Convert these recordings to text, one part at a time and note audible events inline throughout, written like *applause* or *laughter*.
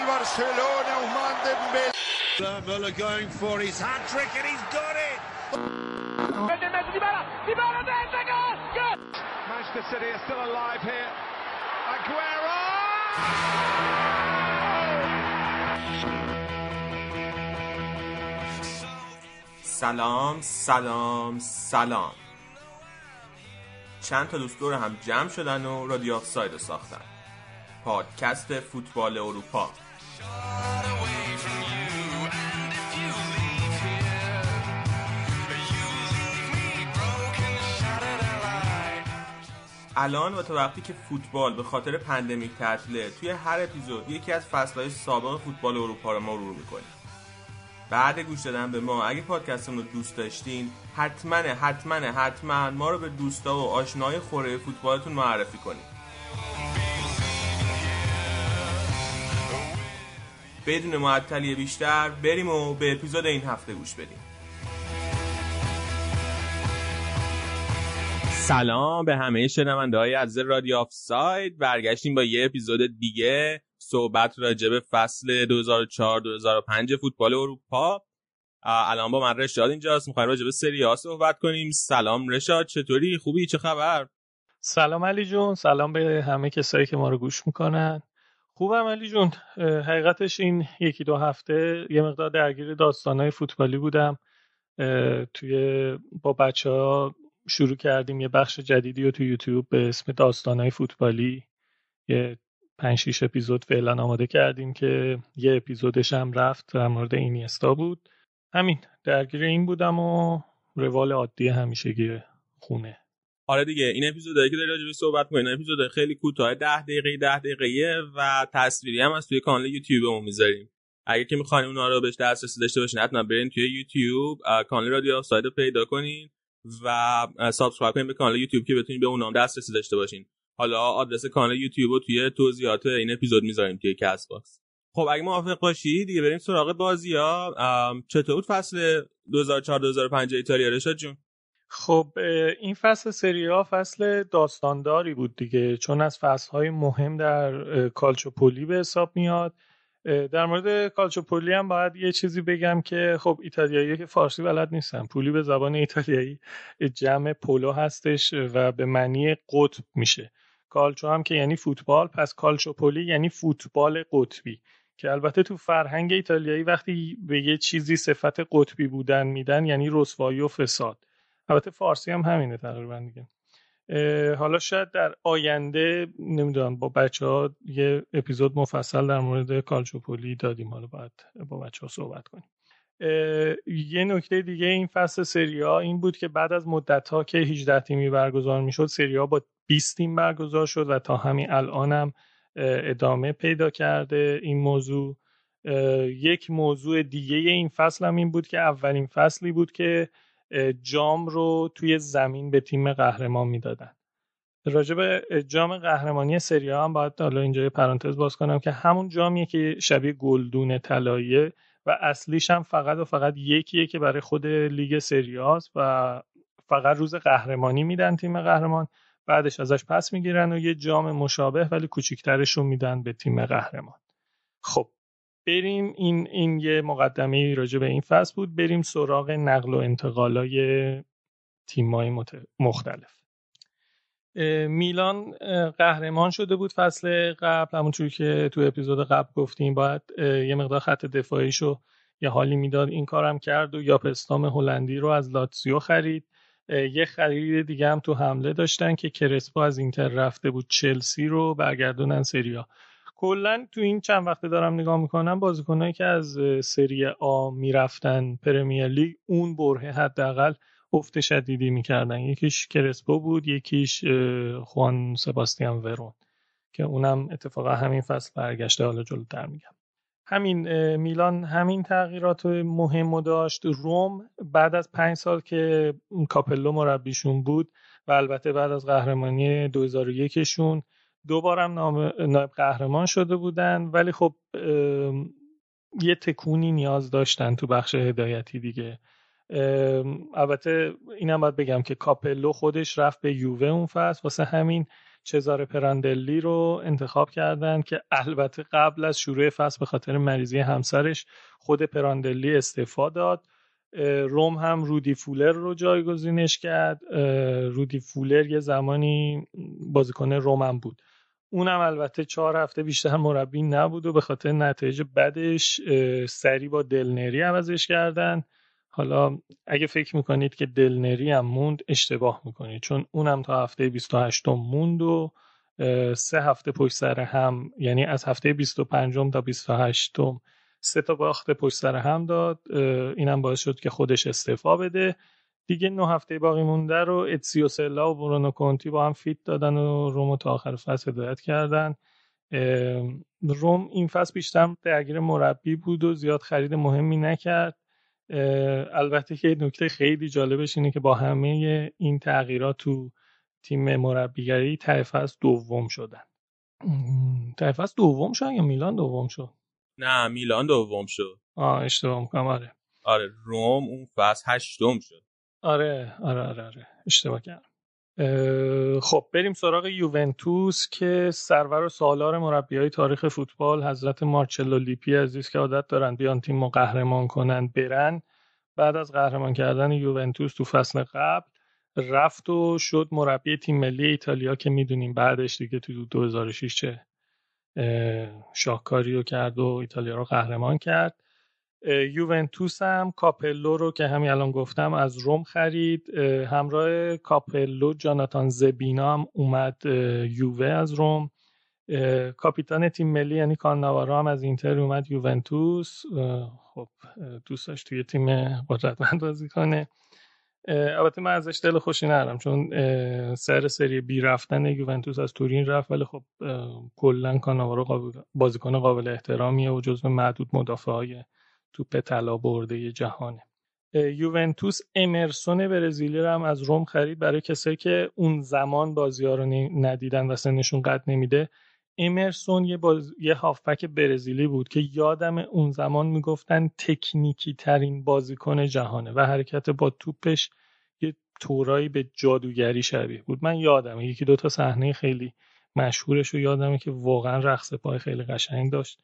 del Barcelona, Ousmane Dembélé. Muller going for his hat trick and he's got it. Manchester City are still alive here. Aguero! سلام سلام سلام چند تا دوست دور هم جمع شدن و رادیو آفساید رو ساختن پادکست فوتبال اروپا الان و تا وقتی که فوتبال به خاطر پندمیک تعطیله توی هر اپیزود یکی از فصلهای سابق فوتبال اروپا رو مرور می‌کنیم. بعد گوش دادن به ما. اگه پادکستمون رو دوست داشتین حتما حتما حتما ما رو به دوستا و آشنای خوره فوتبالتون معرفی کنید. بدون معطلی بیشتر بریم و به اپیزود این هفته گوش بدیم. سلام به همه شنونده های عزیز رادیو آفساید برگشتیم با یه اپیزود دیگه. صحبت راجع به فصل 2004-2005 فوتبال اروپا. الان با من رشاد اینجاست. می‌خوایم راجع به سری آ صحبت کنیم. سلام رشاد چطوری؟ خوبی؟ چه خبر؟ سلام علی جون. سلام به همه کسایی که ما رو گوش می‌کنن. خوبم علی جون. حقیقتش این یکی دو هفته یه مقدار درگیر داستانهای فوتبالی بودم. توی با بچه ها شروع کردیم یه بخش جدیدی رو تو یوتیوب به اسم داستانهای فوتبالی. یه پنج شیش اپیزود فعلا آماده کردیم که یه اپیزودش هم رفت در مورد اینیستا بود. همین درگیر این بودم و روال عادی همیشگی خونه. آره دیگه این اپیزودایی که داری راجع صحبت می‌کنی اپیزود خیلی کوتاه 10 دقیقه 10 دقیقه و تصویری هم از توی کانال یوتیوبمون می‌ذاریم. اگه که می‌خواین اونها رو بهش دسترسی داشته باشین حتما برین توی یوتیوب کانال رادیو آفساید پیدا کنین و subscribe کنین به کانال یوتیوب که بتونین به اونها دسترسی داشته باشین. حالا آدرس کانال یوتیوب رو توی توضیحات این اپیزود می‌ذاریم توی Castbox. خب اگه موافق باشی دیگه بریم سراغ بازی ها چطور بود فصل 2004 2005 ایتالیا رشاد جون؟ خب این فصل سری آ فصل داستانداری بود دیگه. چون از فصل های مهم در کالچوپولی به حساب میاد. در مورد کالچوپولی هم باید یه چیزی بگم که خب ایتالیایی که فارسی بلد نیستن. پولی به زبان ایتالیایی جمع پولو هستش و به معنی قطب میشه. کالچو هم که یعنی فوتبال پس کالچوپولی یعنی فوتبال قطبی. که البته تو فرهنگ ایتالیایی وقتی به یه چیزی صفت قطبی بودن میدن یعنی رسوایی و فساد. البته فارسی هم همینه تقریبا دیگه. حالا شاید در آینده نمی‌دونم با بچه ها یه اپیزود مفصل در مورد کالچوپولی دادیم. حالا باید با بچه ها صحبت کنیم. یه نکته دیگه این فصل سری ها این بود که بعد از مدت ها که 18 تیمی برگزار می‌شد سری ها با 20 تیم برگزار شد و تا همین الان هم ادامه پیدا کرده این موضوع. یک موضوع دیگه این فصل هم این بود که اولین فصلی بود که جام رو توی زمین به تیم قهرمان می‌دادن. راجع به جام قهرمانی سری هم باید حالا اینجا پرانتز باز کنم که همون جامیه که شبیه گلدون طلاییه و اصلیش هم فقط و فقط یکیه که برای خود لیگ سریاست و فقط روز قهرمانی میدن تیم قهرمان. بعدش ازش پس می‌گیرن و یه جام مشابه ولی کوچیکترش رو میدن به تیم قهرمان. خب بریم این این یه مقدمه راجع به این فصل بود بریم سراغ نقل و انتقالای تیم‌های مختلف. میلان قهرمان شده بود فصل قبل همونجوری که تو اپیزود قبل گفتیم باید یه مقدار خط دفاعیشو یه حالی می‌داد. این کارم کرد و یاپستام هلندی رو از لاتسیو خرید. یه خرید دیگه هم تو حمله داشتن که کرسپو از اینتر رفته بود چلسی رو برگردونن سریا. کلا تو این چند وقته دارم نگاه می‌کنم بازیکنایی که از سری آ می‌رفتن پرمیر لیگ اون بره حداقل افت شدیدی می‌کردن. یکیش کرسپو بود یکیش خوان سباستیان ورون که اونم اتفاقا همین فصل برگشته حالا جلوتر میگم. همین میلان همین تغییرات مهم داشت. روم بعد از پنج سال که کاپلو مربیشون بود و البته بعد از قهرمانی 2001شون دوبارم نایب قهرمان شده بودن ولی خب یه تکونی نیاز داشتن تو بخش هدایتی دیگه. البته اینم باید بگم که کاپلو خودش رفت به یووه اون فصل واسه همین چزاره پراندلی رو انتخاب کردن که البته قبل از شروع فصل به خاطر مریضی همسرش خود پراندلی استعفا داد. روم هم رودی فولر رو جایگزینش کرد. رودی فولر یه زمانی بازیکن روم بود. اونم البته چهار هفته بیشتر مربی نبود و به خاطر نتایج بدش سری با دلنری عوضش کردن. حالا اگه فکر می‌کنید که دلنری هم موند اشتباه می‌کنید. چون اونم تا هفته 28 موند و سه هفته پشت سر هم یعنی از هفته 25 تا 28 سه تا باخت پشت سر هم داد. اینم باعث شد که خودش استعفا بده. دیگه نه هفته باقی مونده رو اتسیو سلا و برونو کونتی با هم فیت دادن و رومو تا آخر فصل هدایت کردن. روم این فصل بیشتر درگیر مربی بود و زیاد خرید مهمی نکرد. البته که نکته خیلی جالبش اینه که با همه این تغییرات تو تیم مربیگری ته فصل دوم شدن. ته فصل دوم شد یا میلان دوم شد؟ نه میلان دوم شد. آه اشتباه می‌کنم. آره. آره روم اون فصل هشتم شد. آره آره آره, آره. اشتباه کردم. خب بریم سراغ یوونتوس که سرور و سالار مربی های تاریخ فوتبال حضرت مارچلو لیپی عزیز که عادت دارن بیان تیم قهرمان کنن برن. بعد از قهرمان کردن یوونتوس تو فصل قبل رفت و شد مربی تیم ملی ایتالیا که می‌دونیم بعدش دیگه تو 2006 چه شاهکاری رو کرد و ایتالیا رو قهرمان کرد. یوونتوس هم کاپلو رو که همین الان گفتم از روم خرید. همراه کاپلو جاناتان زبینا هم اومد یووه از روم. کاپیتان تیم ملی یعنی کاناوارو هم از اینتر اومد یوونتوس. خب دوست داشت توی تیم قدرتمند بازی کنه. البته من ازش دل خوشی ندارم چون سر سری ب رفتن یوونتوس از تورین رفت ولی خب کلا کاناوارا بازیکن قابل احترامیه و جزو معدود مدافع های توپ طلا برده جهانه. یوونتوس امرسون برزیلی رو هم از روم خرید برای کسایی که اون زمان بازی ها رو ندیدن و سنشون قد نمیده. امرسون یه, باز... یه هافبک برزیلی بود که یادم اون زمان می‌گفتن تکنیکی ترین بازیکن جهانه و حرکت با توپش یه تورایی به جادوگری شبیه بود. من یادم یکی دوتا صحنه خیلی مشهورش رو یادمه که واقعا رقص پای خیلی قشنگ داشت.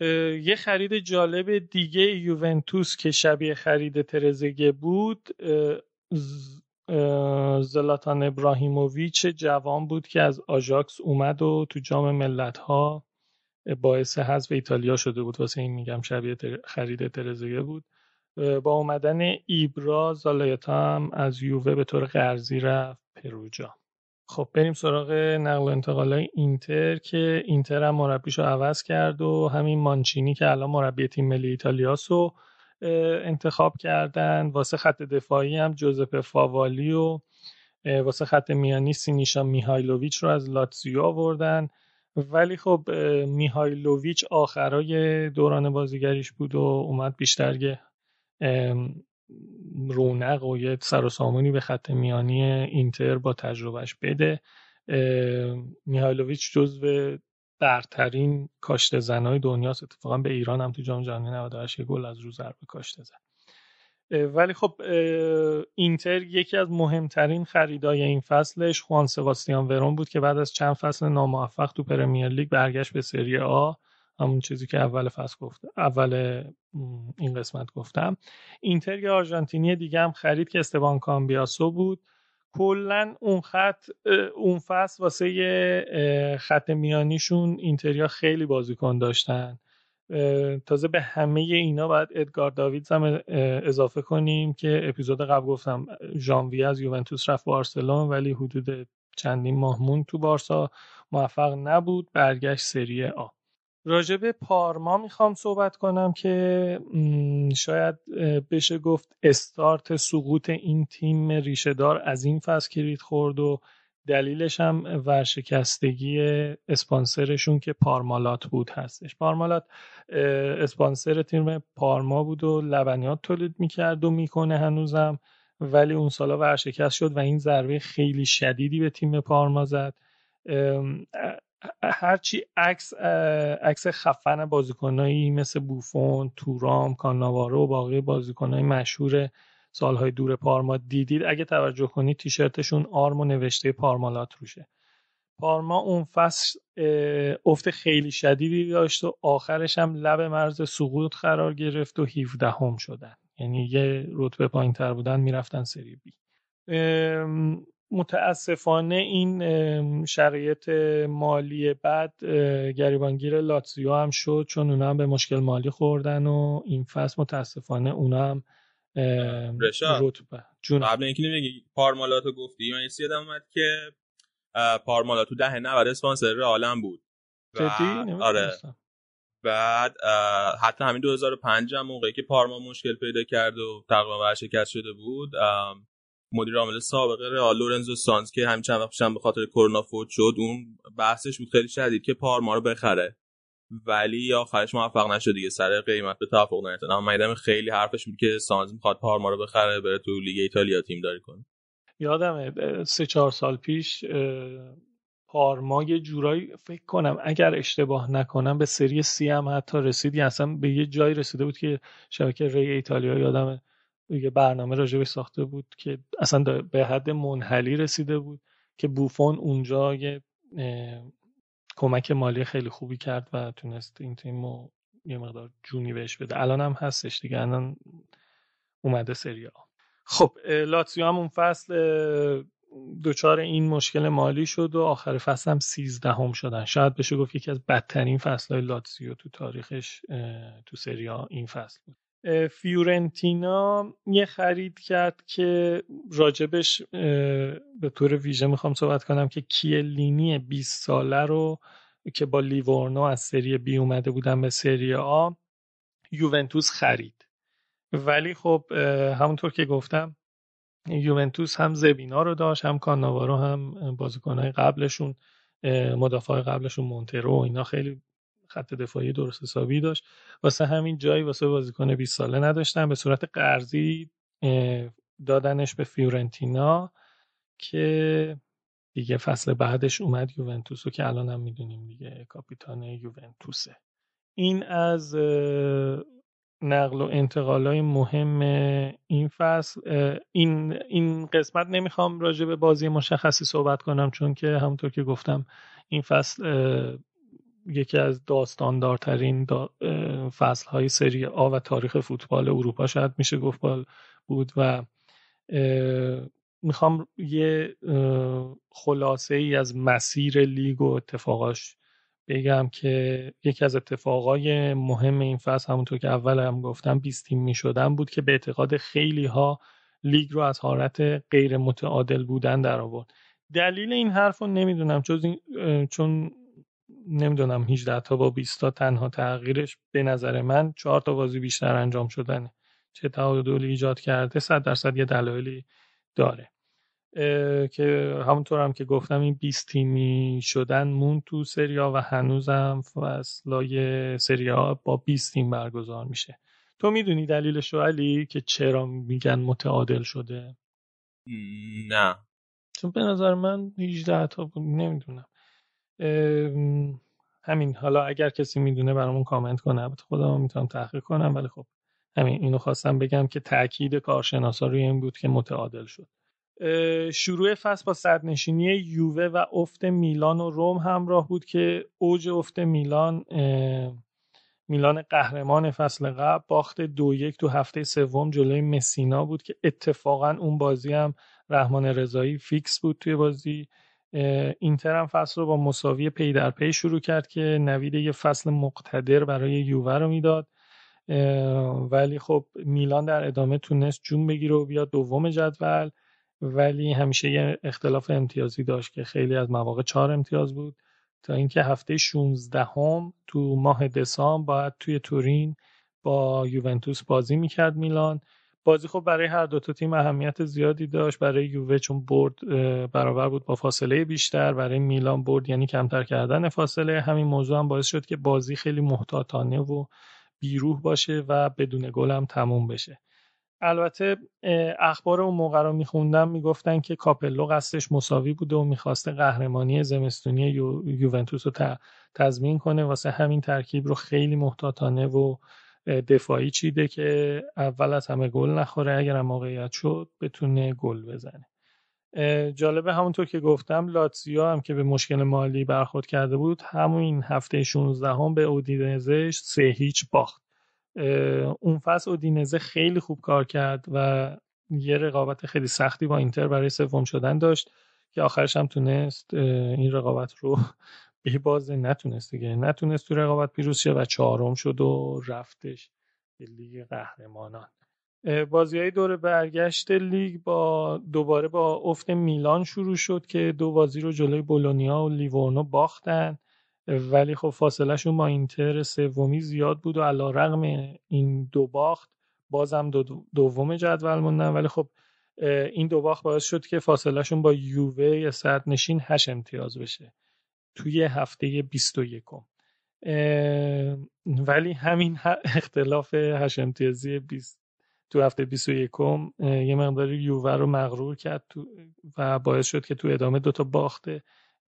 یه خرید جالب دیگه یوونتوس که شبیه خرید ترزگه بود زلاتان ابراهیموویچ جوان بود که از آژاکس اومد و تو جام ملت ها باعث حذف ایتالیا شده بود. واسه این میگم شبیه خرید ترزگه بود. با اومدن ایبرا زالایتا هم از یووه به طور قرضی رفت پروجا خب بریم سراغ نقل و انتقال اینتر که اینتر هم مربیشو عوض کرد و همین مانچینی که الان مربی تیم ملی ایتالیاسو انتخاب کردن. واسه خط دفاعی هم جوزپ فاوالی و واسه خط میانی سینیشا میهایلوویچ رو از لاتزیو آوردن. ولی خب میهایلوویچ آخرای دوران بازیگریش بود و اومد بیشتر رونق و یه سر و سامونی به خط میانی اینتر با تجربهش بده. میهایلوویچ جزو برترین کاشته زنهای دنیاست. اتفاقا به ایران هم تو جام جهانی 98 گل از رو ضربه کاشته زد. ولی خب اینتر یکی از مهمترین خریدای این فصلش خوان سباستیان ورون بود که بعد از چند فصل ناموفق تو پرمیر لیگ برگشت به سری آ. همون چیزی که اول فصل گفته اول این قسمت گفتم. اینتر یه آرژانتینی دیگه هم خرید که استبان کامبیاسو بود. کلا اون خط اون فصل واسه خط میانیشون اینتریا خیلی بازیکن داشتن. تازه به همه اینا باید ادگار داویدز هم اضافه کنیم که اپیزود قبل گفتم ژانویه از یوونتوس رفت بارسلون ولی حدود چندین ماه مون تو بارسا موفق نبود. برگشت سری آ. راجب پارما می‌خوام صحبت کنم که شاید بشه گفت استارت سقوط این تیم ریشهدار از این فصل کلید خورد و دلیلش هم ورشکستگی اسپانسرشون که پارمالات بود هستش. پارمالات اسپانسر تیم پارما بود و لبنیات تولید می‌کرد و می‌کنه هنوزم ولی اون سالا ورشکست شد و این ضربه خیلی شدیدی به تیم پارما زد. هرچی عکس عکس خفن بازیکنایی مثل بوفون، تورام، کاناوارو و باقی بازیکنای مشهور سالهای دور پارما دیدید. اگه توجه کنید تیشرتشون آرم و نوشته پارمالات روشه. پارما اون فصل افت خیلی شدیدی داشت و آخرش هم لب مرز سقوط قرار گرفت و 17 هم شدن. یعنی یه رتبه پایین تر بودن می‌رفتن سری بی. متاسفانه این شرایط مالی بعد گریبانگیر لاتزیو هم شد چون اونا هم به مشکل مالی خوردن و این فصل متاسفانه اونا هم رتبه. جون قبل اینکه نمیگی پارمالاتو گفتی من یادم اومد که پارمالا تو دهه 90 اسپانسر عالم بود. آره. بعد حتی همین 2005 هم موقعی که پارما مشکل پیدا کرد و تقریبا ورشکست شده بود مدیر عامل سابق رئال لورنزو سانز که همین چند وقت به خاطر کرونا فوت شد اون بحثش بود خیلی شدید که پارما رو بخره. ولی آخرش موفق نشد دیگه سر قیمت به توافق نیفتاد اما من خیلی حرفش بود که سانز می‌خواد پارما رو بخره بره تو لیگ ایتالیا تیم داری کنه. یادم سه چهار سال پیش پارما یه جورایی فکر کنم اگر اشتباه نکنم به سری سی هم حتی رسیدی اصلا به یه جایی رسیده بود که شبکه ری ایتالیا یادم یه برنامه راجبش ساخته بود که اصلا به حد منحلی رسیده بود که بوفون اونجا یه کمک مالی خیلی خوبی کرد و تونست این تیم رو یه مقدار جونی بهش بده. الان هم هستش دیگه الان اومده سریا خب لاتزیو هم اون فصل دچار این مشکل مالی شد و آخر فصل هم سیزدهم شدن. شاید بشه گفت یکی از بدترین فصل های لاتزیو تو تاریخش تو سریا این فصل بود. فیورنتینا یه خرید کرد که راجبش به طور ویژه می‌خوام صحبت کنم که کیلینی 20 ساله رو که با لیورنو از سری بی اومده بودن به سری آ یوونتوس خرید. ولی خب همونطور که گفتم یوونتوس هم زبینا رو داشت هم کاناوارو هم بازیکنهای قبلشون مدافع قبلشون مونترو و اینا خیلی خط دفاعی درست حسابی داشت. واسه همین جایی واسه بازیکن 20 ساله نداشتن به صورت قرضی دادنش به فیورنتینا که دیگه فصل بعدش اومد یوونتوس که الان هم می‌دونیم دیگه کاپیتان یوونتوسه. این از نقل و انتقال های مهم این فصل. این, این قسمت نمی‌خوام راجع به بازی مشخصی صحبت کنم چون که همونطور که گفتم این فصل یکی از داستاندارترین دا فصل های سری آ و تاریخ فوتبال اروپا شاید میشه گفت بود و می‌خوام یه خلاصه ای از مسیر لیگ و اتفاقاش بگم که یکی از اتفاقای مهم این فصل همونطور که اول هم گفتم 20 تیم می بود که به اعتقاد خیلی ها لیگ رو از حالت غیر متعادل بودن در آورد. دلیل این حرف رو نمی‌دونم چون نمی‌دونم 18 تا با 20 تا تنها تغییرش به نظر من 4 تا بازی بیشتر انجام شدنه. چه تعادلی ایجاد کرده 100 درصد یه دلایلی داره. که همونطور هم که گفتم این 20 تیمی شدن مون تو سریا و هنوزم فصلای سریا با 20 تیم برگزار میشه. تو می‌دونی دلیلش علی که چرا میگن متعادل شده؟ نه. چون به نظر من 18 تا بود نمی‌دونم. همین. حالا اگر کسی می‌دونه برامون کامنت کنه خودم می‌تونم تحقیق کنم ولی خب همین. اینو خواستم بگم که تاکید کارشناسا روی این بود که متعادل شد. شروع فصل با صدرنشینی یووه و افت میلان و روم همراه بود که اوج افت میلان میلان قهرمان فصل قبل باخت دو یک تو هفته سوم جلوی مسینا بود که اتفاقا اون بازی هم رحمان رضایی فیکس بود توی بازی. اینتر هم فصل رو با مساوی پی در پی شروع کرد که نوید یه فصل مقتدر برای یووه رو می‌داد. ولی خب میلان در ادامه تونست جون بگیره و بیاد دوم جدول ولی همیشه یه اختلاف امتیازی داشت که خیلی از مواقع چهار امتیاز بود. تا اینکه هفته 16 هم تو ماه دسامبر باید توی تورین با یوونتوس بازی می‌کرد میلان. بازی خب برای هر دو تا تیم اهمیت زیادی داشت. برای یووه چون برد برابر بود با فاصله بیشتر. برای میلان برد یعنی کمتر کردن فاصله. همین موضوع هم باعث شد که بازی خیلی محتاطانه و بیروح باشه و بدون گل هم تموم بشه. البته اخبار اون موقع رو میخوندم می‌گفتن که کاپلو قصدش مساوی بوده و می‌خواسته قهرمانی زمستونی یو، یوونتوس رو تضمین کنه. واسه همین ترکیب رو خیلی محتاطانه و دفاعی چیده که اول از همه گل نخوره. اگر هم موقعیت شد بتونه گل بزنه. جالبه همونطور که گفتم لاتزیو هم که به مشکل مالی برخورد کرده بود همون هفته 16 هم به اودینزه سه هیچ باخت. اون فصل اودینزه خیلی خوب کار کرد و یه رقابت خیلی سختی با اینتر برای سوم شدن داشت که آخرش هم تونست این رقابت رو به بازه نتونست دیگه. نتونست تو رقابت پیروز شه و چهارم شد و رفتش به لیگ قهرمانان. بازی های دور برگشت لیگ با دوباره با افت میلان شروع شد که دو بازی رو جلوی بولونیا و لیورنو باختن. ولی خب فاصله شون با اینتر سومی زیاد بود و علا رقم این دو باخت بازم دو دوم جدول موندن. ولی خب این دو باخت باعث شد که فاصله شون با یووه صدرنشین هش امتیاز بشه. توی هفته 21 ولی همین اختلاف هش امتیازی 20 تو هفته 21 یه مقدار یووه رو مغرور کرد و باعث شد که تو ادامه دوتا باخت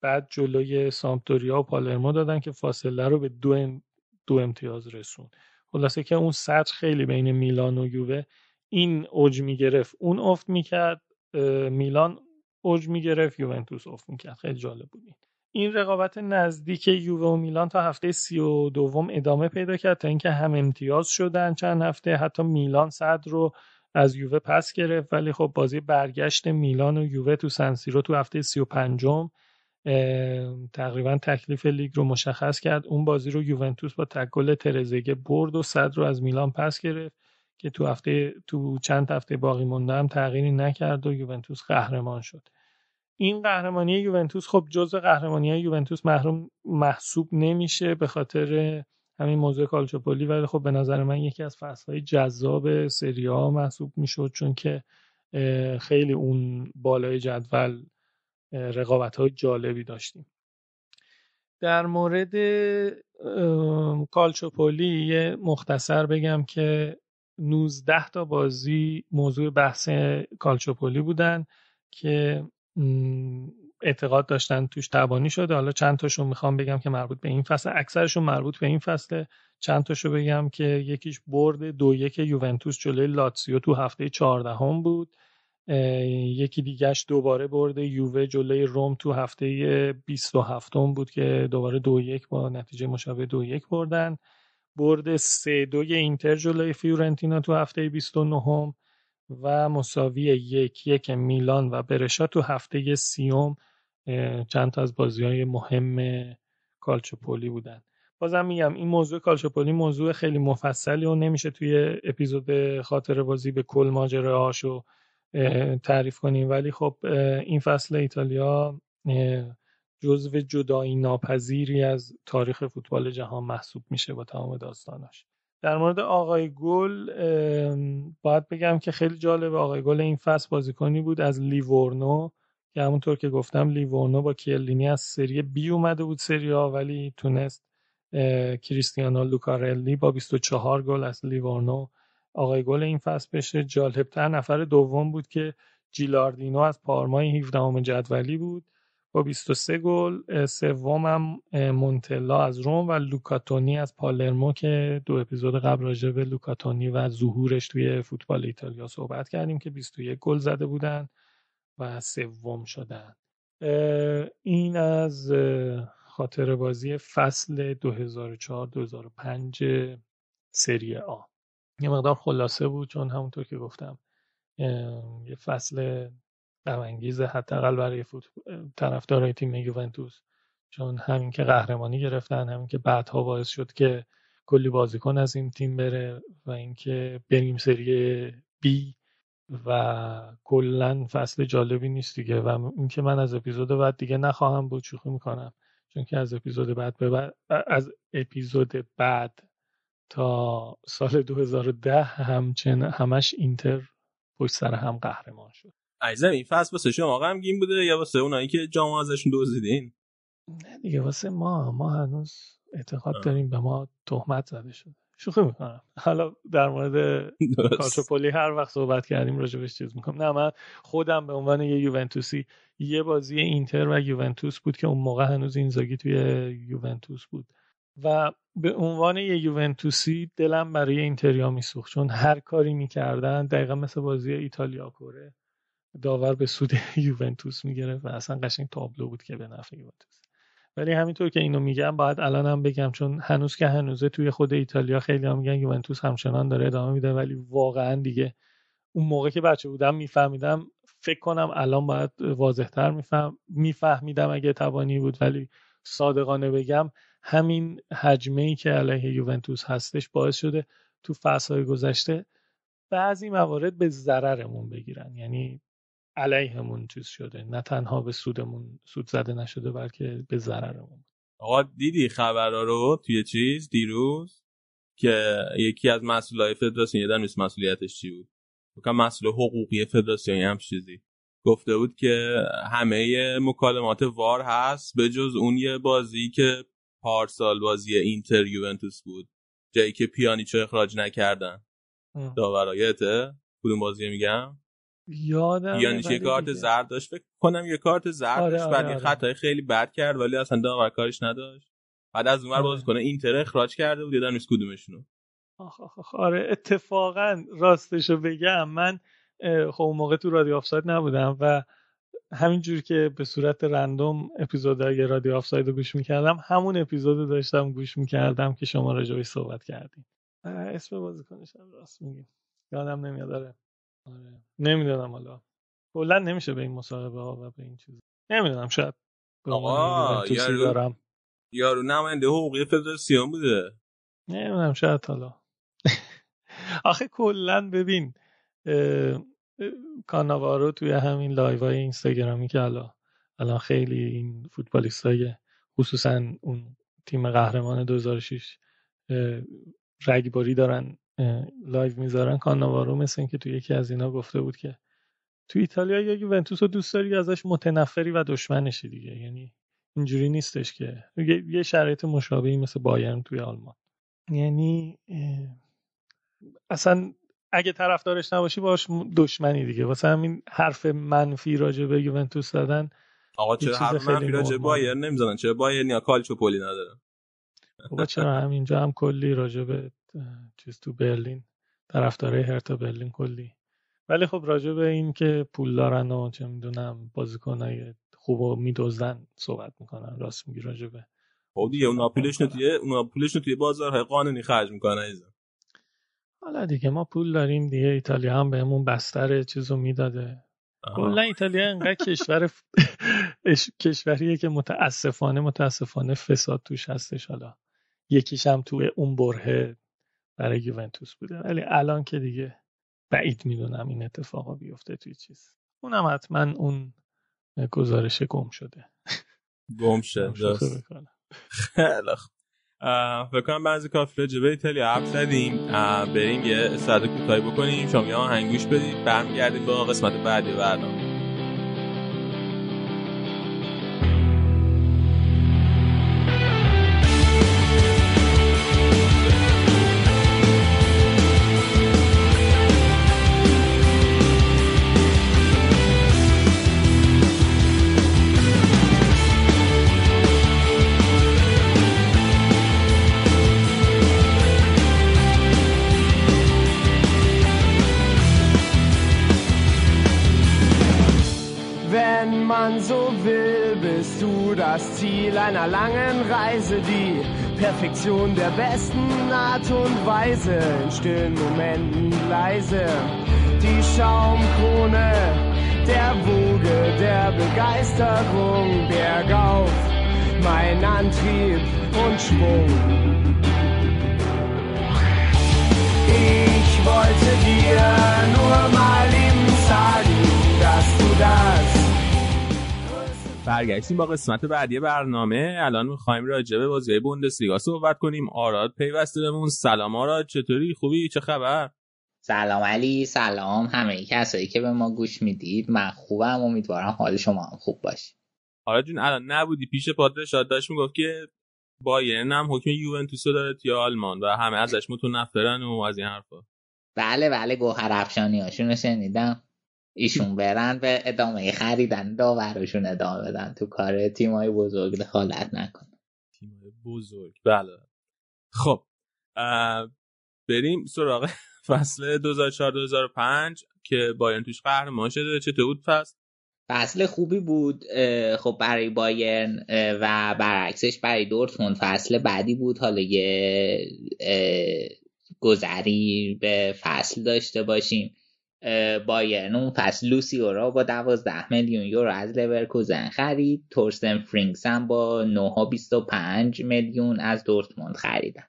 بد جلوی سامپدوریا و پالرمو دادن که فاصله رو به دو, دو امتیاز رسون. خلاصه که اون سطح خیلی بین میلان و یووه این اوج می‌گرفت. اون افت می‌کرد میلان اوج می‌گرفت یوونتوس افت می‌کرد. خیلی جالب بود این رقابت نزدیک یووه و میلان تا هفته سی و دوم ادامه پیدا کرد تا اینکه هم امتیاز شدن چند هفته حتی میلان صد رو از یووه پس گرفت. ولی خب بازی برگشت میلان و یووه تو سنسیرو تو هفته سی و پنجم تقریبا تکلیف لیگ رو مشخص کرد. اون بازی رو یوونتوس با تکل ترزگه برد و صد رو از میلان پس گرفت که تو هفته تو چند هفته باقی مونده هم تغییری نکرد و یوونتوس قهرمان شد. این قهرمانی یوونتوس خب جزء قهرمانی های یوونتوس محروم محسوب نمیشه به خاطر همین موضوع کالچوپولی ولی خب به نظر من یکی از فصل های جذاب سری ها محسوب می‌شد چون که خیلی اون بالای جدول رقابت های جالبی داشتیم. در مورد کالچوپولی یه مختصر بگم که 19 تا بازی موضوع بحث کالچوپولی بودن که اعتقاد داشتن توش تبانی شده. حالا چند تاشون می‌خوام بگم که مربوط به این فصل اکثرشون مربوط به این فصله. چند تاشو بگم که یکیش برد دو یک یوونتوس جلوی لاتسیو تو هفته چهاردهم بود. یکی دیگهش دوباره برد یووه جلوی روم تو هفته 27 بود که دوباره دو یک با نتیجه مشابه دو یک بردن. برد سه دوی اینتر جلوی فیورنتینا تو هفته 29 و مساوی یک یک میلان و برشا تو هفته سیوم چند تا از بازی های مهم کالچوپولی بودن. بازم میگم این موضوع کالچوپولی موضوع خیلی مفصلی و نمیشه توی اپیزود خاطر بازی به کل ماجراهاشو تعریف کنیم. ولی خب این فصل ایتالیا جزو جدایی ناپذیری از تاریخ فوتبال جهان محسوب میشه با تمام داستاناش. در مورد آقای گل باید بگم که خیلی جالب آقای گل این فصل بازیکنی بود از لیورنو که همونطور که گفتم لیورنو با کیلینی از سری بی اومده بود سری ها ولی تونست کریستیانو لوکارلی با 24 گل از لیورنو. آقای گل این فصل بشه جالبتر. نفر دوم بود که جیلاردینو از پارمای 17 جدولی بود. با 23 گل سومم مونتلا از روم و لوکاتونی از پالرمو که دو اپیزود قبل راجع به لوکاتونی و ظهورش توی فوتبال ایتالیا صحبت کردیم که 21 گل زده بودن و سوم شدن. این از خاطر بازی فصل 2004-2005 سری آ. یه مقدار خلاصه بود چون همونطور که گفتم یه فصل غمانگیز حداقل برای فوت طرفدارای تیم یوونتوس. چون همین که قهرمانی گرفتن همین که بعدها باعث شد که کلی بازیکن از این تیم بره و اینکه بریم سری بی و کلا فصل جالبی نیست دیگه. و اینکه من از اپیزود بعد دیگه نخواهم بود شوخی می‌کنم. چون که از اپیزود بعد به از اپیزود بعد تا سال 2010 همچن همش اینتر پشت سر هم قهرمان شد. عزیزم این فصل واسه شما غمگین بوده یا واسه اونایی که جام ازشون دزدیدین؟ نه دیگه واسه ما ما هنوز اعتقاد داریم به ما تهمت زده شده. شوخی می‌کنم. حالا در مورد کالچوپولی هر وقت صحبت کردیم راجبش چیز می‌کنم. نه من خودم به عنوان یه یوونتوسی یه بازی اینتر و یوونتوس بود که اون موقع هنوز اینزاگی توی یوونتوس بود. و به عنوان یه یوونتوسی دلم برای اینتریا میسوخت. چون هر کاری می‌کردن دقیقا مثل بازی ایتالیا کره داور به سود *laughs* یوونتوس می‌گرفت و اصلا قشنگ تابلو بود که به نفع یوونتوس. ولی همینطور که اینو میگم باید الان هم بگم چون هنوز که هنوزه توی خود ایتالیا خیلی هم میگن یوونتوس همچنان داره ادامه میده ولی واقعا دیگه اون موقع که بچه بودم میفهمیدم فکر کنم الان باید واضحتر میفهم میفهمیدم اگه توانی بود ولی صادقانه بگم همین حجمه ای که علیه یوونتوس هستش باعث شده تو فصلهای گذشته بعضی موارد به ضررمون بگیرن. یعنی علیهمون چیز شده نه تنها به سودمون سود زده نشده بلکه به ضررمون. آقا دیدی خبرها رو توی چیز دیروز؟ که یکی از مسئولای فدراسیون یادم نیست مسئولیتش چی بود؟ بکنم مسئول حقوقی فدراسیون هم چیزی. گفته بود که همه مکالمات وار هست به جز اون یه بازی که پارسال بازی اینتر یوونتوس بود. جایی که پیانیچو اخراج نکردن. داورایته؟ کدوم بازی میگم؟ یادم یعنی یه کارت زرد داشت. فکر کنم یه کارت زرد آره داشت آره بعد آره. خطای خیلی بد کرد ولی اصلا داور کارش نداشت. بعد از اونور آره. بازی کنه اینتر اخراج کرده بود یادم نیست کدومشونو. آخ آخ آخ. آره اتفاقا راستشو بگم من خب اون موقع تو رادیو آفساید نبودم و همینجور که به صورت رندوم اپیزودهای رادیو آفساید رو گوش می‌کردم همون اپیزود رو داشتم گوش می‌کردم که شما راجبش صحبت کردیم اسم بازیکنش هم راست میگیم یادم نمیاد آره. نمی‌دونم حالا. کلا نمیشه به این مصاحبه ها و به این چیز نمی‌دونم شاید آقا، یارو- دارم. یارو نماینده حقوقی فدراسیون بوده. نمی‌دونم شاید حالا. *laughs* آخه کلا ببین کاناوارو توی همین live های اینستاگرامی که حالا الان خیلی این فوتبالیست های خصوصا اون تیم قهرمان 2006 اه، رگباری دارن live می‌ذارن. کاناوارو مثل اینکه توی یکی از اینا گفته بود که تو ایتالیا یا یوونتوس رو دوست داری ازش متنفری و دشمنشی دیگه. یعنی اینجوری نیستش که. یه- شرایط مشابهی مثل بایرن توی آلمان. یعنی اصلا اگه طرفدارش نباشی باش دشمنی دیگه. واسه همین حرف منفی راجع به یوونتوس زدن آقا چرا خیلی منفی راجع به نرمال. بایر نمی‌زنن چرا بایر یا کالچوپولی نداره؟ بابا چرا همینجا هم کلی راجع به چیز تو برلین طرفدارای هرتا برلین کلی. ولی خب راجع به این که پول دارن و چه می‌دونم بازیکنای خوب و میدزدن صحبت می‌کنن راست میگی راجع به خب دیگه اونا پولشونو توی اونا پولشونو توی بازارهای قانونی خرج می‌کنن عزیزم. حالا دیگه ما پول داریم دیگه ایتالیا هم بهمون بستر چیزو می‌داده. کلا ایتالیا انقدر کشور کشوریه که متاسفانه متاسفانه فساد توش هستش حالا. یکیش هم توی اون بره برای یوونتوس بوده. ولی الان که دیگه بعید می‌دونم این اتفاقا بیفته توی چیز. اونم حتما اون گزارش گم شده. گم شد هم شوخی درست. بکنم. خیلی خوب. اه، فکر کنم بعضی کافی راجع به ایتالیا حرف زدیم. بریم یه استراحت کوتاهی بکنیم. شما یه آهنگ گوش بدید. برمیگردیم با قسمت بعدی برنامه. Perfektion der besten Art und Weise, in stillen Momenten leise, die Schaumkrone der Woge der Begeisterung, bergauf, mein Antrieb und Schwung. Ich wollte dir nur mal eben sagen, dass du das برگشتیم با قسمت بعدی برنامه. الان می‌خوایم راجع به بازی بوندسلیگا صحبت کنیم. آراد پیوسته بهمون. سلام آراد چطوری؟ خوبی؟ چه خبر؟ سلام علی سلام همه کسایی که به ما گوش می‌دید. من خوبم. امیدوارم حال شما هم خوب باشه. آراد جون الان نبودی. پیش پادشاه داشت می‌گفت که بایرن هم حکم یوونتوس داره توی آلمان و همه ازش متنفرن و از این حرفا. بله بله. گوهر افشانی هاشون شنیدم. ایشون برن به ادامه خریدن داورشون ادامه بدن. تو کار تیمای بزرگ دخالت نکن. تیم‌های بزرگ. بله. خب بریم سراغ *laughs* فصل 2004-2005 که بایرن توش قهرمان شده چطور بود فصل؟ فصل خوبی بود. خب برای بایرن و برعکسش برای دورتموند فصل بعدی بود. حالا یه گذری به فصل داشته باشیم. بایرن. اون فصل لوسیو را با 12 میلیون یورو از لورکوزن خرید. تورستن فرینگز هم با 9.25 میلیون از دورتموند خریدن.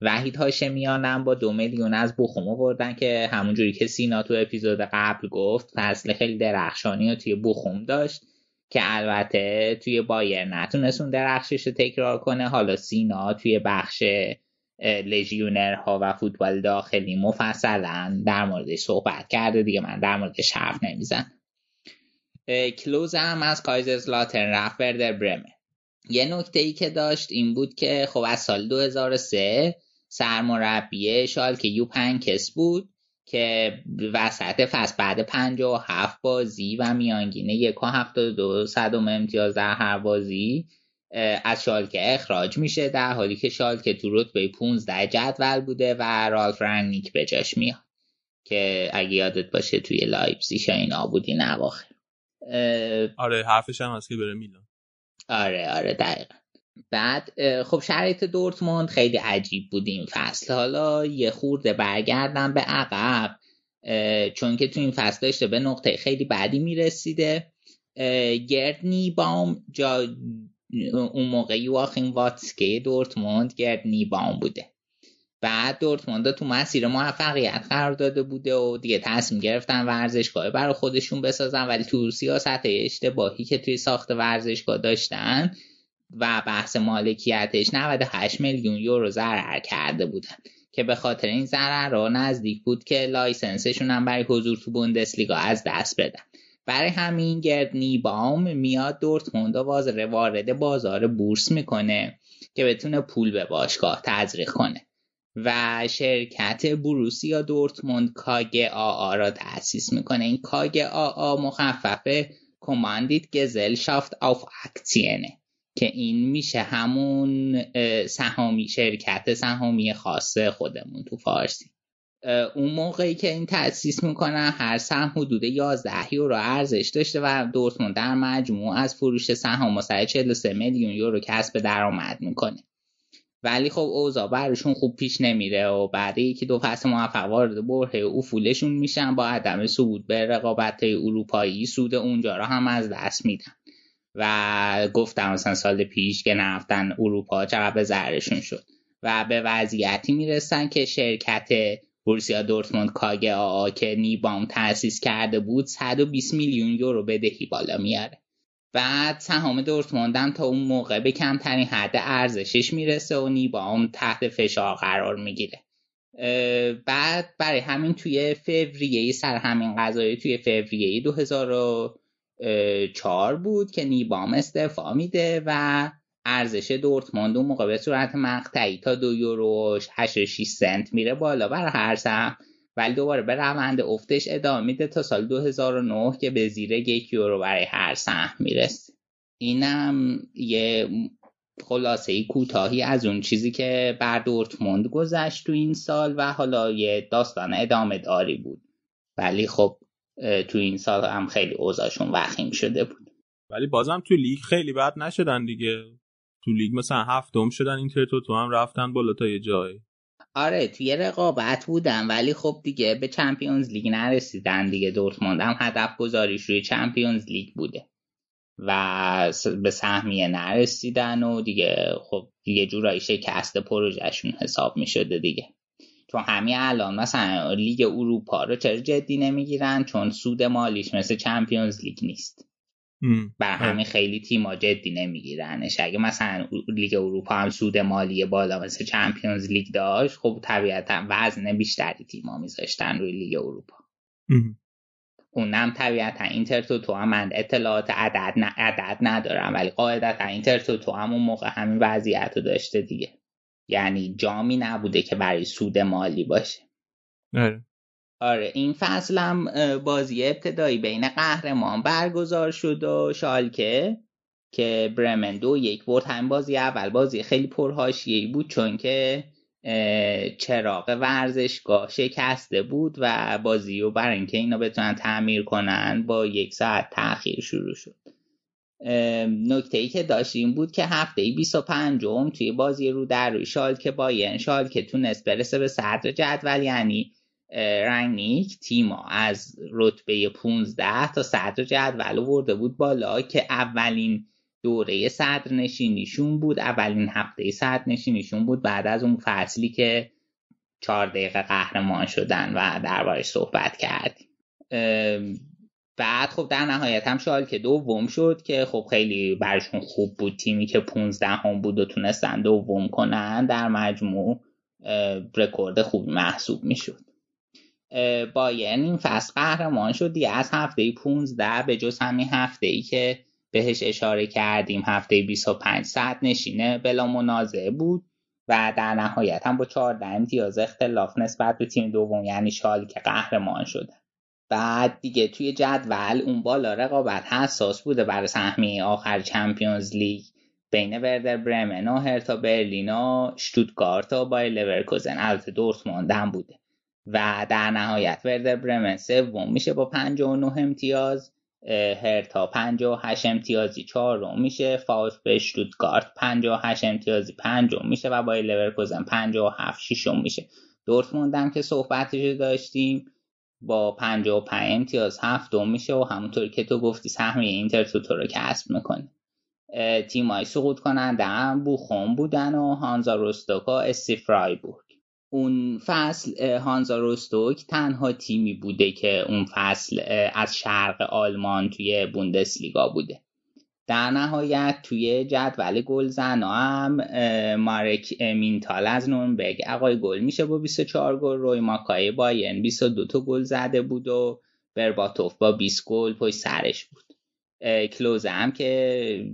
وحید هاشمیان هم با دو میلیون از بخوم آوردن که همونجوری که سینا تو اپیزود قبل گفت فصل خیلی درخشانی رو توی بخوم داشت که البته توی بایرن نتونست اون درخشش رو تکرار کنه. حالا سینا توی بخش لژیونرها و فوتبال داخلی مفصلا در موردش صحبت کرده دیگه من در موردش حرف نمیزن کلوز هم از کایزرزلاترن رفت وردر برمه. یه نکته ای که داشت این بود که خب از سال 2003 سرمربی شالکه یو پنکس بود که وسط فصل بعد 57 بازی و هفتاد دو صدم امتیاز در هر بازی از شالکه اخراج میشه در حالی که شالکه تو رتبه 15 جدول بوده و رالف رنگنیک به جاش میاد. که اگه یادت باشه توی لایپزیگ اینا بود این اواخر آره حرفش هم هست که بره میلان. آره آره دقیقا. بعد خب شرایط دورتموند خیلی عجیب بود این فصل. حالا یه خورده برگردم به عقب. چون که تو این فصل داشته به نقطه خیلی بدی می‌رسیده. گردنی بام جا اون موقع یواخیم واتسکه دورتموند گردنی بام بوده. بعد دورتموند تو مسیر موفقیت قرار داده بوده و دیگه تصمیم گرفتن ورزشگاه برای خودشون بسازن. ولی تو سیاست اشتباهی که توی ساخت ورزشگاه داشتن و بحث مالکیتش 98 میلیون یورو ضرر کرده بودن که به خاطر این ضرر را نزدیک بود که لایسنسشون هم برای حضور تو بوندسلیگا از دست بدن. برای همین گرد نیبام میاد دورتموند وارد بازار بورس می‌کنه که بتونه پول به باشگاه تزریق کنه. و شرکت بروسیا دورتموند کاگ آ را تأسیس می‌کنه. این کاگ آ مخفف کماندید گزل شافت آف اکتینه که این میشه همون سهامی شرکت سهامی خاص خودمون تو فارسی. اون موقعی که این تأسیس می‌کنن هر سهم حدود 11 یورو ارزش داشته و دورتموند در مجموع از فروش سهام 43 میلیون یورو کسب درآمد می‌کنه. ولی خب اوضاع برشون خوب پیش نمیره و بعد یکی دو فصل موفق وارد بره افولشون میشن با عدم صعود به رقابت اروپایی سود اونجا را هم از دست میدن. و گفتم مثلا سال پیش که نرفتن اروپا چقدر به شد. و به وضعیتی می‌رسن که شرکت بورسیا دورتموند کاگه آ که نیبام تأسیس کرده بود 120 میلیون یورو بدهی بالا میاره. بعد سهام دورتموند تا اون موقع به کمترین حد ارزشش می‌رسه و نیبام تحت فشار قرار می‌گیره. بعد برای همین توی فوریه سر همین قضایی توی فوریه 2004 بود که نیبام استعفا میده و ارزش دورتموند اون موقع به صورت مقطعی تا دو یورو 86 سنت میره بالا برای هر سهم. ولی دوباره به روند افتش ادامه میده تا سال 2009 که به زیر یک یورو برای هر سهم می‌رسه. اینم یه خلاصه کوتاهی از اون چیزی که بر دورتموند گذشت تو این سال و حالا یه داستان ادامه داری بود. ولی خب تو این سال هم خیلی اوضاعشون وخیم شده بود. ولی بازم تو لیگ خیلی بد نشدن دیگه. تو لیگ مثلا هفتم شدن اینترتوتو هم رفتن بالا تا یه جایی. آره توی رقابت بودن ولی خب دیگه به Champions League نرسیدن دیگه. دورتموند هم هدف گذاریش روی Champions League بوده و به سهمیه نرسیدن و دیگه خب یه جورایی شکست پروژهشون حساب می شده دیگه. چون همین الان مثلا لیگ اروپا رو چرا جدی نمی‌گیرن؟ چون سود مالیش مثل Champions League نیست. بر همین خیلی تیما جدی نمیگیرنش. اگه مثلا لیگ اروپا هم سود مالی بالا مثل چمپیونز لیگ داشت خب طبیعتا وزن بیشتری تیما میذاشتن روی لیگ اروپا. اونم طبیعتا اینتر تو تو هم من اطلاعات عدد, ن... عدد ندارم ولی قاعدتا اینتر تو تو هم اون موقع همین وضعیت رو داشته دیگه. یعنی جامی نبوده که برای سود مالی باشه. آره. آره این فصل هم بازی ابتدایی بین قهرمان برگزار شد و شالکه که برمن دو یک برد. همین بازی اول بازی خیلی پرهاشیهی بود چون که چراغ ورزشگاه شکسته بود و بازی رو برای اینکه اینا بتونن تعمیر کنن با یک ساعت تاخیر شروع شد. نکته ای که داشت این بود که هفته 25 م توی بازی رو در روی شالکه باین که تونست برسه به صدر جدول یعنی رنگنیک تیما از رتبه 15 تا صدر جدول ورده بود بالا که اولین دوره صدر نشینیشون بود اولین هفته صدر نشینیشون بود بعد از اون فصلی که چهار دقیقه قهرمان شدن و دربارش صحبت کردیم. بعد خب در نهایت هم شال که دوم شد که خب خیلی برشون خوب بود. تیمی که 15 هم بود و تونستن دوم کنن در مجموع رکورد خوبی محسوب می‌شد. بایرن این فصل قهرمان شد دیگه. از هفته 15 به جز همین هفته ای که بهش اشاره کردیم هفته 25 ساعت نشینه بلا منازعه بود و در نهایت هم با 14 امتیاز اختلاف نسبت به تیم دوم یعنی شال که قهرمان شده. بعد دیگه توی جدول اون بالا رقابت حساس بوده برای سهمیه آخر چمپیونز لیگ. بین وردر برمن و هرتا برلین و شتوتگارت و بای لورکوزن. البته دورتموند هم بوده. و در نهایت وردر برمن سوم میشه با 59 امتیاز هرتا 58 امتیازی چهارم میشه به شتوتگارت 58 امتیازی پنجم میشه و با لورکوزن 57 ششم میشه. دورتموند هم که صحبتش داشتیم با 55 امتیاز هفتم میشه و همونطوری که تو گفتی سهمیه اینتر تو تو رو کسب می‌کنه. تیمای سقوط کننده هم بوخون بودن و هانزا روستوک و استی فرایبورگ اون فصل هانزا روستوک تنها تیمی بوده که اون فصل از شرق آلمان توی بوندسلیگا بوده. در نهایت توی جدول گل زن هم مارک مینتال از نورنبرگ آقای گل میشه با 24 گل روی ماکای باین 22 تا گل زده بود و برباتوف با 20 گل پشت سرش بود. کلوزه هم که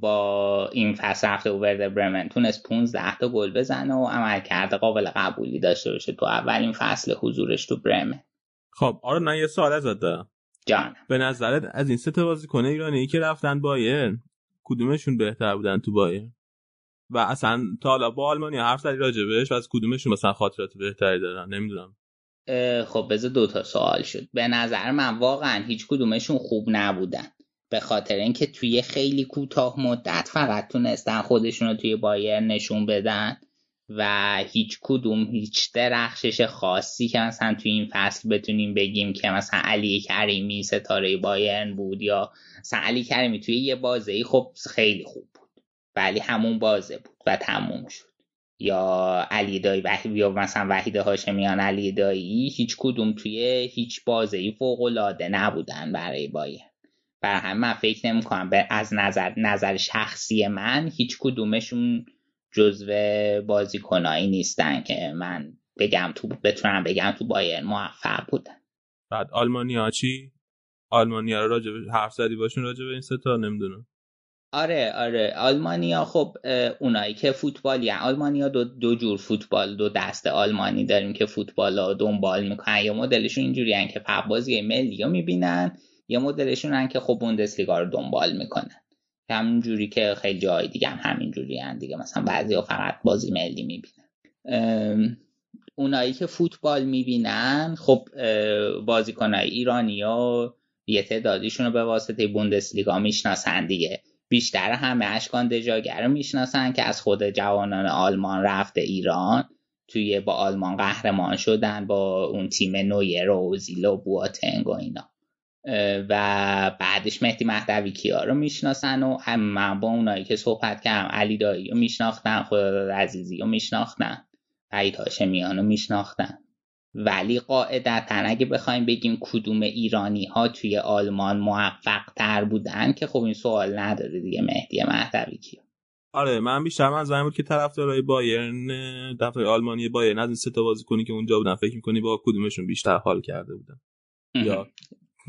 با این فصل رفته ورده برمن. تونست 15 تا گل بزنه و عمل کرده قابل قبولی داشته باشه تو اولین فصل حضورش تو برمن. خب آره من یه سوال ازت دارم. جان به نظرت از این سه تا بازیکن ایرانی که رفتن بایرن کدومشون بهتر بودن تو بایرن؟ و اصلا تا حالا با آلمانیا حرف زدی راجبش و از کدومشون مثلا خاطرات بهتری دارن؟ نمی‌دونم. خب بذار دو تا سوال شد. به نظر من واقعا هیچ کدومشون خوب نبودن. به خاطر اینکه توی خیلی کوتاه مدت فقط تونستن خودشون رو توی بایر نشون بدن و هیچ کدوم هیچ درخشش خاصی که مثلا توی این فصل بتونیم بگیم که مثلا علی کریمی ستاره بایرن بود یا مثلا علی کریمی توی یه بازه خب خیلی خوب بود ولی همون بازه بود و تموم شد. یا علی دایی یا مثلا وحید هاشمیان علی دایی هیچ کدوم توی هیچ بازه ای فوق العاده نبودن برای بایر بر هم من فکر نمی کنم از نظر نظر شخصی من هیچ کدومشون جزو بازیکنایی نیستن که من بگم تو بتونم بگم تو بایر موفق بودن. بعد آلمانیا چی؟ آلمانیا رو راجع حرف زدی باشون راجع به این ستا نمی‌دونم. آره آره. آلمانیا خب اونایی که فوتبال یعنی آلمانیا دو, دو جور فوتبال دو دست آلمانی داریم که فوتبال رو دنبال می‌کنن. یا مدلشون اینجوری که بازی ملی رو می‌بینن. یا مدلشون که خب بوندسلیگا رو دنبال می‌کنن همین جوری که خیلی جای دیگه هم همین جوری دیگه. مثلا بعضی ها فقط بازی ملی می‌بینن. اونایی که فوتبال می‌بینن خب بازیکنهای ایرانی ها یه تعدادیشون رو به واسطه بوندسلیگا می‌شناسن دیگه. بیشتر همه اشکان دجاگر رو می‌شناسن که از خود جوانان آلمان رفته ایران. توی با آلمان قهرمان شدن با اون تیم نویر و زیلو بواتنگ و اینا. و بعدش مهدی مهدوی کیا رو می‌شناسن و هم من با اونایی که صحبت کردم علی دایی رو میشناختن خدا عزیزی رو میشناختن عید هاشمیان رو میشناختن. ولی قاعدتا اگه بخوایم بگیم کدوم ایرانی ها توی آلمان موفق تر بودن که خب این سوال نداره دیگه مهدی مهدوی کیا. آره من بیشتر من زنی بود که طرفدارای بایرن دفعه آلمانی بایرن از این سه تا بازیکنی که اونجا بودن فکر می‌کنی با کدومشون بیشتر حال کرده بودن؟ یا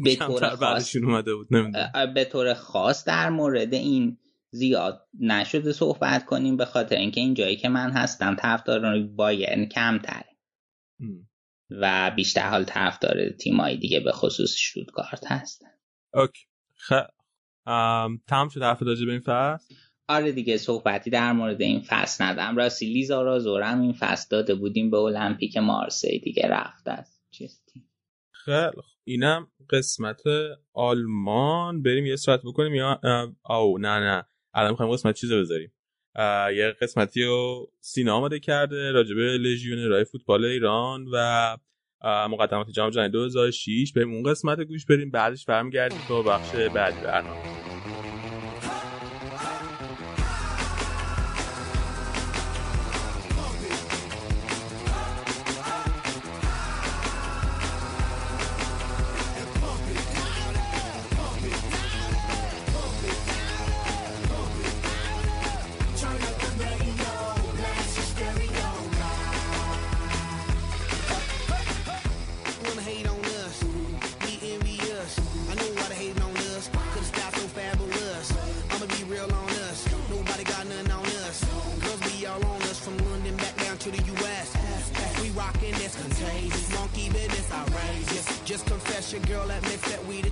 به طور خاص. اومده بود به طور خاص در مورد این زیاد نشده صحبت کنیم به خاطر اینکه این جایی که من هستم طرفدار بایرن کمتره. و بیشتر حال طرفدار تیمایی دیگه به خصوص شوتگارت هستن. اوکی. خ... تمام شد حرف راجع به این فصل؟ آره دیگه صحبتی در مورد این فصل ندم راستی لیزا را زورم این فصل داده بودیم به المپیک مارسی دیگه رفت از چیستی خیلی اینم قسمت آلمان. بریم یه ساعت بکنیم. یا او نه نه. الان می‌خوایم قسمت چیزو بذاریم. یه قسمتی رو سینا آماده کرده راجبه رای فوتبال ایران و مقدمات جام جهانی 2006 بریم اون قسمت گوش بریم بعدش برمیگردیم تا بخش بعدی برنامه. Your girl admits that we the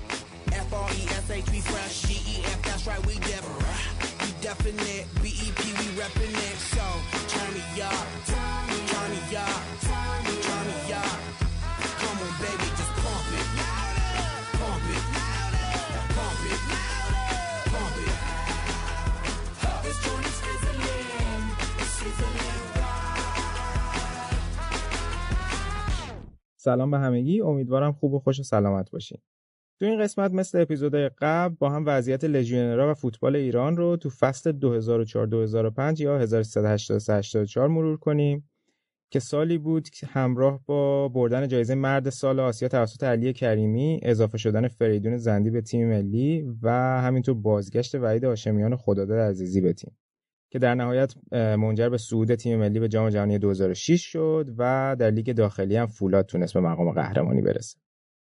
F-R-E-S-H, we fresh. G-E-F, that's right, we def. We definite. B-E-P, we reppin' سلام به همگی. امیدوارم خوب و خوش و سلامت باشین. تو این قسمت مثل اپیزودهای قبل با هم وضعیت لژیونرها و فوتبال ایران رو تو فصل 2004-2005 یا 1383-84 مرور کنیم که سالی بود که همراه با بردن جایزه مرد سال آسیا توسط علی کریمی اضافه شدن فریدون زندی به تیم ملی و همینطور بازگشت وحید هاشمیان خداداد عزیزی به تیم. که در نهایت منجر به صعود تیم ملی به جام جهانی 2006 شد و در لیگ داخلی هم فولاد تونست به مقام قهرمانی برسه.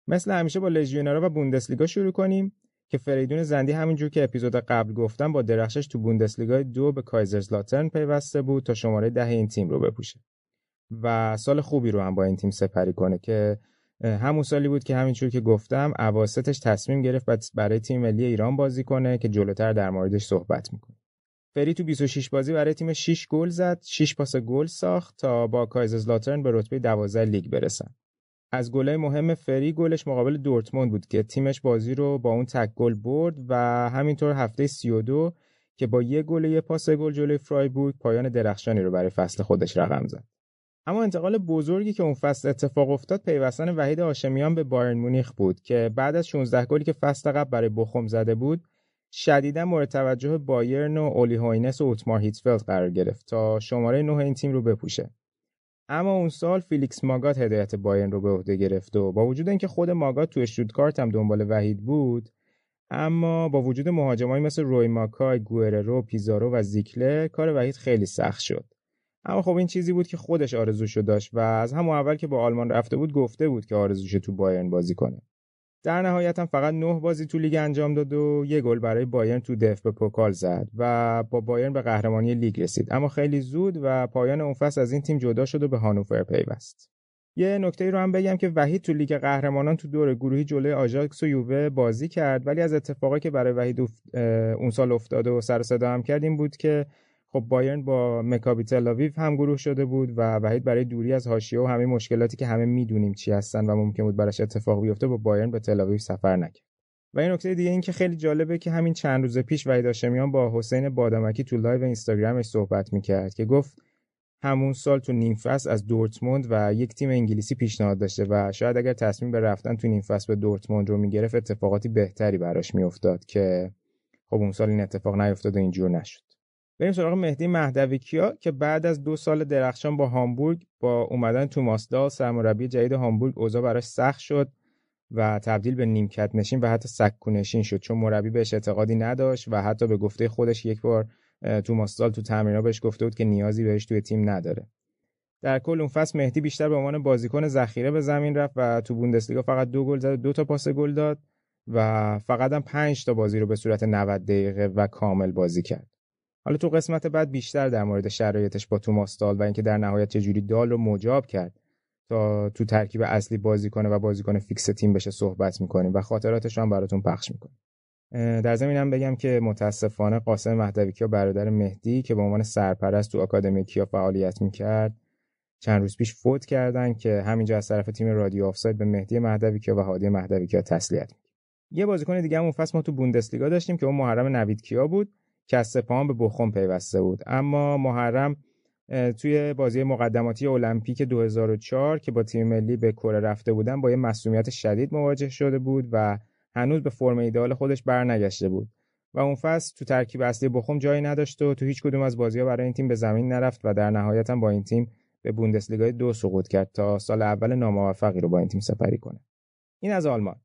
مثل همیشه با لژیونرها و بوندسلیگا شروع کنیم که فریدون زندی همینجور که اپیزود قبل گفتم با درخشش تو بوندسلیگا دو به کایزرزلاترن پیوسته بود تا شماره ده این تیم رو بپوشه. و سال خوبی رو هم با این تیم سپری کنه که همون سالی بود که همینجور که گفتم اواسطش تصمیم گرفت برای تیم ملی ایران بازی کنه که جلوتر در موردش صحبت می‌کنه. فری تو 26 بازی برای تیم 6 گل زد 6 پاس گل ساخت تا با کایزرزلاترن به رتبه 12 لیگ برسن از گلای مهم فری گلش مقابل دورتموند بود که تیمش بازی رو با اون تک گل برد و همینطور هفته 32 که با یه گل یه پاس گل جلوی فرایبورگ پایان درخشانی رو برای فصل خودش رقم زد. اما انتقال بزرگی که اون فصل اتفاق افتاد پیوستن وحید هاشمیان به بایرن مونیخ بود که بعد از 16 گلی که فصل قبل برای بوخوم زده بود شدیدا مورد توجه بایرن و اولی هوینس و اوتمار هیتسفلد قرار گرفت تا شماره 9 این تیم رو بپوشه. اما اون سال فیلیکس ماگات هدایت بایرن رو به عهده گرفت و با وجود اینکه خود ماگات تو اشتوتگارت هم دنبال وحید بود اما با وجود مهاجمایی مثل روی ماکای، گوئررو، پیزارو و زیکلر کار وحید خیلی سخت شد. اما خب این چیزی بود که خودش آرزوشو داشت و از همون اول که به آلمان رفته بود گفته بود که آرزوش تو بایرن بازی کنه. در نهایت هم فقط نه بازی تو لیگ انجام داد و یه گل برای بایرن تو DFB-Pokal زد و با بایرن به قهرمانی لیگ رسید. اما خیلی زود و پایان اون فصل از این تیم جدا شد و به هانوفر پیوست. یه نکته رو هم بگم که وحید تو لیگ قهرمانان تو دور گروهی جلوی آژاکس و یووه بازی کرد ولی از اتفاقی که برای وحید اون سال افتاده و سر صدا هم کرد این بود که خب بایرن با مکابی تلاویو هم گروه شده بود و وحید برای دوری از حاشیه و همه مشکلاتی که همه می‌دونیم چی هستن و ممکن بود براش اتفاق بیفته با بایرن به تلاویو سفر نکرد. و این نکته دیگه این که خیلی جالبه که همین چند روز پیش وحید هاشمیان با حسین بادامکی تو لایو اینستاگرامش صحبت می‌کرد که گفت همون سال تو نیم از دورتموند و یک تیم انگلیسی پیشنهاد داشته و شاید اگر تصمیم به رفتن تو نیم به دورتموند رو می‌گرفت اتفاقاتی بهتری براش میافتاد که خب اون سال این اتفاق نیفتاد و اینجور نشد. بریم سراغ مهدی مهدوی کیا که بعد از دو سال درخشان با هامبورگ با اومدن توماس دال سرمربی جدید هامبورگ اوضاع براش سخت شد و تبدیل به نیمکت نشین و حتی سکو نشین شد. چون مربی بهش اعتقادی نداشت و حتی به گفته خودش یک بار توماس دال تو تمرین‌ها بهش گفته بود که نیازی بهش توی تیم نداره. در کل اون فصل مهدی بیشتر به عنوان بازیکن ذخیره به زمین رفت و تو بوندسلیگا فقط دو گل زد و دو تا پاس گل داد و فقط هم 5 تا بازی رو به صورت 90 دقیقه و کامل بازی کرد. حالا تو قسمت بعد بیشتر در مورد شرایطش با توماس دال و اینکه در نهایت چجوری دال رو مجاب کرد تا تو ترکیب اصلی بازی کنه و بازیکن فیکس تیم بشه صحبت می‌کنیم و خاطراتش رو هم براتون پخش می‌کنیم. در زمینم بگم که متاسفانه قاسم مهدوی کیا برادر مهدی که به عنوان سرپرست تو آکادمی کیا فعالیت می‌کرد چند روز پیش فوت کردن که همینجا از طرف تیم رادیو آفساید به مهدی مهدوی کیا و هادی مهدوی کیا تسلیت میگیم یه بازیکن دیگه اون فصل ما تو بوندسلیگا داشتیم که اون محرم نوید کیا بود. که از سپاهان به بخوم پیوسته بود. اما محرم توی بازی مقدماتی المپیک 2004 که با تیم ملی به کره رفته بودن با یه مسئولیت شدید مواجه شده بود و هنوز به فرم ایدال خودش برنگشته بود. و اون فصل تو ترکیب اصلی بخوم جایی نداشت و تو هیچ کدوم از بازی‌ها برای این تیم به زمین نرفت و در نهایت هم با این تیم به بوندسلیگای دو سقوط کرد تا سال اول ناموفقی رو با این تیم سپری کنه. این از آلمان.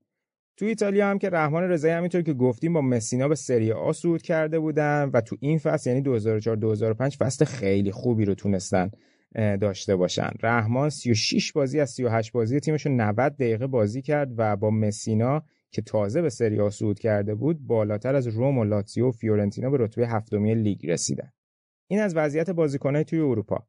تو ایتالیا هم که رحمان رضایی همینطور که گفتیم با مسینا به سری آ صعود کرده بودن و تو این فصل یعنی 2004 2005 فصل خیلی خوبی رو تونستن داشته باشن. رحمان 36 بازی از 38 بازی تیمش 90 دقیقه بازی کرد و با مسینا که تازه به سری آ صعود کرده بود بالاتر از روم و لاتزیو و فیورنتینا به رتبه هفتمی لیگ رسیدن. این از وضعیت بازیکنهای توی اروپا.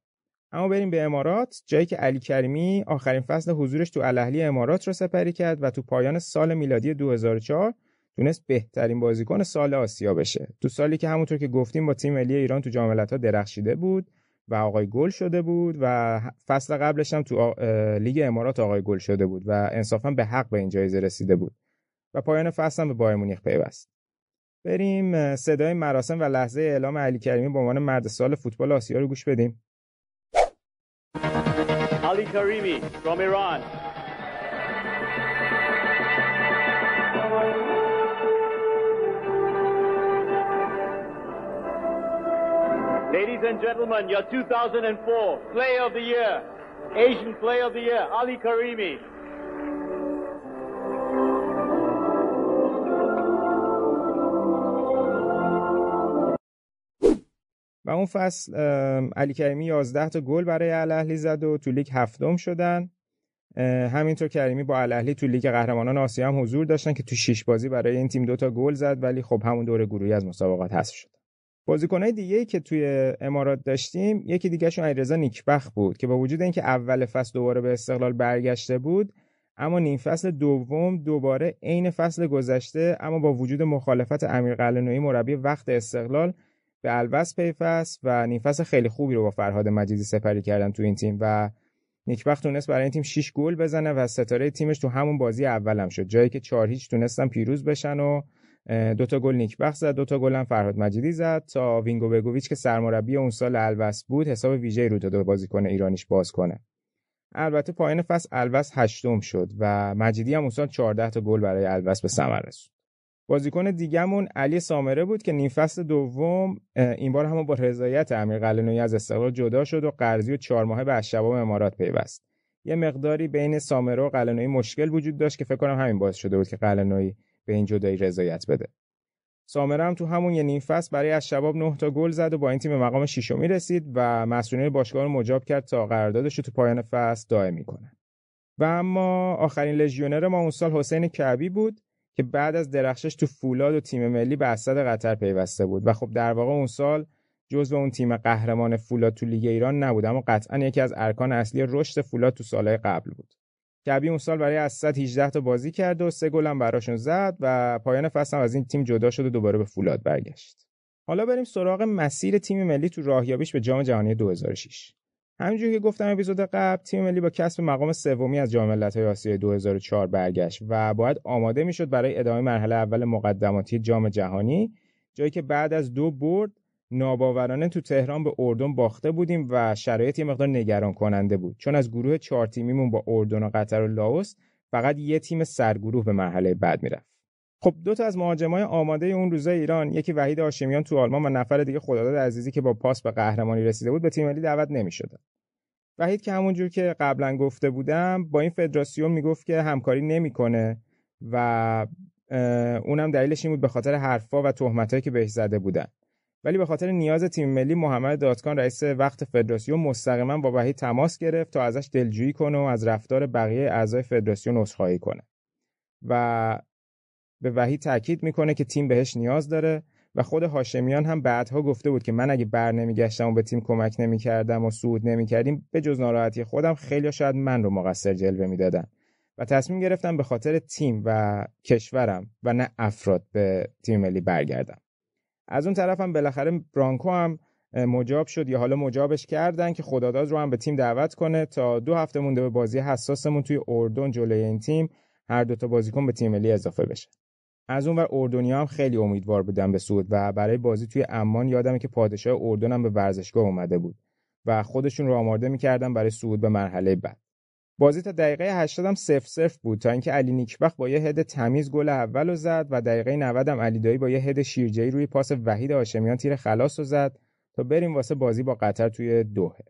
اما بریم به امارات جایی که علی کریمی آخرین فصل حضورش تو الاهلی امارات رو سپری کرد و تو پایان سال میلادی 2004 تونست بهترین بازیکن سال آسیا بشه. تو سالی که همونطور که گفتیم با تیم ملی ایران تو جام ها درخشیده بود و آقای گل شده بود و فصل قبلش هم تو لیگ امارات آقای گل شده بود و انصافا به حق به این جایزه رسیده بود و پایان فصل هم به بایر مونیخ پیوست. بریم صدای مراسم و لحظه اعلام علی کریمی به عنوان مرد سال فوتبال آسیا رو گوش بدیم. Ali Karimi from Iran. Ladies and gentlemen, your 2004 Player of the Year, Asian Player of the Year, Ali Karimi. و اون فصل علی کریمی 11 تا گل برای الاهلی زد و تو لیگ هفتم شدن. همینطور کریمی با الاهلی تو لیگ قهرمانان آسیا هم حضور داشتن که تو 6 بازی برای این تیم دوتا گل زد ولی خب همون دور گروهی از مسابقات حذف شد. بازیکنهای دیگه که توی امارات داشتیم یکی دیگهشون علیرضا نیکبخت بود که با وجود اینکه اول فصل دوباره به استقلال برگشته بود اما نیم فصل دوم دوباره عین فصل گذشته اما با وجود مخالفت امیر قلعه‌نویی مربی وقت استقلال به الوس پیفست و نیم خیلی خوبی رو با فرهاد مجیدی سپری کردن تو این تیم و نیکبخت تونست برای این تیم 6 گل بزنه و ستاره تیمش تو همون بازی اولم شد. جایی که 4 هیچ تونستن پیروز بشن و دوتا گل نیکبخت زد دوتا گل هم فرهاد مجیدی زد تا وینکو بگوویچ که سرمربی اون سال الوصل بود حساب ویژه رو دوتا بازیکن ایرانیش باز کنه. البته پایان فصل الوصل هشتم شد و مجیدی هم اون سال 14 تا گل برای الوصل به ثمر رسوند. بازیکن دیگهمون علی سامره بود که نیم فصل دوم این بار هم با رضایت امیر قلعه‌نویی از استقلال جدا شد و قرضی و چهار ماهه به الشباب امارات پیوست. یه مقداری بین سامره و قلعه‌نویی مشکل وجود داشت که فکر کنم همین باعث شده بود که قلعه‌نویی به این جدایی رضایت بده. سامره هم تو همون یه نیم فصل برای از شباب 9 تا گل زد و با این تیم مقام ششمی رسید و مسئولین باشگاه رو مجاب کرد تا قراردادش رو تو پایان فصل دائمی کنه و اما آخرین لژیونر ما اون سال حسین کعبی بود که بعد از درخشش تو فولاد و تیم ملی به اسد قطر پیوسته بود. و خب در واقع اون سال جزو اون تیم قهرمان فولاد تو لیگ ایران نبود اما قطعا یکی از ارکان اصلی رشد فولاد تو سالهای قبل بود. کبی اون سال برای اسد 18 تا بازی کرد و سه گل هم براشون زد و پایان فصل هم از این تیم جدا شد و دوباره به فولاد برگشت. حالا بریم سراغ مسیر تیم ملی تو راهیابیش به جام جهانی 2006 همونجوری که گفتم اپیزود قبل تیم ملی با کسب مقام سومی از جام ملت‌های آسیا 2004 برگشت و باید آماده می‌شد برای ادامه مرحله اول مقدماتی جام جهانی جایی که بعد از دو برد ناباورانه تو تهران به اردن باخته بودیم و شرایط یه مقدار نگران کننده بود. چون از گروه چهار تیمیمون با اردن و قطر و لاوس فقط یه تیم سرگروه به مرحله بعد می‌رفت. خب دو تا از مهاجمای آماده اون روزای ایران یکی وحید هاشمیان تو آلمان و نفر دیگه خداداد عزیزی که با پاس به قهرمانی رسیده بود به تیم ملی دعوت نمی‌شدن. وحید که همونجور که قبلا گفته بودم با این فدراسیون می‌گفت که همکاری نمی‌کنه و اونم دلیلش این بود به خاطر حرفا و تهمتایی که بهش زده بودن. ولی به خاطر نیاز تیم ملی محمد دادکان رئیس وقت فدراسیون مستقیما با وحید تماس گرفت تا ازش دلجویی کنه و از رفتار بقیه اعضای فدراسیون عذرخواهی کنه. و به وحید تاکید می‌کنه که تیم بهش نیاز داره و خود هاشمیان هم بعدها گفته بود که من اگه بر نمیگشتم و به تیم کمک نمی‌کردم و صعود نمی‌کردیم به جز ناراحتی خودم خیلی شاید من رو مقصر جلوه می‌دادن. و تصمیم گرفتم به خاطر تیم و کشورم و نه افراد به تیم ملی برگردم. از اون طرفم بالاخره برانکو هم مجاب شد یا حالا مجابش کردن که خداداد رو هم به تیم دعوت کنه تا دو هفته مونده به بازی حساسمون توی اردن جلوی این تیم هر دوتا بازیکن به تیم ملی اضافه بشه. از اون ور اردنی هم خیلی امیدوار بودن به سود و برای بازی توی امان یادمه که پادشاه اردن هم به ورزشگاه اومده بود و خودشون رو آماده می‌کردن برای صعود به مرحله بعد. بازی تا دقیقه 80 هم 0 0 بود تا اینکه علی نیکبخت با یه هد تمیز گل اول رو زد و دقیقه 90 هم علی دایی با یه هد شیرجه‌ای روی پاس وحید هاشمیان تیر خلاص رو زد تا بریم واسه بازی با قطر توی دوحه.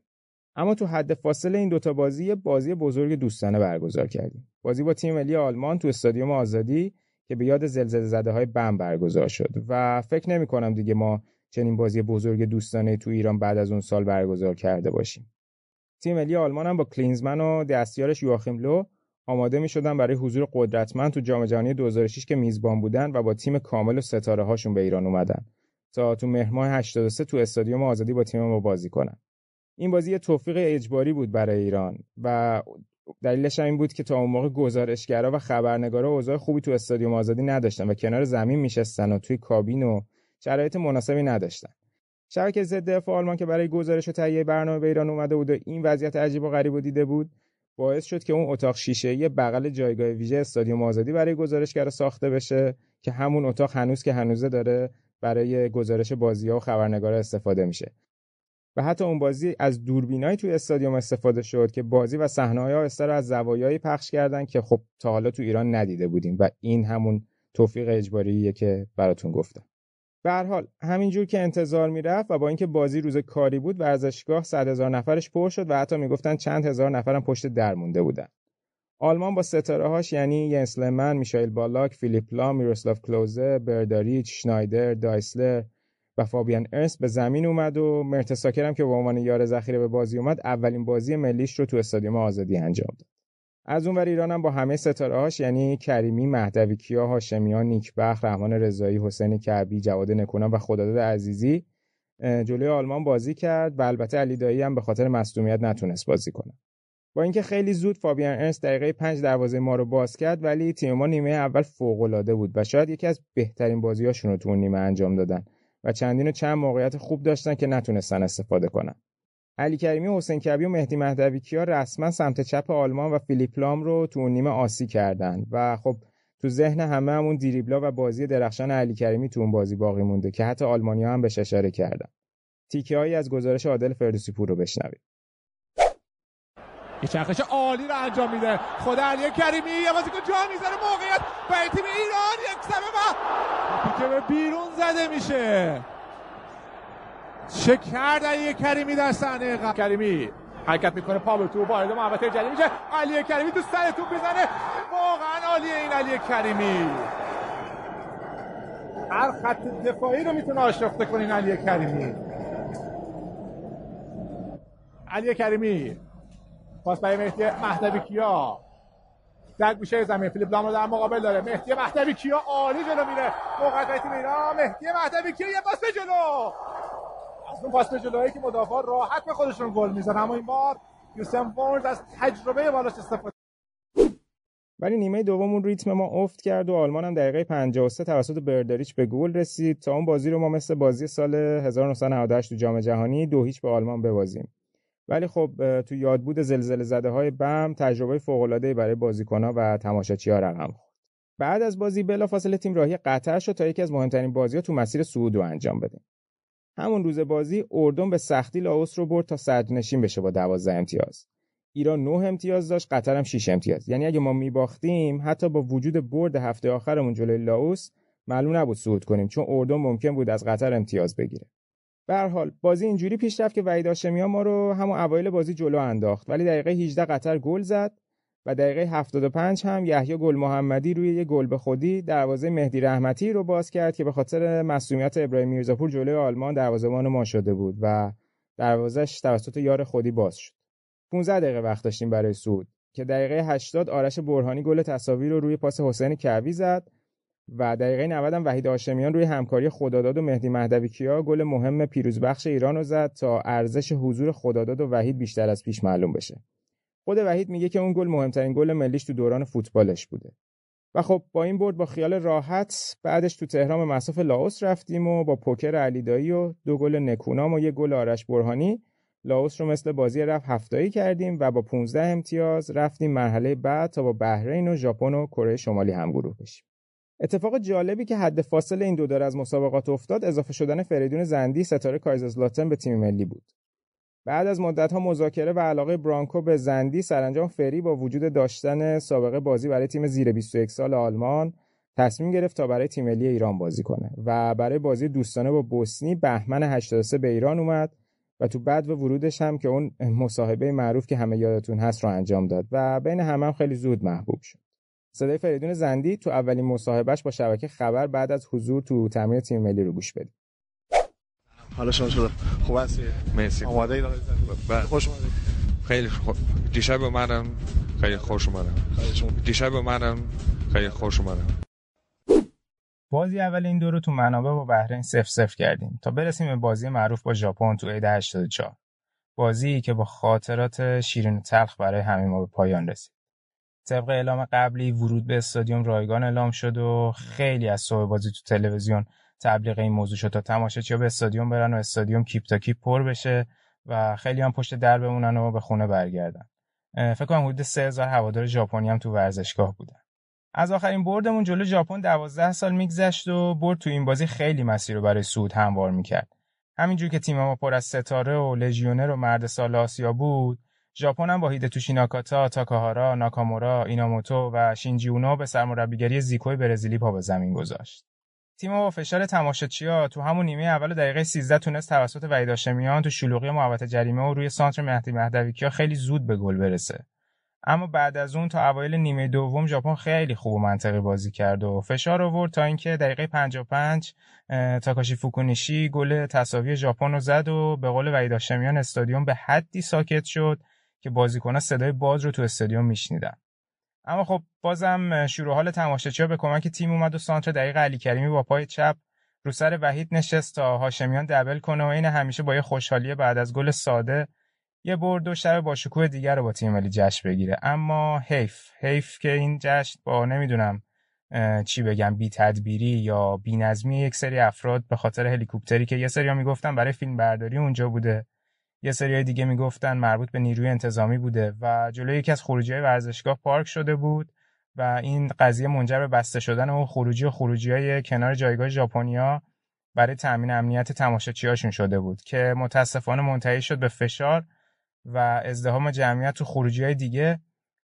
اما تو حد فاصله این دوتا بازی بازی بزرگ دوستانه برگزار کردیم. بازی با تیم ملی آلمان تو استادیوم آزادی که به یاد زلزله زده های بم برگزار شد. و فکر نمی کنم دیگه ما چنین بازی بزرگ دوستانه تو ایران بعد از اون سال برگزار کرده باشیم. تیم ملی آلمان هم با کلینزمن و دستیارش یواخیم لو آماده می شدن برای حضور قدرتمند تو جام جهانی 2006 که میزبان بودن و با تیم کامل و ستاره هاشون به ایران اومدن. تا تو مهر ماه 83 تو استادیوم آزادی با تیم ما بازی کنن. این بازی یه توفیق اجباری بود برای ایران و دلیلش این بود که تا اون موقع گزارشگرا و خبرنگارا اوضاع خوبی تو استادیوم آزادی نداشتن و کنار زمین میشستن و توی کابین و شرایط مناسبی نداشتن. شبکه ضد دفاع آلمان که برای گزارش و تهیه برنامه به ایران اومده بود و این وضعیت عجیب و غریب و دیده بود باعث شد که اون اتاق شیشه بغل جایگاه ویژه استادیوم آزادی برای گزارشگرا ساخته بشه که همون اتاق هنوز که هنوزه داره برای گزارش بازی ها و خبرنگارا استفاده میشه. و حتی اون بازی از دوربینای توی استادیوم استفاده شد که بازی و صحنه‌های آهسته رو از زوایایی پخش کردن که خب تا حالا تو ایران ندیده بودیم و این همون توفیق اجباریه که براتون گفتم. به هر حال همینجور که انتظار می‌رفت و با اینکه بازی روز کاری بود ورزشگاه صد هزار نفرش پر شد و حتی می‌گفتن چند هزار نفرم پشت در مونده بودن. آلمان با ستاره هاش یعنی ینس لمن، میشایل بالاک، فیلیپ لام، میروسلاف کلوزه، برداریچ، شنایدر، دایسلر و فابیان ارنست به زمین اومد و مرتساکر هم که به عنوان یار ذخیره به بازی اومد اولین بازی ملیش رو تو استادیوم آزادی انجام داد. از اونور ایران هم با همه ستاره هاش یعنی کریمی، مهدوی کیا، هاشمیان، نیکبخت، رحمان رضایی، حسین کعبی، جواد نکونام و خداداد عزیزی جلوی آلمان بازی کرد و البته علی دایی هم به خاطر مصدومیت نتونست بازی کنه. با اینکه خیلی زود فابیان ارنست دقیقه 5 دروازه ما رو باز کرد ولی تیم ما نیمه اول فوق بود و شاید یکی از بهترین بازیاشون رو تو اون نیمه انجام دادن و چندین و چند موقعیت خوب داشتن که نتونستن استفاده کنن. علی کریمی حسین کبی و مهدی مهدوی کیا رسما سمت چپ آلمان و فیلیپ لام رو تو نیمه آسی کردن و خب تو ذهن همه همون دیریبلا و بازی درخشان علی کریمی تو اون بازی باقی مونده که حتی آلمانیا هم بهش اشاره کردن. تیکه هایی از گزارش عادل فردوسی پور رو بشنوید. یه چرخش عالی رو انجام میده خود علی کریمی یه بازیکن جا می‌ذاره موقعیت برای تیم ایران یک سمه که به بیرون زده میشه. چه کرد علی کریمی در صحنه قبل. کریمی حرکت می‌کنه پا به تو وارد محوطه جدید میشه. علی کریمی تو سر تو می‌زنه. واقعا عالیه این علی کریمی. هر خط دفاعی رو می‌تونه آشفته کنه این علی کریمی. علی کریمی. پاس برای مهدی مهدوی کیا. در گوشه زمین. فیلیپ لام رو در مقابل داره. مهدی مهدوی کیا عالی جلو میره. موقعیت تیم ایران. مهدی مهدوی کیا یه پاس به جلو. از اون پاس به جلویی که مدافع راحت به خودشون گل می‌زنن. اما این بار یوسف وونز از تجربه بالاش استفاده ولی نیمه دوم ریتم ما افت کرد و آلمان هم دقیقه 53 توسط برداریچ به گل رسید. تا اون بازی رو ما مثل بازی سال 1998 تو جام جهانی دو هیچ به آلمان ببازیم. ولی خب تو یادبود زلزله زده های بم تجربه فوق العاده برای بازیکن‌ها و تماشاچی‌ها رقم خورد. بعد از بازی بلافاصله تیم راهی قطر شد تا یکی از مهمترین بازی‌ها تو مسیر صعود رو انجام بده. همون روز بازی اردن به سختی لاوس رو برد تا صدرنشین بشه با 12 امتیاز. ایران 9 امتیاز داشت قطر هم 6 امتیاز. یعنی اگه ما میباختیم حتی با وجود برد هفته آخرمون جلوی لاوس معلوم نبود صعود کنیم چون اردن ممکن بود از قطر امتیاز بگیره. به حال بازی اینجوری پیش رفت که وحید هاشمیان ما رو همون اوایل بازی جلو انداخت. ولی دقیقه 18 قطر گل زد و دقیقه 75 هم یحیی گل محمدی روی یه گل به خودی دروازه مهدی رحمتی رو باز کرد که به خاطر مسئولیت ابراهیم میرزاپور جلوی آلمان دروازه‌بان ما شده بود و دروازش توسط یار خودی باز شد. 15 دقیقه وقت داشتیم برای سود که دقیقه 80 آرش برهانی گل تصاویر رو روی پاس حسین کعبی زد. و دقیقه 90 هم وحید هاشمیان روی همکاری خداداد و مهدی مهدوی کیا گل مهم پیروزبخش ایران رو زد تا ارزش حضور خداداد و وحید بیشتر از پیش معلوم بشه خود وحید میگه که اون گل مهمترین گل ملیش تو دوران فوتبالش بوده و خب با این برد با خیال راحت بعدش تو تهران به مصاف لاوس رفتیم و با پوکر علیدایی و دو گل نکونام و یه گل آرش برهانی لاوس رو مثل بازی رفت هفتایی کردیم و با 15 امتیاز رفتیم مرحله بعد تا با بحرین و ژاپن و کره شمالی همگروه بشیم. اتفاق جالبی که حد فاصل این دو دور از مسابقات افتاد اضافه شدن فریدون زندی ستاره کایزرزلاتن به تیم ملی بود. بعد از مدت‌ها مذاکره و علاقه برانکو به زندی سرانجام فری با وجود داشتن سابقه بازی برای تیم زیر 21 سال آلمان تصمیم گرفت تا برای تیم ملی ایران بازی کنه و برای بازی دوستانه با بوسنی بهمن 83 به ایران اومد و تو بعد و ورودش هم که اون مصاحبه معروف که همه یادتون هست رو انجام داد و بین همه هم خیلی زود محبوب شد صدای فریدون زندی تو اولین مصاحبهش با شبکه خبر بعد از حضور تو تمرین تیم ملی رو گوش بدید حالا شما شده خوب هستی؟ مرسی. آماده اید بله. خوش اومدید. خیلی خوب دیشب اومدم خیلی خوش اومدم. دیشب اومدم خیلی خوش اومدم. بازی اول این دو رو تو منابع با بحرین 0 0 کردیم. تا برسیم به بازی معروف با ژاپن تو عید 84 بازی که با خاطرات شیرین و تلخ برای همه ما به پایان رسید. طبق اعلام قبلی ورود به استادیوم رایگان اعلام شد و خیلی از صبح بازی تو تلویزیون تبلیغ این موضوع شد تا تماشاچی‌ها به استادیوم برن و استادیوم کیپ تا کیپ پر بشه و خیلی هم پشت در بمونن و به خونه برگردن. فکر کنم حدود 3000 هوادار ژاپنی هم تو ورزشگاه بودن. از آخرین بردمون جلو ژاپن 12 سال میگذشت و برد تو این بازی خیلی مسیر رو برای سود هموار می‌کرد. همینجور که تیم ما پر از ستاره و لژیونر و مرد سال آسیا بود ژاپن هم با هیدتوشی ناکاتا، تاکاهارا، ناکامورا، ایناموتو و شینجی اونو به سرمربیگری زیکوی برزیلی پا به زمین گذاشت. تیم با فشار تماشاچی‌ها تو همون نیمه اول دقیقه 13 تونست توسط وحید هاشمیان تو شلوغی محوطه جریمه و روی سانتر مهدی مهدویکیا خیلی زود به گل برسه. اما بعد از اون تا اوایل نیمه دوم ژاپن خیلی خوب و منطقی بازی کرد و فشار آورد تا اینکه دقیقه 55 تاکاشی فوکونیشی گل تساوی ژاپن رو زد و به قول وحید هاشمیان استادیوم به حدی ساکت شد که بازیکن‌ها صدای باز رو تو استادیوم میشنیدن. اما خب بازم شروع حال تماشاچی‌ها به کمک تیم اومد و سانتر دقیق علی کریمی با پای چپ رو سر وحید نشست تا هاشمیان دبل کنه و این همیشه با یه خوشحالی بعد از گل ساده یه برد و شب با شکوه دیگر رو با تیم ملی جشن بگیره اما حیف حیف که این جشن با نمی‌دونم چی بگم بی تدبیری یا بی نظمی یک سری افراد به خاطر هلیکوپتری که یه سری ها می‌گفتن برای فیلم برداری اونجا بوده یه سری دیگه می‌گفتن مربوط به نیروی انتظامی بوده و جلوی یکی از خروجی ورزشگاه پارک شده بود و این قضیه منجر به بسته شدن اون خروجی و خروجی های کنار جایگاه ژاپنیا برای تامین امنیت تماشاچیاشون شده بود که متاسفانه منتهی شد به فشار و ازدهام جمعیت تو خروجی های دیگه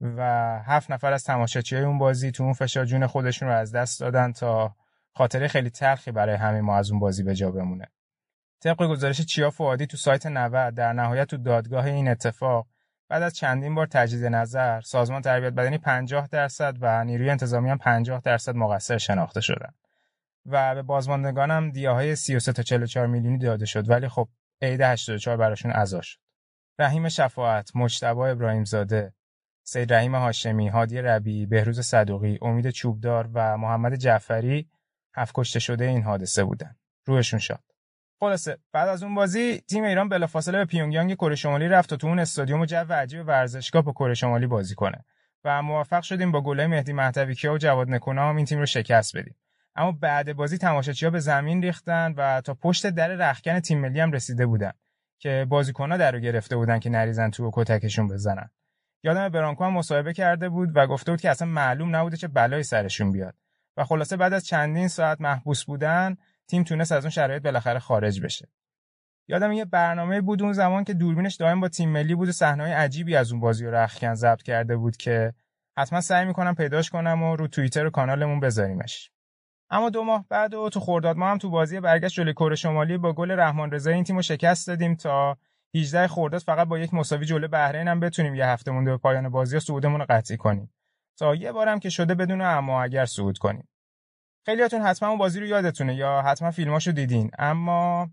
و هفت نفر از تماشاچی های اون بازی تو اون فشار جون خودشون رو از دست دادن تا خاطره خیلی تلخی برای همه ما از اون بازی به جا بمونه. طبق گزارش چیا فوادی تو سایت 90 در نهایت تو دادگاه این اتفاق بعد از چندین بار تجدید نظر سازمان تربیت بدنی 50 درصد و نیروی انتظامی هم 50 درصد مقصر شناخته شدن و به بازماندگان هم دیاهای 33 تا 44 میلیونی داده شد ولی خب عید 84 براشون عزا شد رحیم شفاعت، مجتبی ابراهیمزاده، سید رحیم هاشمی، هادی ربی، بهروز صدوقی، امید چوبدار و محمد جعفری هفت کشته شده این حادثه بودن. روحشون شاد. خلاصه بعد از اون بازی تیم ایران بلافاصله به پیونگیانگ کره شمالی رفت و تو اون استادیوم جو عجیب ورزشگاه با کره شمالی بازی کنه. و موفق شدیم با گله مهدی مهدویکیا و جواد نکونا هم این تیم رو شکست بدیم. اما بعد بازی تماشاچی‌ها به زمین ریختن و تا پشت در رخکن تیم ملی هم رسیده بودن که بازیکن‌ها در رو گرفته بودن که نریزن تو و کتکشون بزنن. یادم برانکو هم مصاحبه کرده بود و گفته بود که اصلا معلوم نبوده چه بلایی سرشون بیاد. و خلاصه بعد از چندین ساعت محبوس بودن تیم تونست از اون شرایط بالاخره خارج بشه. یادم یه برنامه بود اون زمان که دوربینش دائم با تیم ملی بود و صحنه‌های عجیبی از اون بازی رو رخکن ضبط کرده بود که حتما سعی می‌کنم پیداش کنم و رو توییتر و کانالمون بذاریمش. اما دو ماه بعد و تو خرداد ما هم تو بازی برگشت جلوی کره شمالی با گل رحمان رضایی این تیمو شکست دادیم تا 18 خرداد فقط با یک مساوی جلوی بحرین هم بتونیم یه هفته مونده به پایان بازی صعودمون رو قطعی کنیم. تا یه بارم که شده بدون اما اگر صعود کنیم. خیلیاتون حتما اون بازی رو یادتونه یا حتما فیلماشو دیدین. اما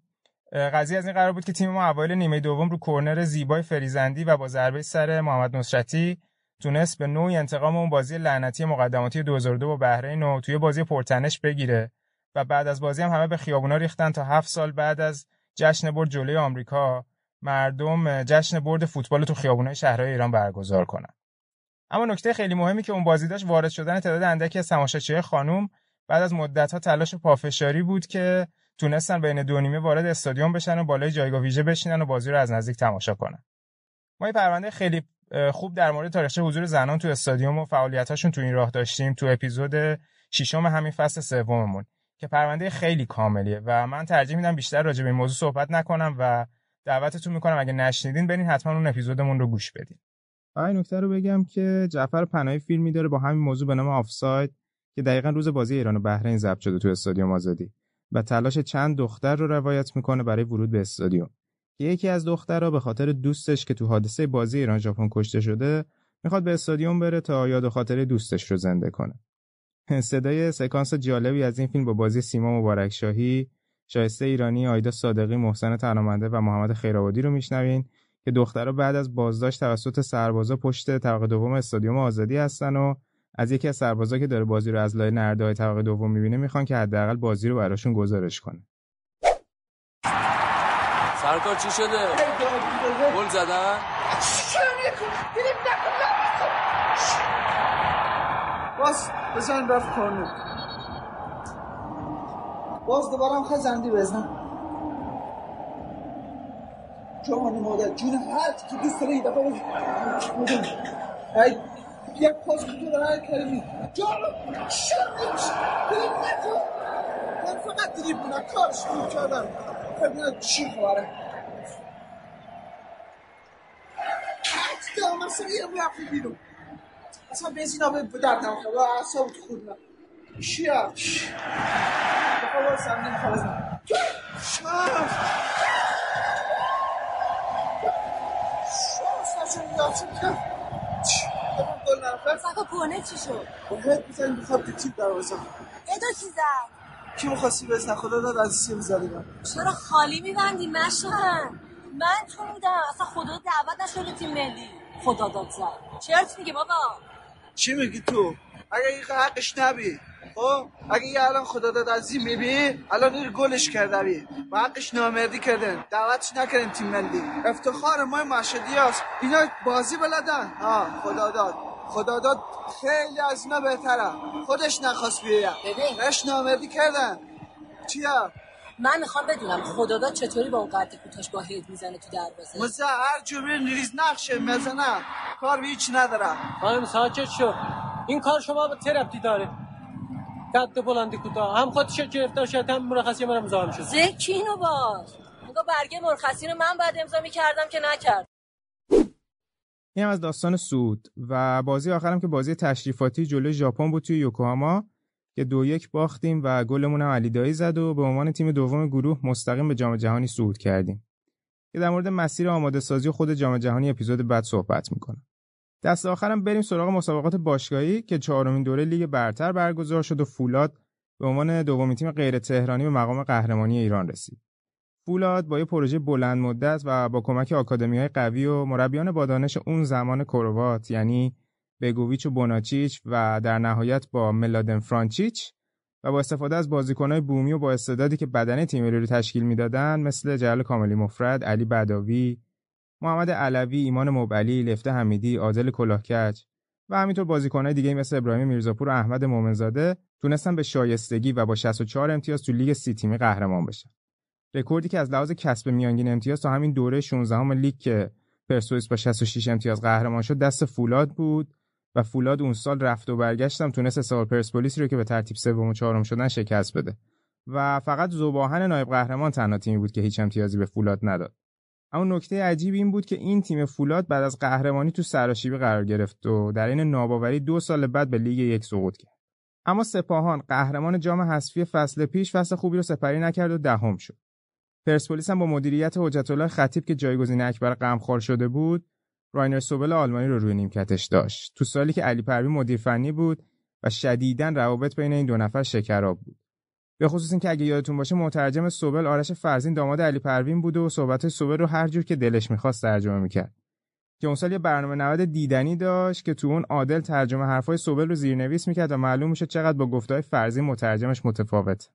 قضیه از این قرار بود که تیم ما اوایل نیمه دوم رو کرنر زیبای فریزندی و با ضربه سر محمد نصرتی تونست به نوعی انتقام اون بازی لعنتی مقدماتی 2002 با بحرین و توی بازی پرتنش بگیره. و بعد از بازی هم همه به خیابونا ریختن تا هفت سال بعد از جشن برد جلوی آمریکا مردم جشن برد فوتبال تو خیابونای شهرهای ایران برگزار کنن. اما نکته خیلی مهمی که اون بازی داشت وارد شدن تعداد اندکی از تماشاچیهای خانوم بعد از مدت‌ها تلاش پافشاری بود که تونستن بین دو نیمه وارد استادیوم بشن و بالای جایگاه ویژه بشینن و بازی رو از نزدیک تماشا کنن ما یه پرونده خیلی خوب در مورد تاریخچه حضور زنان تو استادیوم و فعالیتاشون تو این راه داشتیم تو اپیزود ششم همین فصل سوممون که پرونده خیلی کاملیه و من ترجیح میدم بیشتر راجع به این موضوع صحبت نکنم و دعوتتون می‌کنم اگه نشنیدین برین حتما اون اپیزودمون رو گوش بدین. این نکته رو بگم که جعفر پناهی فیلمی داره با همین موضوع به نام آفساید که دقیقا روز بازی ایران و بحرین ضبط شده تو استادیوم آزادی و تلاش چند دختر رو روایت می‌کنه برای ورود به استادیوم. که یکی از دخترها به خاطر دوستش که تو حادثه بازی ایران ژاپن کشته شده می‌خواد به استادیوم بره تا یاد و خاطر دوستش رو زنده کنه. صدای سکانس جالبی از این فیلم با بازی سیما مبارک شاهی شایسته ایرانی آیدا صادقی محسن تنامنده و محمد خیرآبادی رو میشنوین که دخترها بعد از بازداشت توسط سربازا پشت طبقه دوم استادیوم آزادی هستن و از یکی از سربازا که داره بازی رو از لای نرده های طبقه دوم می‌بینه می‌خوان که حداقل بازی رو براشون گزارش کنه. سرکار چی شده؟ گل زدن؟ باز بزن رفت کارنو باز دوباره هم خزندی بزن. جوانی مادر جون هر که دوست داره یه دفعه بزن. یک پاس که تو هر کلمی جانو شرمش من فقط دلیب بودم کارش رو کردم. ببینم چی خبره دارم اصلا یه رفتی بیرون. اصلا بنزین ها به درد نمی‌خواد اعصاب تو خود نه چی هست بخواه باید سم نمی‌خواد بزنم شانس نشون که گل نرفت سکا کنه چی شد؟ باید بزنیم بخواد تو تیم در بزن ادو کی زد؟ کی می‌خواستی بزن خدا داد از سیم زدی من چرا خالی میبندی؟ مشن من تو بودم. اصلا خدا دعوت نشده تیم ملی. خدا داد زد. چرت میگه بابا؟ چی میگی تو؟ اگه این حقش نبی خب؟ اگه یه الان خدا داد از این میبی الان این گلش کرده بی و حقش نامردی کردن. دعوتش نکردن تیم ملی. افتخار ما مشهدی هست اینا بازی بلدن. ها خدا داد. خدا داد خیلی از اینا بهتره خودش نخواست بیاید ببین. بهش نامردی کردن. چیه من می‌خوام بدونم خداداد چطوری با اون قد کوتاش با هید می‌زنه تو دروازه؟ مزه هر جوری نیریز نقشه مزنه کار به هیچ نداره. خانم ساکت شو. این کار شما به ترپتی داره. قد بلندی کوتاه. هم خودش گرفتار شد هم مرخصی من امضا شد زکی اینو باز انگار برگه مرخصی رو من بعد امضا می‌کردم که نکرد. این هم از داستان سود و بازی آخرم که بازی تشریفاتی جلوی ژاپن بود توی یوکوهاما که دو یک باختیم و گلمون هم علی دایی زد و به عنوان تیم دوم گروه مستقیم به جام جهانی صعود کردیم. که در مورد مسیر آماده سازی خود جام جهانی اپیزود بعد صحبت می‌کنم. دست آخرم بریم سراغ مسابقات باشگاهی که چهارمین دوره لیگ برتر برگزار شد و فولاد به عنوان دومین تیم غیر تهرانی به مقام قهرمانی ایران رسید. فولاد با یه پروژه بلند مدت و با کمک آکادمی های قوی و مربیان با دانش اون زمان کروات یعنی بگوویچ و بوناچیچ و در نهایت با ملادن فرانچیچ و با استفاده از بازیکنهای بومی و با استعدادی که بدنه تیم رو تشکیل می‌دادن مثل جلال کاملی مفرد، علی بداوی، محمد علوی، ایمان مبعلی، لفته حمیدی، عادل کلاه‌کج و همینطور بازیکنهای دیگه مثل ابراهیم میرزاپور و احمد مومنزاده تونستن به شایستگی و با 64 امتیاز تو لیگ سی تیمی قهرمان بشن. رکوردی که از لحاظ کسب میانگین امتیاز تا همین دوره 16 ام لیگ که پرسپولیس با 66 امتیاز قهرمان شد دست فولاد بود و فولاد اون سال رفت و برگشتم تونست استقلال پرسپولیس رو که به ترتیب سوم و چهارم شدن شکست بده. و فقط ذوب‌آهن نایب قهرمان تنها تیمی بود که هیچ امتیازی به فولاد نداد. اما نکته عجیب این بود که این تیم فولاد بعد از قهرمانی تو سراشیبی قرار گرفت و در عین ناباوری دو سال بعد به لیگ یک سقوط کرد. اما سپاهان قهرمان جام حذفی فصل پیش فصل خوبی رو سپری نکرد و دهم شد. پرسپولیس هم با مدیریت حجت الله خطیب که جایگزین اکبر غمخوار شده بود راینر زوبل آلمانی رو روی نیمکتش داشت. تو سالی که علی پروین مدیر فنی بود و شدیداً روابط بین این دو نفر شکراب بود. به خصوص اینکه اگه یادتون باشه مترجم سوبل آرش فرزین داماد علی پروین بوده و صحبت سوبل رو هر جور که دلش می‌خواست ترجمه می‌کرد. که اون سال یه برنامه 90 دیدنی داشت که تو اون عادل ترجمه حرفای سوبل رو زیرنویس می‌کرد و معلوم میشه چقدر با گفتهای فرزین مترجمش متفاوت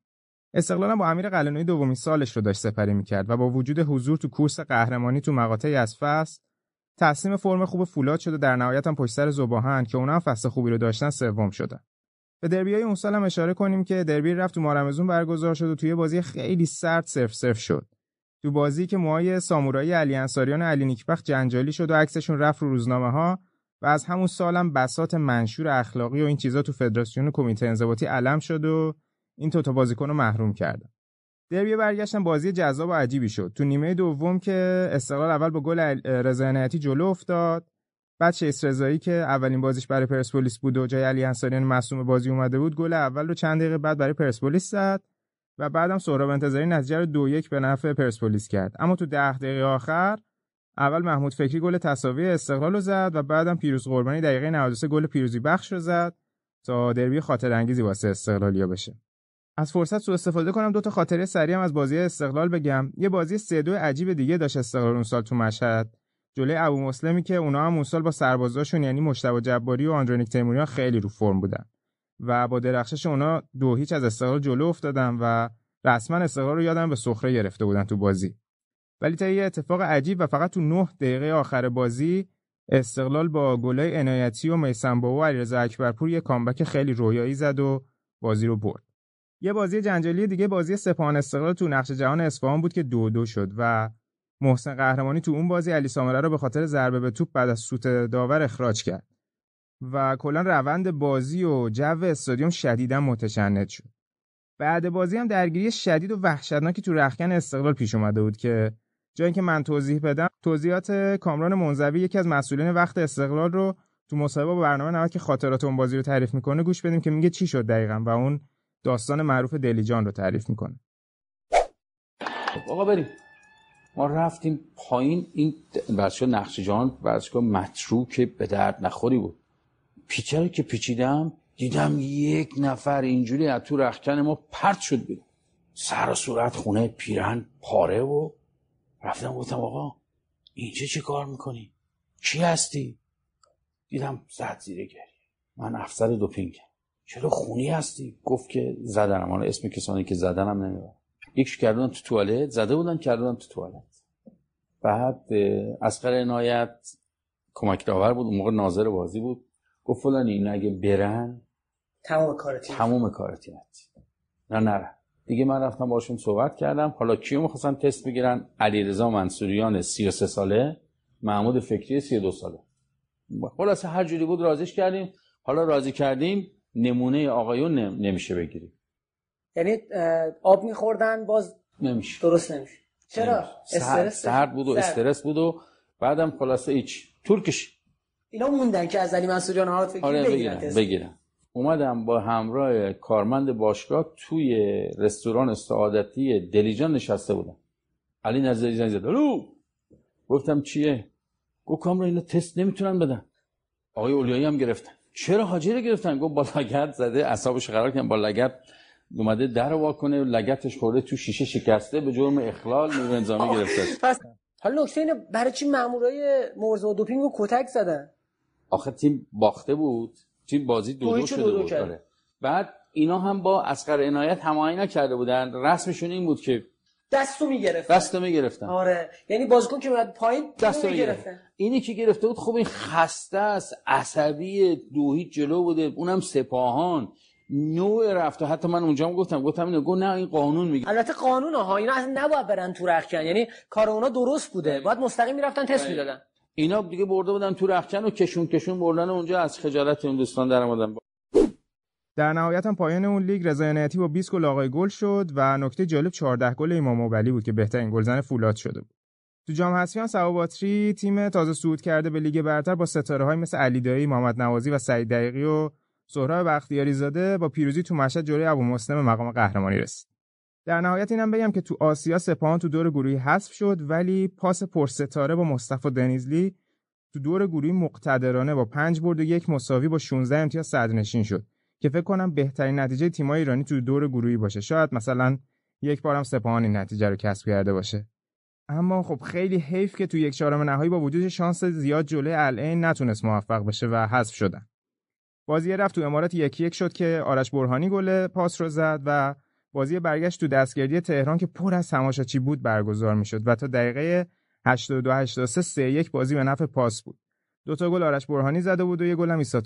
استقلال با امیر قلنوی دومین سالش رو داشت سپری می‌کرد و با وجود حضور تو کورس قهرمانی تو مقاطعی از فصل تصمیم فرم خوب فولاد شد و در نهایت هم پشت سر زباهن که اونا هم فصل خوبی رو داشتن سوم شدن. به دربی های اون سال هم اشاره کنیم که دربی رفت تو مارمزون برگزار شد و توی بازی خیلی سرد صرف صرف شد. تو بازی که موهای سامورایی علی انصاریان و علی نیکبخت جنجالی شد و عکسشون رفت رو روزنامه ها و از همون سالم بسات منشور اخلاقی و این چیزا تو فدراسیون کمیته انضباطی علم شد و این تو بازیکن رو محروم کردن دربی برگشتن بازی جذاب و عجیبی شد. تو نیمه دوم که استقلال اول با گل رضا جلو افتاد. بعد شیس رضایی که اولین بازیش برای پرسپولیس بود و جای علی انصاریان مصوم بازی اومده بود گل اول رو چند دقیقه بعد برای پرسپولیس زد و بعدم سهراب انتظاری نتیجه رو دو یک به نفع پرسپولیس کرد. اما تو ده دقیقه آخر اول محمود فکری گل تساوی استقلال رو زد و بعدم پیروز قربانی دقیقه 93 گل پیروزی بخش رو زد تا دربی خاطر انگیزی واسه استقلالیا بشه. از فرصت سوء استفاده کنم. دو تا خاطره سریع هم از بازی استقلال بگم. یه بازی سه دو عجیب دیگه داشت استقلال اون سال تو مشهد. جلوی ابو مسلمی که اونا هم اون سال با سربازاشون یعنی مشتبه جباری و آندرونیک تیموریان خیلی رو فرم بودن. و با درخشش اونا دو هیچ از استقلال جلو افتادن و رسما استقلال رو یادم به سخره گرفته بودن تو بازی. ولی تا یه اتفاق عجیب و فقط تو نه دقیقه آخر بازی استقلال با گلای عنایتی و میسن و علیرضا اکبرپور یه کامبک خیلی رویایی زد و بازی رو برد. یه بازی جنجالی دیگه بازی سپاهان استقلال تو نقش جهان اصفهان بود که دو دو شد و محسن قهرمانی تو اون بازی علی سامره رو به خاطر ضربه به توپ بعد از سوت داور اخراج کرد و کلا روند بازی و جو استادیوم شدیدا متشنج شد. بعد بازی هم درگیری شدید و وحشتناکی تو رخکن استقلال پیش اومده بود که جای اینکه من توضیح بدم توضیحات کامران منزوی یکی از مسئولین وقت استقلال رو تو مصاحبه با برنامه 90 که خاطرات اون بازی رو تعریف می‌کنه گوش بدیم که میگه چی شد دقیقا و اون داستان معروف دلیجان رو تعریف می‌کنه. خب آقا بریم. ما رفتیم پایین. این ورزشگاه نقش جهان ورزشگاه متروک به درد نخوری بود. پیچه که پیچیدم دیدم یک نفر اینجوری از تو رخکن ما پرت شد بیرون. سر و صورت خونه پیرن پاره و رفتم گفتم آقا اینجا چه کار می‌کنی؟ چی هستی؟ دیدم زد زیره گریه. من افسر دوپینگ چرا خونی هستی؟ گفت که زدنم. حالا اسم کسانی که زدنم نمی‌برم. یکش کردن تو توالت زده بودن کردن تو توالت. بعد اسقر عنایت کمک داور بود. اون موقع ناظر بازی بود. گفت فلان این اگه برن تمام کارتی تمام کارتی نه نره دیگه من رفتم باشون صحبت کردم. حالا کیو می‌خواستن تست بگیرن؟ علیرضا منصوریان 33 ساله محمود فکری 32 ساله. خلاصه هر جوری بود راضیش کردیم. حالا راضی کردیم. نمونه آقایون نمیشه بگیریم یعنی آب میخوردن باز نمیشه. درست نمیشه. چرا؟ استرس؟ سرد بود و استرس بود و بعدم خلاصه هیچ. ترکش. اینا موندن که از علی منصوریان هات فکری آره بگیرن بگیرن اومدم با همراه کارمند باشگاه توی رستوران سعادتی دلیجان نشسته بودم. علی نظری زنگ زد. الو! گفتم چیه؟ گفت کامرا اینا تست نمی‌تونن بدن. آقای اولیایی هم گرفتن. چرا حاجی رو گرفتن؟ گفت با لگت زده اعصابش قرار کردن با لگت اومده در وا کنه لگتش خورده تو شیشه شکسته به جرم اخلال نیرو انظامی گرفته پس حالا نکته اینه برای چی مامورای مرزا و دوپینگ رو کتک زدن؟ آخه تیم باخته بود تیم بازی دو دو شده بود. آره. بعد اینا هم با اسقر عنایت هماهنگ نکرده بودن. رسمشون این بود که دستو می‌گرفتن. دستو می‌گرفتن. آره. یعنی بازیکن که میاد پایین دستو می‌گرفتن. اینی که گرفته بود خب این خسته است عصبی دو هیچ جلو بوده اونم سپاهان. نوع رفته حتی من اونجا هم گفتم گفتم اینو گفت نه این قانون میگه. البته قانون ها اینا اصلا نباید برن تو رخکن یعنی کار اونا درست بوده. باید مستقیم می‌رفتن تست می‌دادن. اینا دیگه برده بودن تو رخکن و کشون کشون بردن اونجا از خجالت اون دوستان در اومدن در نهایت هم پایان اون لیگ رضا با 20 گل آقای گل شد و نکته جالب 14 گل امام ولی بود که بهترین گلزن فولاد شده بود تو جام حذفی سواباتری تیم تازه صعود کرده به لیگ برتر با ستاره های مثل علی دایی، محمد نوازی و سعید دقیقی و سهراب بختیاری زاده با پیروزی تو مشهد جلوی ابو مسلم مقام قهرمانی رسید. در نهایت اینم بگم که تو آسیا سپاهان تو دور گروهی حذف شد ولی پاس پرستاره با مصطفی دنیزلی تو دور گروهی مقتدرانه با پنج برد و یک مساوی با 16 امتیاز صدرنشین شد که فکر کنم بهترین نتیجه تیم‌های ایرانی تو دور گروهی باشه. شاید مثلا یک بارم سپاهان این نتیجه رو کسب کرده باشه. اما خب خیلی حیف که تو یک چهارم نهایی با وجود شانس زیاد جلوی العین نتونست موفق بشه و حذف شدن. بازی رفت تو امارات یکی یک شد که آرش برهانی گل پاس رو زد و بازی برگشت تو دستگردی تهران که پر از تماشاچی بود برگزار می‌شد و تا دقیقه 82 83 3 1 بازی به نفع پاس بود. دو تا گل آرش برهانی زده بود و یه گل هم ایسا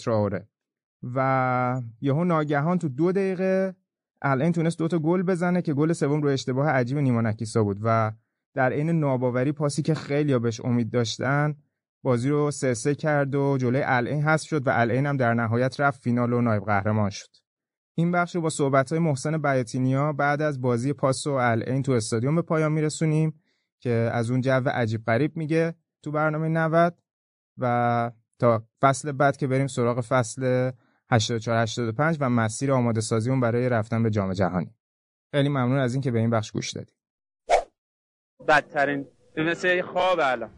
و یهو ناگهان تو دو دقیقه الان تونست دو تا گل بزنه که گل سوم رو اشتباه عجیب نیما نکیسا بود و در عین ناباوری پاسی که خیلی بهش امید داشتن بازی رو سه سه کرد و جلوی العین حذف شد و العین هم در نهایت رفت فینال و نایب قهرمان شد. این بخش رو با صحبت های محسن بیاتینیا بعد از بازی پاس و العین تو استادیوم به پایان میرسونیم که از اون جو عجیب غریب میگه تو برنامه 90 و تا فصل بعد که بریم سراغ فصل 84 85 و مسیر آماده سازی اون برای رفتن به جام جهانی. خیلی ممنون از اینکه به این بخش گوش دادید بدترین مثل خواب الان.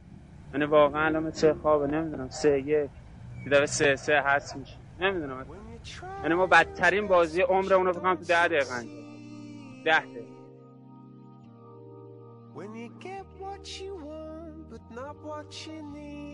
یعنی واقعا الان مثل خوابه نمی‌دونم سه یک دیگه سه سه هست میشه. نمی‌دونم. یعنی ما بدترین بازی عمرمون رو بکنم تو ده دقیقه انجام ده دقیقه. When you get what you want, but not what you need.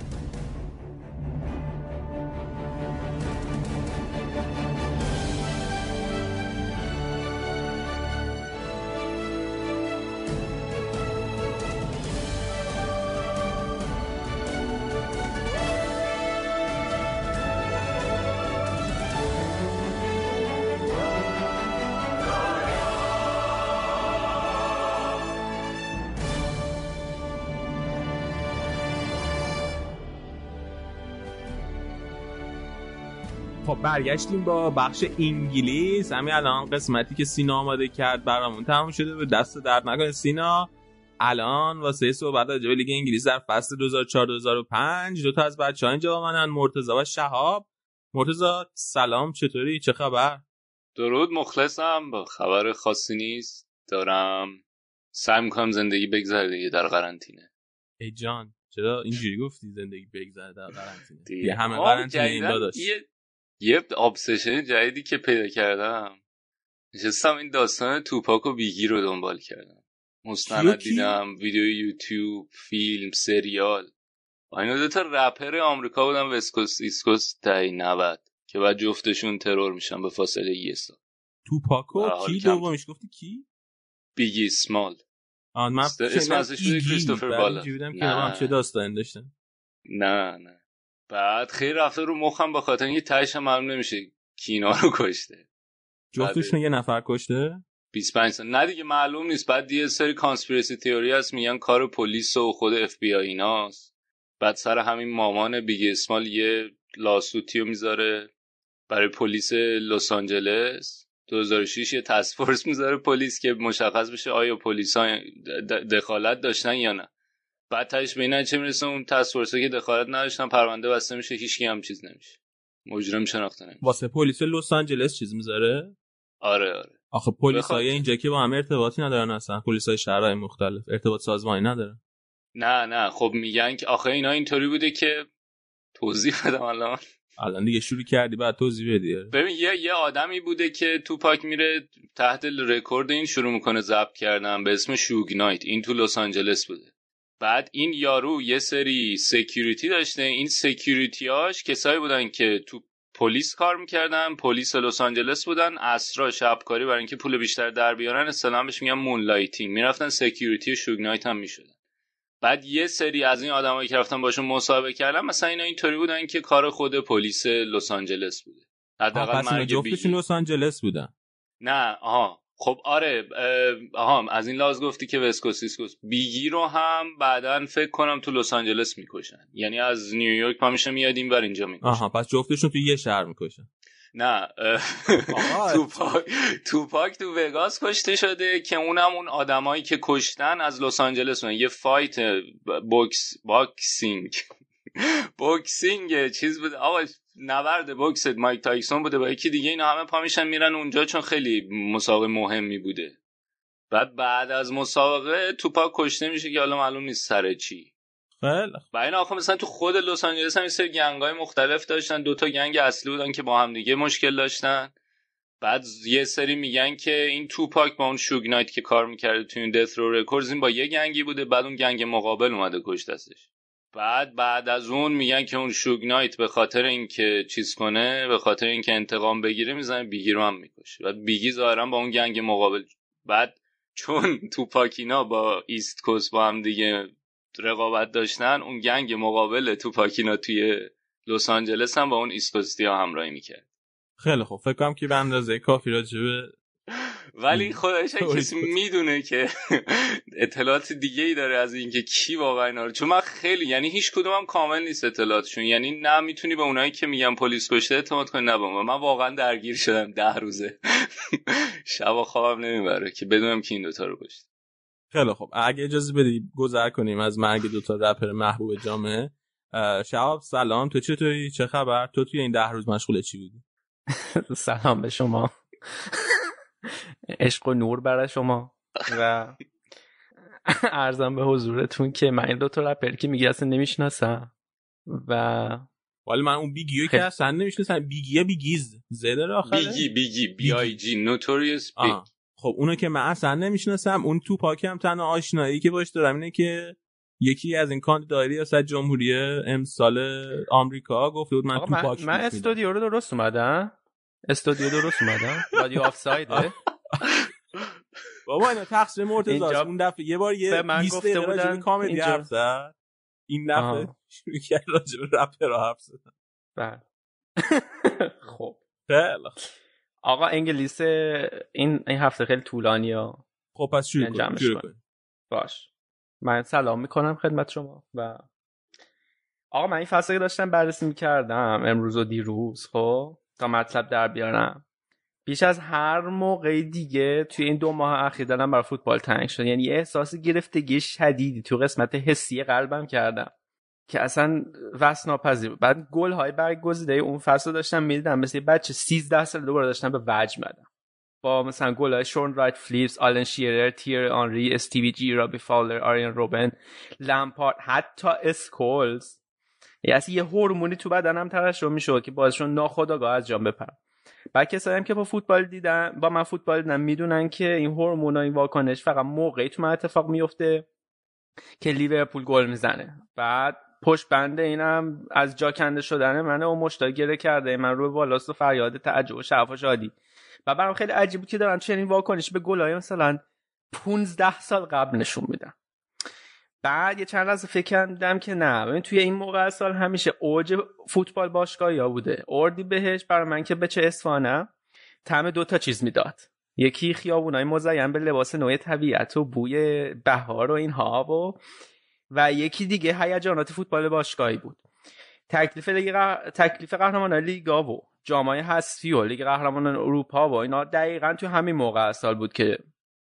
برگشتیم با بخش انگلیس. همین الان قسمتی که سینا آماده کرد برامون تموم شده به دست درد نکنه. سینا الان واسه صحبت راجع به لیگ انگلیس در فصل 2004 2005 دو تا از بچه‌ها اینجا با منن. مرتضی و شهاب. مرتضی سلام چطوری؟ چه خبر؟ درود مخلصم. با خبر خاصی نیست. دارم سعی می‌کنم زندگی بگذره دیگه در قرنطینه. ای جان چرا اینجوری گفتی زندگی بگذره در قرنطینه. یه همه قرنطینه این داداش یه یه obsession جدیدی که پیدا کردم. نشستم این داستان توپاک و بیگی رو دنبال کردم. مستند؟ دیدم ویدیو یوتیوب فیلم سریال. اینا دو تا رپر آمریکا بودن West Coast East Coast دهه 90 که بعد جفتشون ترور میشن به فاصله یه سال. توپاکو کی دومیش؟ گفتی کی؟ بیگی اسمالز. آن من اسم ازش. کریستوفر والاس. چه داستانی داشتن. نه نه. بعد خیلی رفته رو مخم به خاطر اینکه تهش هم معلوم نمیشه کی اینا رو کشته. جفتشون یه نفر کشته؟ 25 سال نه دیگه معلوم نیست. بعد یه سری conspiracy theory هست میگن کار پلیس و خود اف بی آی ایناست. بعد سر همین مامان بیگ اسمال یه lawsuit ی می‌ذاره برای پلیس لس آنجلس. 2006 یه task force می‌ذاره پلیس که مشخص بشه آیا پلیس ها دخالت داشتن یا نه. بعد تاش به این چه می‌رسه؟ اون تسک فورس که دخالت نداشتن پرونده بسته میشه هیچ هم چیز نمیشه. مجرم شناخته نمیشه. واسه پلیس لس آنجلس چیز می‌ذاره؟ آره آره. آخه پلیس های اینجا که با هم ارتباطی ندارن اصلا. پلیس های شهرهای مختلف. ارتباط سازمانی ندارن نه نه. خب میگن که آخه اینا اینطوری بوده که توضیح بدم الان. الان دیگه شروع کردی بعد توضیح بدی. ببین یه یه آدمی بوده که تو پاک میره Death Row Record این شروع می‌کنه ضبط کردن به اسم شوگ نایت. این تو لس آنجلس بوده. بعد این یارو یه سری security داشته. این security یاش کسایی بودن که تو پلیس کار می‌کردن پلیس لس آنجلس بودن. extra شبکاری برای اینکه پول بیشتر در بیارن. اصطلاحا بهش میگن moonlighting می‌رفتن security شوگ نایت هم می‌شدن. بعد یه سری از این آدمایی که رفتن باشون مصاحبه کردن مثلا اینا اینطوری بودن که کار خود پلیس لس آنجلس بوده. حداقل مرگ جفتشون. لس آنجلس بودن. نه آها. خب آره اه، آها از این لحاظ گفتی که West Coast East Coast. بیگی رو هم بعدا فکر کنم تو لس آنجلس می‌کشن. یعنی از نیویورک پا میشه میاد این بر اینجا می‌کشن آها پس جفتشون تو یه شهر می‌کشن. نه توپاک توپاک تو وگاس کشته شده که اونم اون آدمایی که کشتن از لس آنجلس یه fight بوکس boxing. *laughs* boxing چیز بود آقا نبرد بوکس مایک تایسون بوده. با یکی دیگه اینا همه پا میشن میرن اونجا چون خیلی مسابقه مهمی بوده. بعد بعد از مسابقه توپاک کشته میشه که حالا معلوم نیست سر چی. خیلی و این آخه مثلا تو خود لس آنجلس هم سری gang های مختلف داشتن. دوتا gang اصلی بودن که با هم دیگه مشکل داشتن. بعد یه سری میگن که این توپاک با اون شوگ نایت که کار می‌کرده تو این Death Row Records این با یه gang ی بوده. بعد اون gang مقابل اومده کشتتش. بعد بعد از اون میگن که اون شوگ نایت به خاطر اینکه چیز کنه به خاطر اینکه انتقام بگیره می‌زنه بیگی رو هم می‌کشه. بعد بیگی ظاهرا با اون gang مقابل. بعد چون توپاکینا با East Coast با هم دیگه رقابت داشتن اون gang مقابل توپاکینا توی لس آنجلس هم با اون East Coast یا همراهی می‌کرد. خیلی خوب. فکر کنم که به اندازه کافی راجبه ولی خودش *laughs* کسی می‌دونه که اطلاعات دیگه ای داره از اینکه کی واقعا اینا رو چون من خیلی یعنی هیچ کدومم کامل نیست اطلاعاتشون. یعنی نه می‌تونی به اونایی که میگن پلیس کشته اعتماد کنی نه من واقعا درگیر شدم ده روزه. *laughs* شب خوابم نمی‌بره که بدونم کی این دوتا رو کشته. خیلی خوب. اگه اجازه بدی گذر کنیم از مرگ دوتا رپر محبوب جامعه. شهاب سلام. تو چطوری چه خبر؟ تو توی این ده روز مشغول چی بودی؟ *laughs* سلام به شما. عشق و نور برای شما. و عرضم به حضورتون که من این دو تا رپر که میگی اصلا نمی‌شناسم. و ولی من اون بیگیو که اصلا نمی‌شناسم. بیگیه بیگیز زده آخره. بیگی بیگی B.I.G نوتوریوس بیگ خب اونو که من اصلا نمی‌شناسم. اون توپاکی هم تنها آشنایی که باش دارم اینه که یکی از این کاندیدای ریاست جمهوری امسال آمریکا گفته بود من توپاک من استودیو رو درست اومدم؟ استودیو درست اومدم رادیو آف سایده بابا اینا تقصیر مرتضی اون دفعه یه بار یه من گفته بودم کامدی حرف زد. این دفعه *laughs* شروع کرد راجع به رپر حرف زدن. بله. *laughs* خب. خیلی آقا انگلیس این این هفته خیلی طولانیه. خب پس شروع کن باش. من سلام می‌کنم خدمت شما و آقا من این فصلی داشتم بررسی می‌کردم امروز و دیروز خب؟ تا مطلب در بیارم. بیش از هر موقع دیگه توی این دو ماه اخیر دلم برای فوتبال تنگ شد. یعنی یه احساس گرفتگی شدیدی تو قسمت حسی قلبم کردم که اصلا وصف ناپذیر بعد گل های برگزیده اون فصل داشتم می‌دیدم. مثل بچه 13 سال دوباره داشتم به وجد اومدم با مثلا گل های شون رایت فلیپس آلن شیرر تیری آنری استیوی جی رابی فالر آرین روبن لمپارد حتی اسکولز. یعنی یه هورمونی تو بدنم ترشح می‌شد که باعثشون ناخودآگاه از جان بپرم. بعد کسایی که با فوتبال دیدن با من فوتبال دیدن می‌دونن که این هورمون این واکنش فقط موقعی تو من اتفاق میفته که لیورپول گل می‌زنه. بعد پشت بنده اینم از جا کنده شدن منه و مشتاق گره کرده. من روی بالاست و فریاد تعجب و شعف و شادی. و برام خیلی عجیب بود که دارن چنین واکنش به گلای مثلا 15 سال قبل نشون میدن. بعد یه چند لحظه فکر کردم که نه. ببین توی این موقع سال همیشه اوج فوتبال باشگاه یا بوده. اردی بهش برای من که به چه اصفانم طعم دو تا چیز می‌داد. یکی خیابونای مزین به لباس نوع طبیعت و بوی بهار و اینها و و یکی دیگه هیجانات فوتبال باشگاهی بود. تکلیف لیگ تکلیف قهرمان لیگا و جامعه حذفی و لیگ قهرمانان اروپا و اینا دقیقا تو همین موقع سال بود که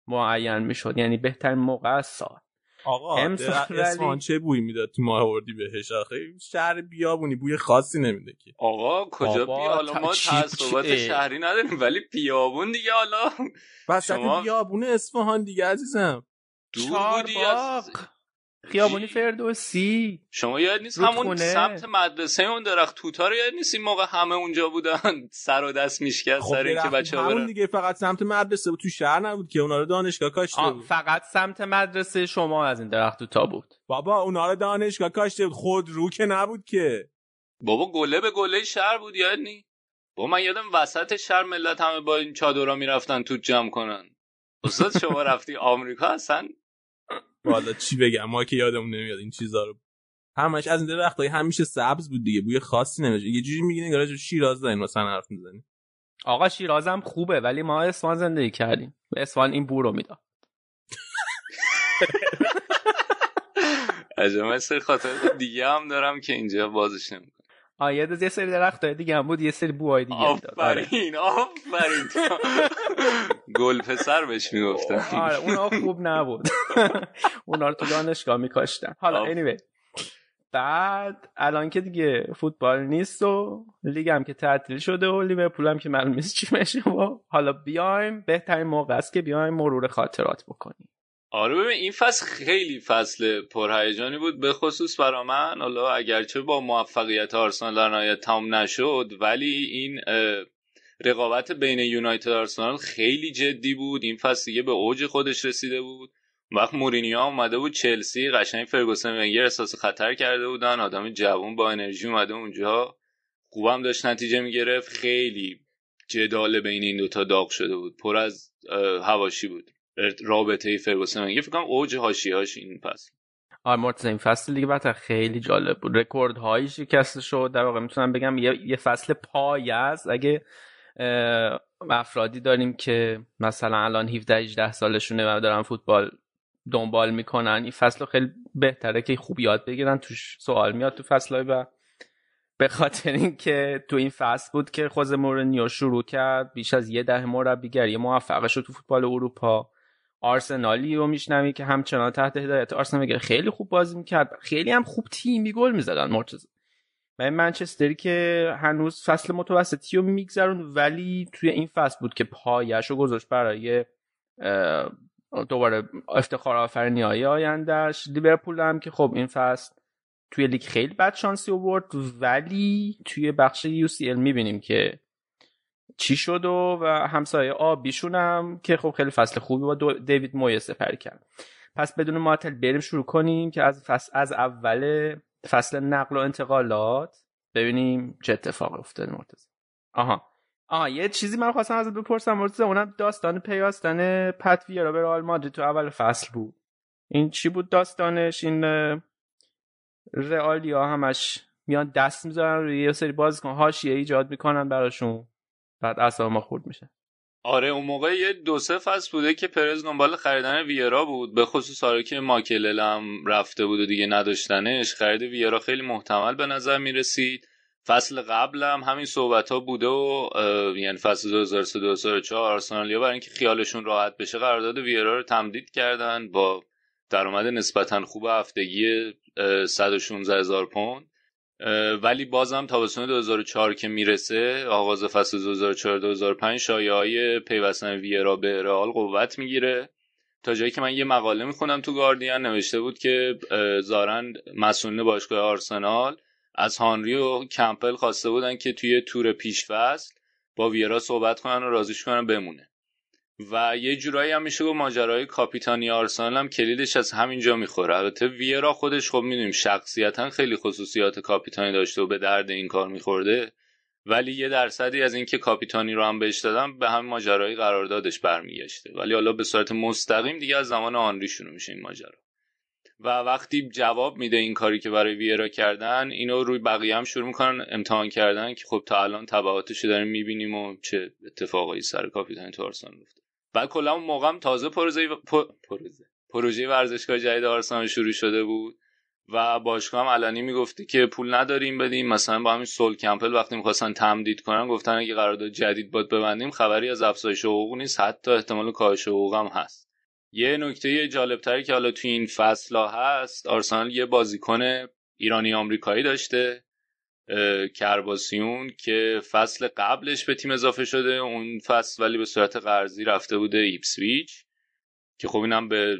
معین می‌شد. یعنی بهترین موقع سال. آقا اصفهان *laughs* چه بوی می‌داد تو ماه اردی بهش آخه شهر بیابونی بوی خاصی نمیده که. آقا کجا بیا؟ حالا ما تعصبات شهری نداریم ولی بیابون دیگه حالا. بس شما... بیابون اصفهان دیگه عزیزم. دور بودی از خیابونی فردوسی. شما یاد نیست همون سمت مدرسه اون درخت توتا رو یاد نیست این موقع همه اونجا بودن؟ *laughs* سر و دست میشکست خب سر اینکه بچه‌ها برن. همون دیگه فقط سمت مدرسه بود تو شهر نبود که اونا رو دانشگاه کاشته بود. فقط سمت مدرسه شما از این درخت توتا بود. بابا اونا رو دانشگاه کاشته بود. خود رو که نبود که. بابا گله به گله شهر بود یاد نی. بابا من یادم وسط شهر ملت همه با این چادرها می‌رفتن تو جمع کنن. استاد شما رفتی آمریکا؟ اصلا والا چی بگم؟ ما که یادمون نمیاد این چیزا رو. همش از این درختای همیشه سبز بود دیگه بوی خاصی نمیشه یه جوری میگین انگار شیراز دارین مثلا حرف می‌زنی. آقا شیراز هم خوبه ولی ما اصفهان زندگی کردیم. اصفهان این بو رو می‌داد. عجب مثل خاطر دیگه هم دارم که اینجا بازش نمی‌کنم. آیه یه سری درخت دیگه هم بود یه سری بوهای دیگه آفرین آفرین. *laughs* گل پسر بهش می‌گفتن آره اونا خوب نبود. *laughs* اونا رو تو دانشگاه میکاشتن. حالا anyway. بعد الان که دیگه فوتبال نیست و لیگ هم که تعطیل شده و لیورپول هم که معلوم نیست چی میشه و حالا بیایم بهترین موقع است که بیایم مرور خاطرات بکنیم. آره ببین این فصل خیلی فصل پرهیجانی بود به خصوص برا من. حالا اگرچه با موفقیت آرسنال در نهایت تمام نشد ولی این رقابت بین یونایتد آرسنال خیلی جدی بود. این فصل دیگه به اوج خودش رسیده بود. وقت مورینیو اومده بود چلسی قشنگ فرگوسن ونگر احساس خطر کرده بودن. آدم جوون با انرژی اومده اونجا. خوبم داشت نتیجه می‌گرفت. خیلی جدال بین این دوتا داغ شده بود. پر از هواشی بود. رابطه فرگوسن ونگر فکر کنم اوج هاش این فصل. آره مرتضی این فصل دیگه بعد خیلی جالب بود. رکورد هایی شکسته شد. در واقع می‌تونم بگم یه, یه فصل پای است. اگه افرادی داریم که مثلا الان 17 18 سالشونه و دارن فوتبال دنبال می‌کنن این فصل خیلی بهتره که خوب یاد بگیرن. توش سوال میاد تو فصل و به خاطر اینکه تو این فصل بود که خوز مورینیو شروع کرد بیش از یه ده مربیگری موفقش شد تو فوتبال اروپا آرسنالی رو میشنوی که همچنان تحت هدایت آرسنال خیلی خوب بازی می‌کرد. خیلی هم خوب تیمی گل می‌زدن مرتضی. و منچستری که هنوز فصل متوسطی رو میگذرون ولی توی این فصل بود که پایش رو گذاشت برای دوباره افتخار آفرینی های آیندهش لیورپول هم که خب این فصل توی لیگ خیلی بد شانسی اوورد ولی توی بخش یو سی ال می‌بینیم که چی شد و, و همسایه آبیشون هم که خب خیلی فصل خوبی با دیوید مویه سپری کرد. پس بدون معطل بریم شروع کنیم که از فصل از اول فصل نقل و انتقالات ببینیم چه اتفاقی افتاده مرتضی. آها. آها یه چیزی من خواستم ازت بپرسم مرتضی اونم داستان پیاستن پت ویرا به رئال مادرید تو اول فصل بود. این چی بود داستانش؟ این رئالیا همش میان دست می‌ذارن روی یه سری بازیکن حاشیه ایجاد می‌کنن براشون. بعد اصلا ما خورد میشه. آره اون موقع یه دو سه فصل بوده که پرز دنبال خریدن ویرا بود. به خصوص آره که ماکلل هم رفته بود و دیگه نداشتنش. خرید ویرا خیلی محتمل به نظر می‌رسید. فصل قبل هم همین صحبت ها بوده و یعنی فصل 2003 2004 آرسنالیا برای اینکه خیالشون راحت بشه قرارداد ویرا رو تمدید کردن با درآمد نسبتا خوب هفتگی 116 هزار پوند. ولی بازم تابستون 2004 که می‌رسه آغاز فصل 2004 2005 شایعه های پیوستن ویرا به رئال قوت می‌گیره. تا جایی که من یه مقاله می‌خونم تو گاردین نوشته بود که زارن مسئولین باشگاه آرسنال از هانری و کمپل خواسته بودن که توی تور پیش فصل با ویرا صحبت کنن و رازیش کنن بمونه. و یه جورایی هم میشه گفت ماجرای کاپیتانی آرسنال هم کلیدش از همینجا می‌خوره. البته ویرا خودش خب می‌دونیم شخصیتا خیلی خصوصیات کاپیتانی داشته و به درد این کار میخورده. ولی یه درصدی از اینکه کاپیتانی رو هم بهش دادم به همین ماجرای قراردادش برمیگشته. ولی حالا به صورت مستقیم دیگه از زمان آنری شروع میشه این ماجرا. و وقتی جواب میده این کاری که برای ویرا کردن اینو روی بقیه هم شروع می‌کنن امتحان کردن که خب تا الان تبعاتش داریم می‌بینیم و چه اتفاقایی سر کاپیتانی تو آرسنال بعد کلا اون موقع هم تازه پروژه پروژه. پروژه ورزشگاه جدید آرسنال شروع شده بود و باشگاه هم علنی می‌گفتی که پول نداریم بدیم. مثلا با همین سول کمپل وقتی می‌خواستن تمدید کنن گفتن اگه قرارداد جدید باد ببندیم خبری از افزایش حقوق نیست. حتی احتمال کاهش حقوق هم هست. یه نکته جالبتری که حالا تو این فصل هست آرسنال یه بازیکن ایرانی آمریکایی داشته. کرباسیون که فصل قبلش به تیم اضافه شده اون فصل ولی به صورت قرضی رفته بوده ایپسویچ که خب اینم به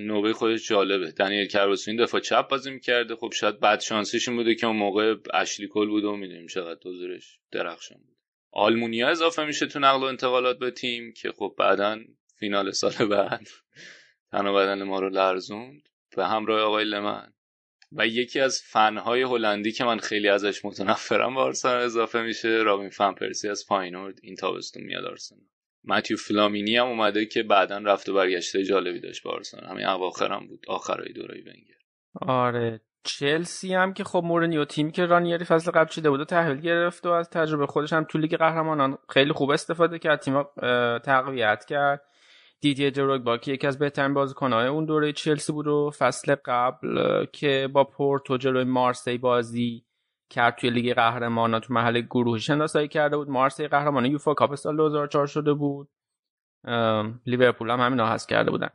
نوبه خودش جالبه. دنیل کرباسیون دفاع چپ بازی می‌کرده. خب شاید بعد شانسیش این بوده که اون موقع اشلی کل بوده و می‌دونیم چقدر حضورش درخشان بود. آلمونیا اضافه میشه تو نقل و انتقالات به تیم که خب بعدا فینال سال بعد *laughs* تن بدن ما رو لرزوند به همراه آقای لمن. و یکی از فنهای هلندی که من خیلی ازش متنفرم به اضافه میشه رابین فن پرسی از پاینورد. این تابستون میاد آرسنال. ماتیو فلامینی هم اومده که بعدا رفت و برگشته جالبی داشت به آرسنال. همین اواخرم بود آخرای دورای ونگر. آره. چلسی هم که خب مورینیو تیمی که رانیری فصل قبل چیده بود و تحویل گرفت و از تجربه خودش هم تو لیگ قهرمانان خیلی خوب استفاده کرد. تیم تقویت کرد. دیدی دروگبا که یکی از بهترین بازیکنهای اون دوره چلسی بود و فصل قبل که با پورتو جلوی مارسی بازی کرد توی لیگ قهرمانان تو مرحله گروهی شناسایی کرده بود. مارسی قهرمان یوفا کاپ سال 2004 شده بود. لیورپول هم همینا هست کرده بودن.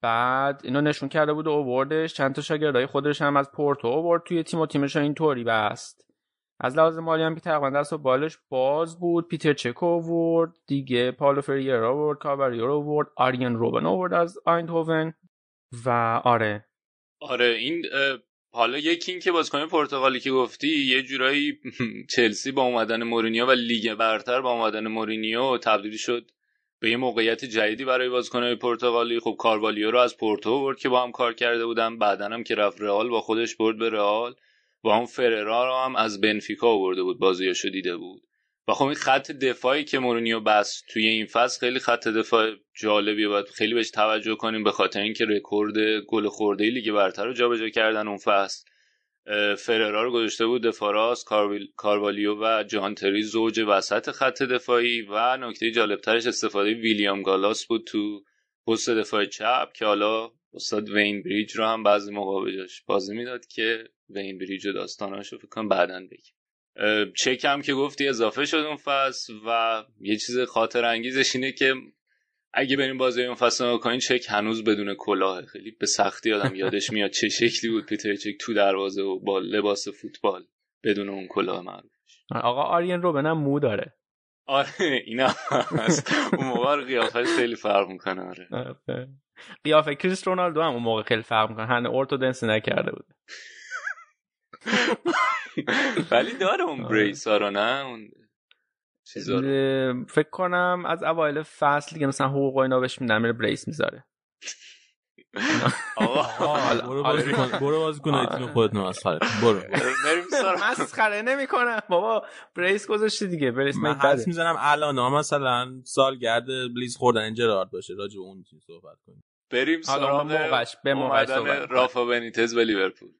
بعد اینو نشون کرده بود اووردش. چند تا شاگردای خودش هم از پورتو اوورد توی تیم و تیمش اینطوری بست. از لحاظ مالی هم که تقریبا دست و بالش باز بود. پیتر چک اوورد دیگه پائولو فریرا اوورد کاروالیو اوورد آرین روبن اوورد از آیندهوون و آره. آره این حالا یکی این که بازیکن پرتغالی که گفتی یه جورایی *laughs* چلسی با اومدن مورینیو و لیگ برتر با اومدن مورینیو تبدیل شد به یه موقعیت جدیدی برای بازیکن‌های پرتغالی. خب کاروالیو رو از پورتو برد که با هم کار کرده بودن بعدا هم که رفت رئال با خودش برد به رئال. و اون فریرا رو هم از بنفیکا آورده بود بازیاشو دیده بود. و خب این خط دفاعی که مورینیو بس توی این فصل خیلی خط دفاع جالبیه. باید خیلی بهش توجه کنیم به خاطر اینکه رکورد گل خورده لیگ برتر رو جابجا کردن اون فصل. فریرا رو گذاشته بود دفاع راست کاروالیو و جان تری زوج وسط خط دفاعی. و نکته جالبترش استفاده ویلیام گالاس بود تو پست دفاع چپ که حالا استاد وین بریج رو هم بعضی موقع بجاش بازی می‌داد که وین بریج و داستاناشو فکر کنم بعدا بگیم. چک هم که گفتی اضافه شد اون فصل و یه چیز خاطر انگیزش اینه که اگه بریم بازی اون فصل نگاه کنین چک هنوز بدون کلاه. خیلی به سختی آدم یادش میاد چه شکلی بود پیتر چک تو دروازه و با لباس فوتبال بدون اون کلاه معروف آقا آریان رو بنم مو داره. آره اینا هست. اون موقع قیافش خیلی فرق می‌کنه آره. قیافه کریس رونالدو هم اون موقع خیلی فرق می‌کنه. هنه ارتودنس نکرده بود. ولی داره اون بریس ها رو نه؟ اون فکر کنم از اوایل فصل دیگه مثلا حقوق اینا بهش میدن میره بریس می‌ذاره. برو بازی کن تیم خودت مسخره برو. مسخره نمی‌کنم. بابا بریس گذاشتی دیگه بریس من حدس می‌زنم الان مثلا سالگرد بلیز خوردن جرارد باشه راجع به اون چیز صحبت کنیم. بریم سراغ به موقعش رافا بنیتز به لیورپول.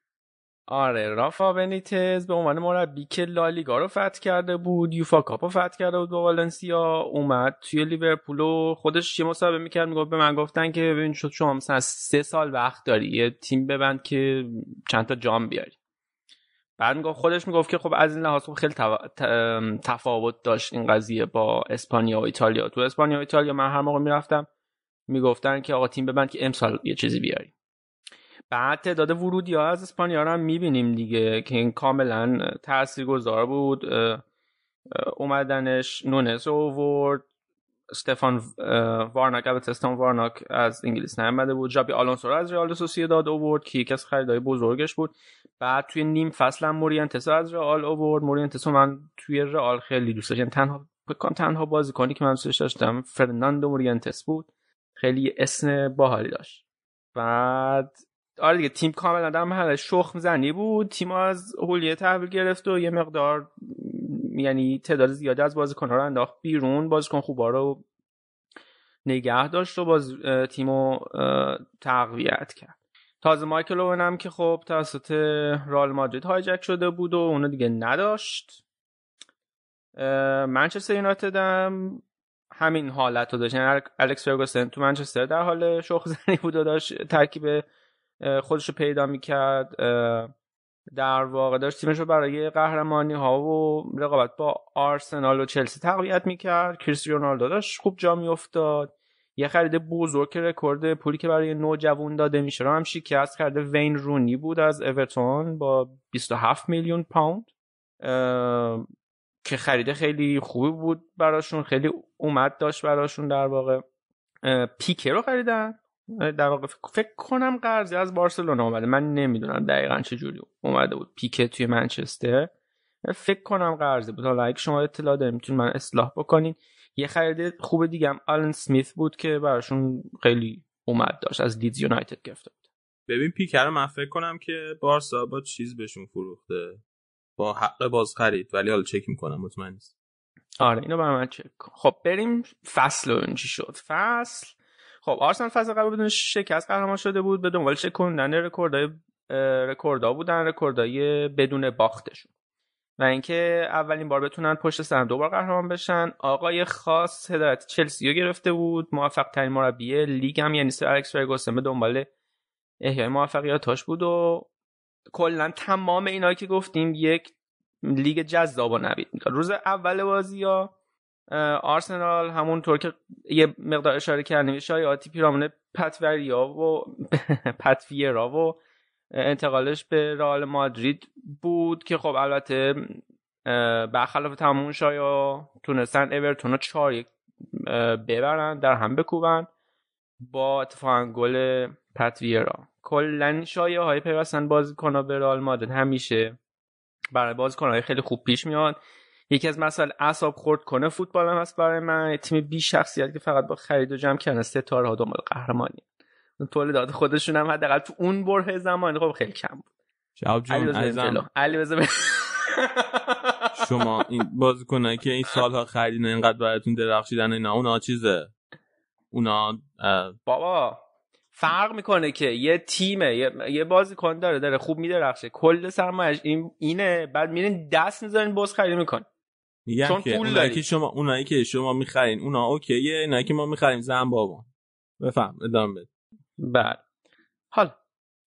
آره رافا بنیتز به عنوان مربی که لالیگا رو فتح کرده بود یوفا کاپ رو فتح کرده بود با والنسیا اومد توی لیورپول و خودش یه مصاحبه می‌کرد می‌گفت به من گفتن که ببین شد شما مثلا سه سال وقت داری یه تیم ببند که چند تا جام بیاری. بعد می‌گفت خودش می‌گفت که خب از این لحاظ خب خیلی تفاوت داشت این قضیه با اسپانیا و ایتالیا. تو اسپانیا و ایتالیا من هر موقع می‌رفتم می‌گفتن که آقا تیم ببند که امسال یه چیزی بیاری. بعد تعداد ورودی ها از اسپانیا هم می‌بینیم دیگه که این کاملا تاثیرگذار بود. اومدنش نونس اوورد استفان وارناک البته استفان وارناک از انگلیس نیامده بود. جابی آلونسو از رئال سوسییداد اوورد که یکی از خریدای بزرگش بود. بعد توی نیم فصل هم مورینتس از رئال اوورد مورینتس من توی رئال خیلی دوست داشتم. تنها بکن تنها بازیکنی که من دوستش داشتم فرناندو مورینتس بود. خیلی اسم باحالی داشت. بعد آره دیگه تیم کاملا در محل شخم زنی بود. تیم از هولیه تحویل گرفت و یه مقدار یعنی تعداد زیادی از بازیکن‌ها رو انداخت بیرون. بازیکن خوبا رو نگه داشت و باز تیم رو تقویت کرد. تازه مایکل اوون هم که خب توسط رال مادرید هایجک شده بود و اونو دیگه نداشت. منچستر یونایتد هم همین حالت رو داشت. یعنی الکس فرگوسن تو منچستر در حال شخ زنی بود و داشت ترکیب خودش رو پیدا می‌کرد در واقع داشت تیمش رو برای قهرمانی ها و رقابت با آرسنال و چلسی تقویت می‌کرد. کریستیانو رونالدو داشت خوب جا میافتاد. یه خرید بزرگ که رکورد پولی که برای نوجوان داده میشه رو هم شکست کرده. وین رونی بود از اورتون با 27 میلیون پوند. که خرید خیلی خوبی بود براشون. خیلی اومد داشت براشون در واقع. پیکه رو خریدن. در واقع فکر کنم قرضی از بارسلونا اومده. من نمی‌دونم دقیقا چه جوری اومده بود. پیکه توی منچستر. فکر کنم قرضی بود. حالا اگه شما اطلاع دارید می‌تونید من اصلاح بکنین. یه خرید خوب دیگه هم آلن سمیث بود که براشون خیلی اومد داشت. از لیدز یونایتد گرفته بود. ببین پیکه رو من فکر کنم که بارسا با چیز بهشون فروخته. با حق باز خرید ولی حالا چک می‌کنم مطمئن نیست آره اینو برای من چک خب بریم فصل و چی شد. فصل خب آرسنال فصل قبل بدون شکست قهرمان شده بود به دنبال شکوندن رکوردای رکوردها بودن رکوردای بدون باختشون. و اینکه اولین بار بتونن پشت سر دوبار قهرمان بشن آقای خاص هدایت چلسی رو گرفته بود موفق ترین مربی لیگ هم یعنی سر الکس فرگوسن به دنبال احیای موفقیتاش بود و کلا تمام اینا که گفتیم یک لیگ جذاب و نوید روز اول بازی ها آرسنال همونطور که یه مقدار اشاره کردیم شایعاتی پیرامون پتوریا و *laughs* پتویرا و انتقالش به رئال مادرید بود که خب البته برخلاف تمام شایع تونستن اورتون رو چهار یک ببرن در هم بکوبن با اتفاقا گل پتویرا. کلا شایعه های پیوستن بازیکن به رئال مادرید همیشه برای بازیکن های خیلی خوب پیش میاد. یکی از مسائل اعصاب خورد کنه فوتبال هم هست برای من. تیم بی شخصیت که فقط با خرید و جمع کردن ستاره ها دنبال قهرمانی. تولیدات خودشون هم حداقل تو اون بره زمانی. خب خیلی کم بود. جان عزیزم. علی بذار *laughs* شما این بازیکنایی که این سالها خریدین اینقدر براتون درخشیدن اینا اونا چیزه؟ اونا بابا فرق می‌کنه که یه تیمه یه, یه بازیکن داره داره خوب میدرخشه. کل سرمایش این اینه. بعد میرین دست می‌ذارین باز خرید میکن میگم چون که پول اونایی داری. که شما اونایی که شما می‌خرین اونا اوکیه اینایی که ما می‌خریم زن بابا. بفهم ادامه بده. بعد حالا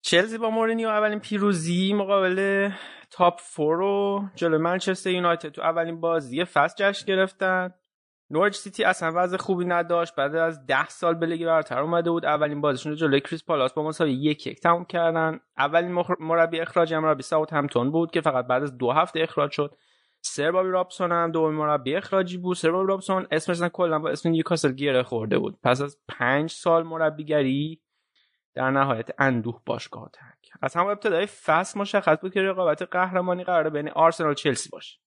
چلسی با مورینیو اولین پیروزی مقابل top four رو جلو منچستر یونایتد تو اولین بازی فصل جشن گرفتن. نوریچ سیتی اصلا وضع خوبی نداشت. بعد از ده سال به لیگ برتر اومده بود. اولین بازیشون رو جلوی کریستال پالاس با مساوی یک یک تموم کردن. اولین مربی اخراج هم مربی ساوتهمپتون بود که فقط بعد از دو هفته اخراج شد. سر بابی رابسون هم دومین مربی اخراجی بود. سر بابی رابسون اسمش اصلا کلا با اسم نیوکاسل گره خورده بود. پس از پنج سال مربیگری در نهایت اندوه باشگاه ترک از همون ابتدای فصل مشخص بود که رقابت قهرمانی قراره بین آرسنال چلسی باشه.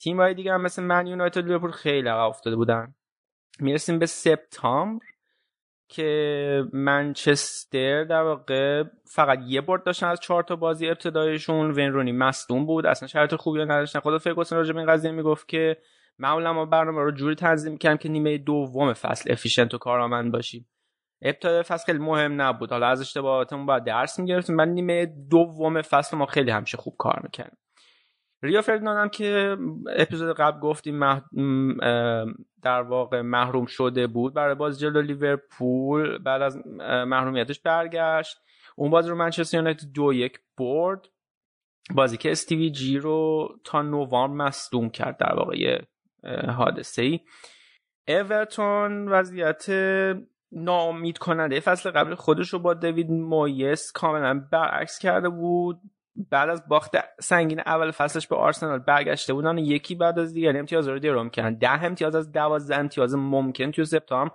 تیم‌های دیگه هم مثل من یونایتد لیورپول خیلی عقب افتاده بودن. می‌رسیم به سپتامبر. که منچستر در واقع فقط یه برد داشتن از چهار تا بازی ابتدایشون. وین رونی مصدوم بود. اصلا شرایط خوبی نداشتن. خود فرگوسن راجع به این قضیه می‌گفت که معمولا ما برنامه رو جوری تنظیم می‌کردیم که نیمه دوم فصل efficient و کارآمد باشیم. ابتدای فصل خیلی مهم نبود. حالا از اشتباهاتمون باید درس می‌گرفتیم. بعد نیمه دوم فصل ما خیلی همیشه خوب کار می‌کردیم. ریو فردیناند هم که اپیزود قبل گفتیم مح... در واقع محروم شده بود برای باز جلو لیورپول بعد از محرومیتش برگشت. اون بازی رو منچستر یونایتد دو یک برد. بازی که استیوی جی رو تا نوامبر مصدوم کرد در واقع یه حادثه ای اورتون وضعیت ناامید کننده فصل قبل خودش رو با دیوید مویس کاملا برعکس کرده بود. بعد از باخت سنگین اول فصلش به آرسنال برگشته بودن یکی بعد از دیگر امتیاز رو درام کردن. ده امتیاز از دوازده امتیاز ممکن توی سپتامبر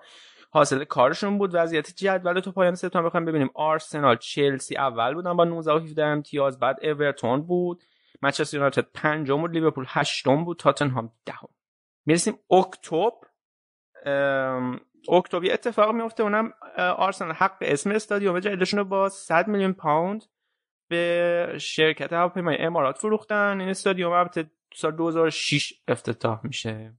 حاصل کارشون بود. وضعیت جدول تو پایان سپتامبر بخوایم ببینیم. آرسنال چلسی اول بودن با 19 و 17 امتیاز بعد اورتون بود. منچستر یونایتد پنجم بود. لیورپول هشتم بود. تاتنهام دهم. می‌رسیم اکتبر. اکتبر اتفاق میفته اونم آرسنال حق اسم استادیوم جدیدشون رو با 100 میلیون پوند به شرکت هواپیمای امارات فروختن. این استادیوم البته سال 2006 افتتاح میشه.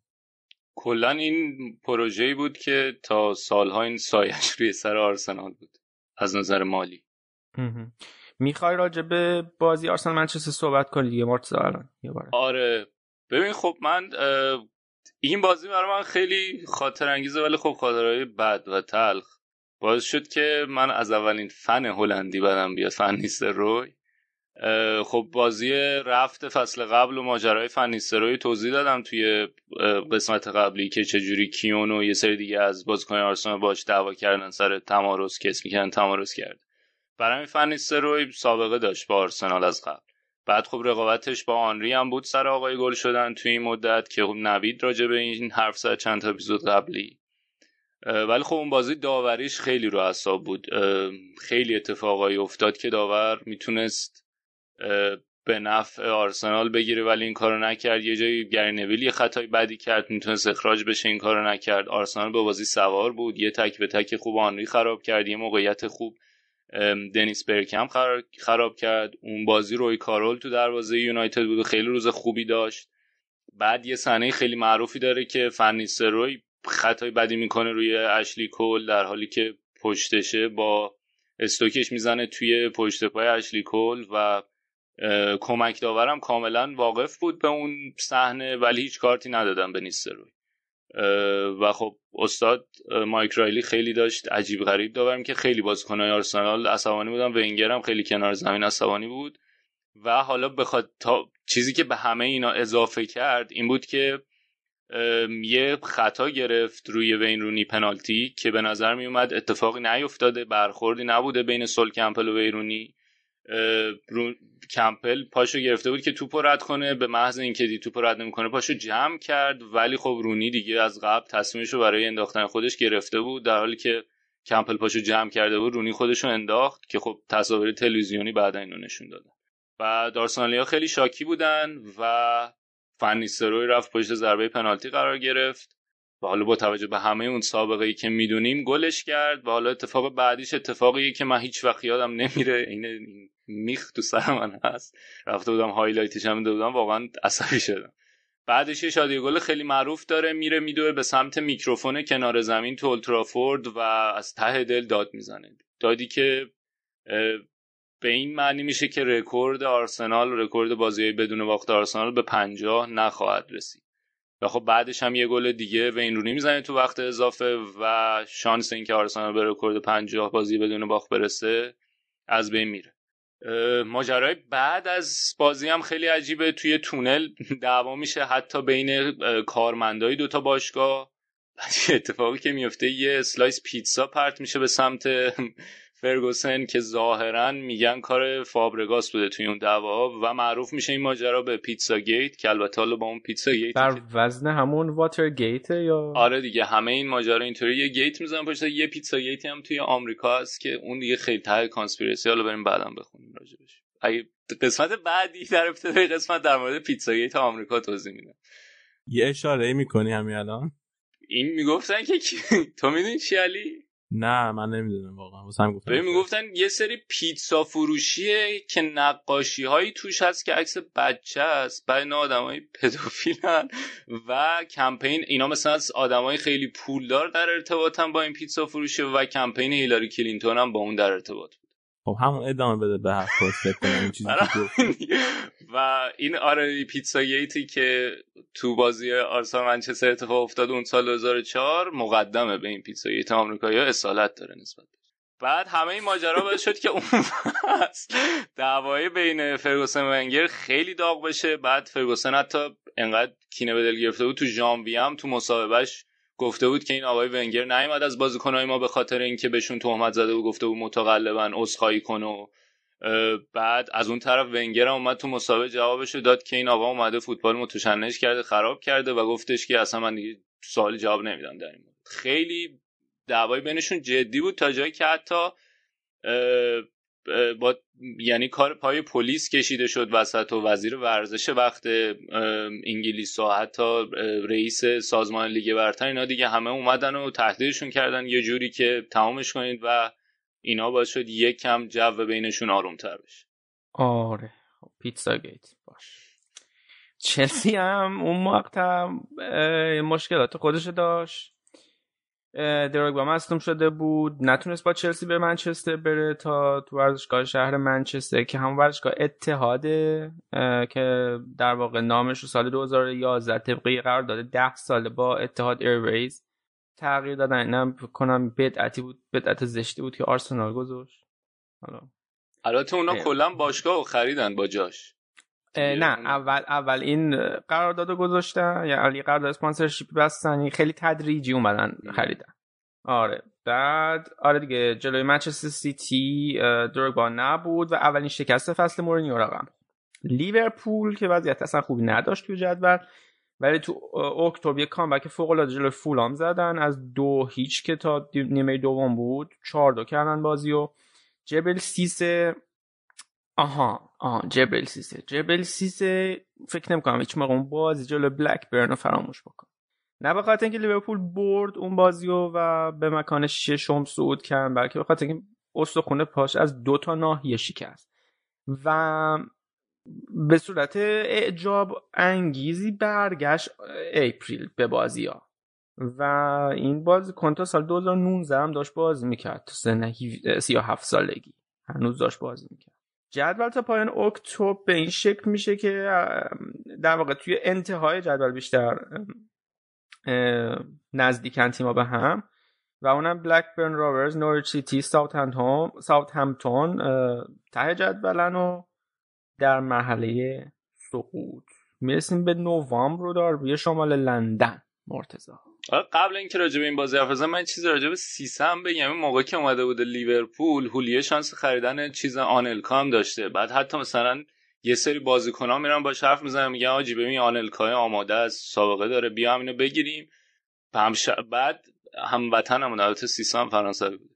کلا این پروژه‌ای بود که تا سالها این سایش روی سر آرسنال بود از نظر مالی. می‌خوای راجع به بازی آرسنال منچستر صحبت کنی دیگه مرتضی الان. یه بار. آره. ببین خب من این بازی برای من خیلی خاطر انگیزه ولی خب خاطرهای بد و تلخ. باعث شد که من از اولین فن هلندی بدم بیاد اه، خب بازی رفت فصل قبل و ماجرای فن نیستروی توضیح دادم توی قسمت قبلی که چجوری کیون و یه سری دیگه از بازیکن آرسنال باش دعوا کردن سر تمارز کس می‌کردن تمارز کرد. برای همین فن نیستروی سابقه داشت با آرسنال از قبل. بعد خب رقابتش با آنری هم بود سر آقای گل شدن توی این مدت که خب نوید راجع به این حرف زد چند تا اپیزود قبلی. ولی خب اون بازی داوریش خیلی رو اعصاب بود. خیلی اتفاقایی افتاد که داور می‌تونست به نفع آرسنال بگیره ولی این کارو نکرد. یه جایی گری نویل یه خطای بدی کرد می‌تونست اخراج بشه این کارو نکرد. آرسنال به بازی سوار بود. یه تک به تک خوب آنری خراب کرد یه موقعیت خوب دنیس برکم خراب, کرد. اون بازی روی کارول تو دروازه یونایتد بود و خیلی روز خوبی داشت. بعد یه صحنه خیلی معروفی داره که فنیستروی خطای بدی می‌کنه روی اشلی کول در حالی که پشتشه با استوکش می‌زنه توی پشت پای اشلی کول و کمک داورم کاملا واقف بود به اون صحنه ولی هیچ کارتی ندادن به نیستروی و خب استاد مایک رایلی خیلی داشت عجیب غریب داورم که خیلی بازیکنهای آرسنال عصبانی بودن. ونگر هم خیلی کنار زمین عصبانی بود. و حالا بخواد تا چیزی که به همه اینا اضافه کرد این بود که یه خطا گرفت روی وین رونی پنالتی که به نظر می اومد اتفاقی نیفتاده برخوردی نبوده بین سول کمپل و ویرونی رو... کمپل پاشو گرفته بود که توپو رد کنه به محض اینکه دی توپو رد نمی‌کنه پاشو جمع کرد ولی خب رونی دیگه از قبل تصمیمش رو برای انداختن خودش گرفته بود در حالی که کمپل پاشو جمع کرده بود رونی خودشو انداخت که خب تصاویر تلویزیونی بعد اینو نشون دادن و آرسنالیا خیلی شاکی بودن و فن نیستلروی رفت پشت ضربه پنالتی قرار گرفت. و حالا با توجه به همه اون سابقه ای که می‌دونیم گلش کرد. و حالا اتفاق بعدیش اتفاقیه که من هیچ وقت یادم نمیره. این میخ تو سر من هست. رفته بودم highlight ش هم بودم. واقعا عصبی شدم. بعدش یه شادی گل خیلی معروف داره. میره میدوه به سمت میکروفون کنار زمین تو اولدترافورد و از ته دل داد می‌زنه. دادی که به این معنی میشه که رکورد آرسنال رکورد بازی بدون باخت آرسنال به پنجاه نخواهد رسید. و خب بعدش هم یه گل دیگه وین رونی می‌زنه تو وقت اضافه و شانس اینکه آرسنال به رکورد پنجاه بازی بدون باخت برسه از بین میره. ماجرای بعد از بازی هم خیلی عجیبه. توی تونل دعوا میشه حتی بین کارمندای دوتا باشگاه. اتفاقی که میفته یه slice پیتزا پرت میشه به سمت فرگوسن که ظاهرا میگن کار فابرگاس بوده توی اون دعوا و معروف میشه این ماجرا به پیتزا گیت که البته حالا با اون پیتزا گیت بر وزن همون واتر گیت یا؟ آره دیگه همه این ماجرا اینطوری. یه gate می‌زنن پشت یه پیتزا گیتی هم توی آمریکا هست که اون دیگه خیلی ته conspiracy. حالا بریم بعدم بخونیم راجبش اگه قسمت بعدی در ابتدای قسمت در مورد پیتزا گیت آمریکا توضیح میدم. یه اشاره می‌کنی همین الان؟ این می‌گفتن که تو می‌دونی چی علی؟ نه من نمی‌دونم واقعا. واسه هم گفتم. می‌گفتن یه سری پیتزا فروشیه که نقاشی هایی توش هست که عکس بچه است برای نه آدمای پدوفیلن و کمپین اینا مثلا از آدمای خیلی پولدار در ارتباطن با این پیتزا فروشی و کمپین هیلاری کلینتون هم با اون در ارتباط. خب همون ادامه بده به کنم این چیزی *laughs* و این آره پیتزا گیتی که تو بازی آرسنال منچستر اتفاق افتاد اون سال 2004 مقدمه به این پیتزا گیت آمریکایی ها اصالت داره نسبت بعد همه این ماجرا باعث شد که اون دعوای بین فرگوسن و ونگر خیلی داغ بشه. بعد فرگوسن حتی انقدر کینه به دل گرفته بود. تو ژانویه هم تو مصاحبهش گفته بود که این آقای ونگر نیومد از بازیکنهای ما به خاطر اینکه بهشون تهمت زده و گفته بود متقلبا عذرخواهی کن و بعد از اون طرف ونگر هم اومد تو مسابقه جوابشو داد که این آقا اومده فوتبال متشنج کرده خراب کرده و گفتش که اصلا من دیگه سوال جواب نمیدم در این خیلی دعوای بینشون جدی بود تا جایی که حتی با یعنی کار پای پلیس کشیده شد وسط و وزیر ورزش وقت انگلیس و حتی رئیس سازمان لیگ برتر اینا دیگه همه اومدن و تهدیدشون کردن. یه جوری که تمامش کنید و اینا باعث شد یک کم جو بینشون آرومتر بشه. آره. خب، پیتزا گیت. باش. چلسی هم اون مقطع مشکلات خودش داشت. با مصدوم شده بود. نتونست با چلسی به منچستر بره تا تو ورزشگاه شهر منچستر که هم ورزشگاه اتحاده که در واقع نامش رو سال 2011 طبقی قرار داده ده ساله با اتحاد ایرویز تغییر دادن. اینم کنم بدعتی بود بدعت زشتی بود که آرسنال گذاشت. حالا. البته اونا کلا باشگاه خریدن با جاش. نه اول اول این قرارداد گذاشتن یا علی قرارداد sponsorship بستن خیلی تدریجی اومدن خریدن. آره. بعد آره دیگه جلوی منچستر سیتی دروگبا نبود و اولین شکست فصل مورینیو رقم لیورپول که وضعیت اصلا خوبی نداشت تو جدول ولی تو اکتبر یک comeback فوق العاده جلوی فولام زدن. از دو هیچ که تا نیمه دوم بود چهار دو کردن بازی و جبل سیسه آها آها جبل سیسه. جبل سیسه فکر نمی‌کنم هیچ موقع اون بازی جلو بلک برن رو فراموش بکن نه به خاطر اینکه لیورپول برد اون بازی رو و به مکان ششم صعود کرد بلکه به خاطر اینکه استخونه پاش از دو تا ناحیه شکست. و به صورت اعجاب انگیزی برگشت اپریل به بازی ها و این بازی کنتا سال 2019 هم داشت بازی می‌کرد تو سن 37 سالگی. هنوز داشت بازی می‌کرد. جدول تا پایان اکتبر به این شکل میشه که در واقع توی انتهای جدول بیشتر نزدیکن تیما به هم. و اونم بلکبرن راورز نوریچ سیتی ساوت همتون ته جدولن و در مرحله سقوط. می‌رسیم به نوامبر رو دار روی شمال لندن مرتضی. قبل اینکه راجع به این بازی حرف بزنم من چیزی راجع به سیسه هم بگم. این موقع که اومده بوده لیورپول هولیه شانس خریدن چیز آنلکا هم داشته. بعد حتی مثلا یه سری بازیکن‌ها میرن با حرف می‌زنن میگن آجی ببین آنلکا آماده از سابقه داره بیا اینو بگیریم. بعد هم وطن هم البته سیسا هم فرانسه بود.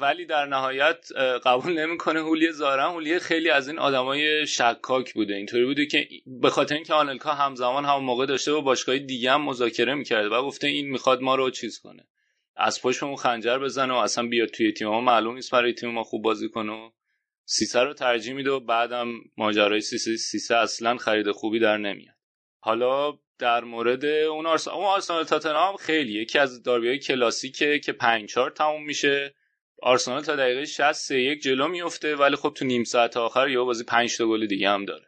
ولی در نهایت قبول نمی‌کنه هولیه ظاهرا هولیه خیلی از این آدمای شکاک بوده. اینطوری بوده که به خاطر اینکه آنلکا همزمان هم موقع داشته با باشگاه دیگه هم مذاکره می‌کرده و گفته این می‌خواد ما رو چیز کنه. از پشتمون خنجر بزنه و اصلا بیاد توی تیم ما. معلوم نیست برای تیم ما خوب بازی کنه و سیسه رو ترجیح میده و بعدم ماجرای سیسه سیسه اصلا خرید خوبی در نمیاد. حالا در مورد اون آرسنال اون آرسنال تاتنهام خیلی. یکی از داربی‌های کلاسیکه که 5 4 تموم میشه. آرسنال تا دقیقه 60 یک جلو میفته ولی خب تو نیم ساعت آخر یا بازی 5 تا گل دیگه هم داره.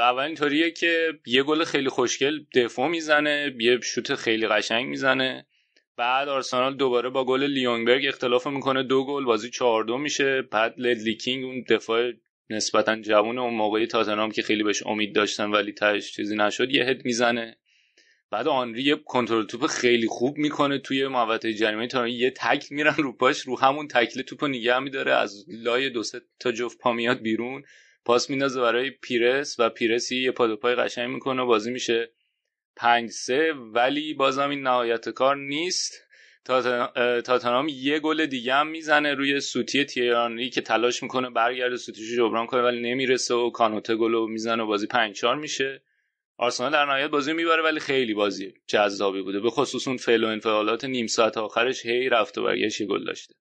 اول اینطوریه که یه گل خیلی خوشگل دفاع می‌زنه یه شوت خیلی قشنگ می‌زنه. بعد آرسنال دوباره با گل لیونگبرگ اختلاف می‌کنه دو گل بازی 4 دو میشه. بعد لدلی کینگ اون دفاع نسبتا جوون اون موقعی تاتنهام که خیلی بهش امید داشتن ولی تهش چیزی نشد یه هد می‌زنه. بعد آنری یه کنترل توپ خیلی خوب می‌کنه توی محوطه جریمه تا یه تک میرن رو پاش رو همون تکل توپ نگه میداره. از لای دو سه تا جفت پا میاد بیرون. پاس میندازه برای پیرس و پیرسی یه پا پای قشنگ می‌کنه و بازی میشه پنج سه. ولی بازم این نهایت کار نیست. تاتنام یه گل دیگه هم می‌زنه روی سوتی تیرانی که تلاش می‌کنه برگرده سوتیشو جبران کنه ولی نمی‌رسه و کانوته گل می‌زنه و بازی 5 میشه. آرسنال در نهایت بازی می‌بره ولی خیلی بازی جذابی بوده. به خصوص اون فعل و انفعالات نیم ساعت آخرش هی رفت و برگشت گل داشته.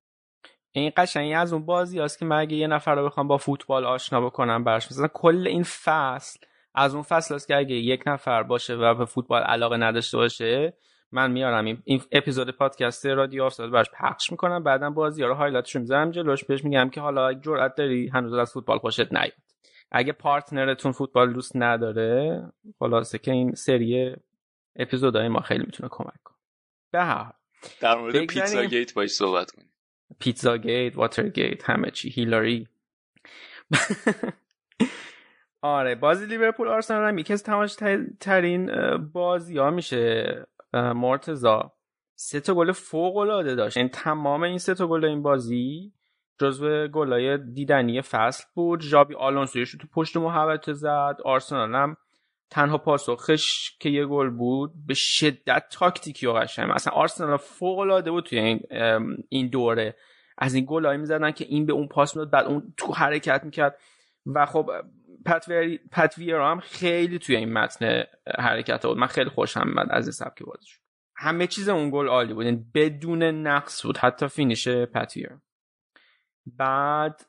این قشنگی از اون بازی است که من اگه یه نفر رو بخوام با فوتبال آشنا بکنم براش مثلا کل این فصل از اون فصل است که اگه یک نفر باشه و به فوتبال علاقه نداشته باشه من میارم این اپیزود پادکست رادیو آفساید براش پخش می‌کنم بعدا بازی ها رو highlight ش می‌ذارم جلوش بهش میگم که حالا جرأت داری هنوز از فوتبال خوشت نیاد اگه partner تون فوتبال دوست نداره خلاصه که این سری اپیزودهای ما خیلی می‌تونه کمک کنه. به هر در مورد پیتزا گیت باش صحبت کنیم. پیتزا گیت واتر گیت همه چی. هیلاری. *laughs* آره بازی لیورپول آرسنال هم یکی از تماش ترین بازی ها میشه مرتزا سه تا گل فوق العاده داشت. این یعنی تمام این سه تا گل این بازی جزو گلای دیدنی فصل بود. ژابی آلونسو تو پشت محوطه زد. آرسنال هم تنها پاسخش که یه گل بود به شدت تاکتیکی و قشنگ. مثلا آرسنال فوق العاده بود توی این این دوره. از این گلایی می‌زدن که این به اون پاس می‌داد بعد اون تو حرکت می‌کرد. و خب پتویر هم خیلی توی این متن حرکت بود من خیلی خوشم اومد از این سبک بازیش همه چیز اون گل عالی بود. یعنی بدون نقص بود. حتی فینیش پتویر بعد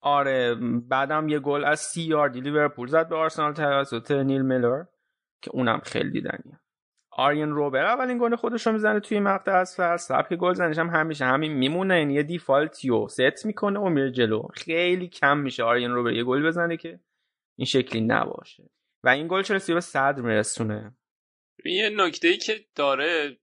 آره بعدم یه گل از سی یاردی لیورپول زد به آرسنال توسط نیل میلر که اونم خیلی دیدنیه. آرین روبن اولین گل خودش رو می‌زنه توی مقطع از فصل سبک گل زنش هم همیشه همین میمونه یعنی یه default ای رو set می‌کنه و میره جلو. خیلی کم میشه آرین روبن یه گل بزنه که این شکلی نباشه. و این گل چلسی به صدر میرسونه؟ یه نکته ای که داره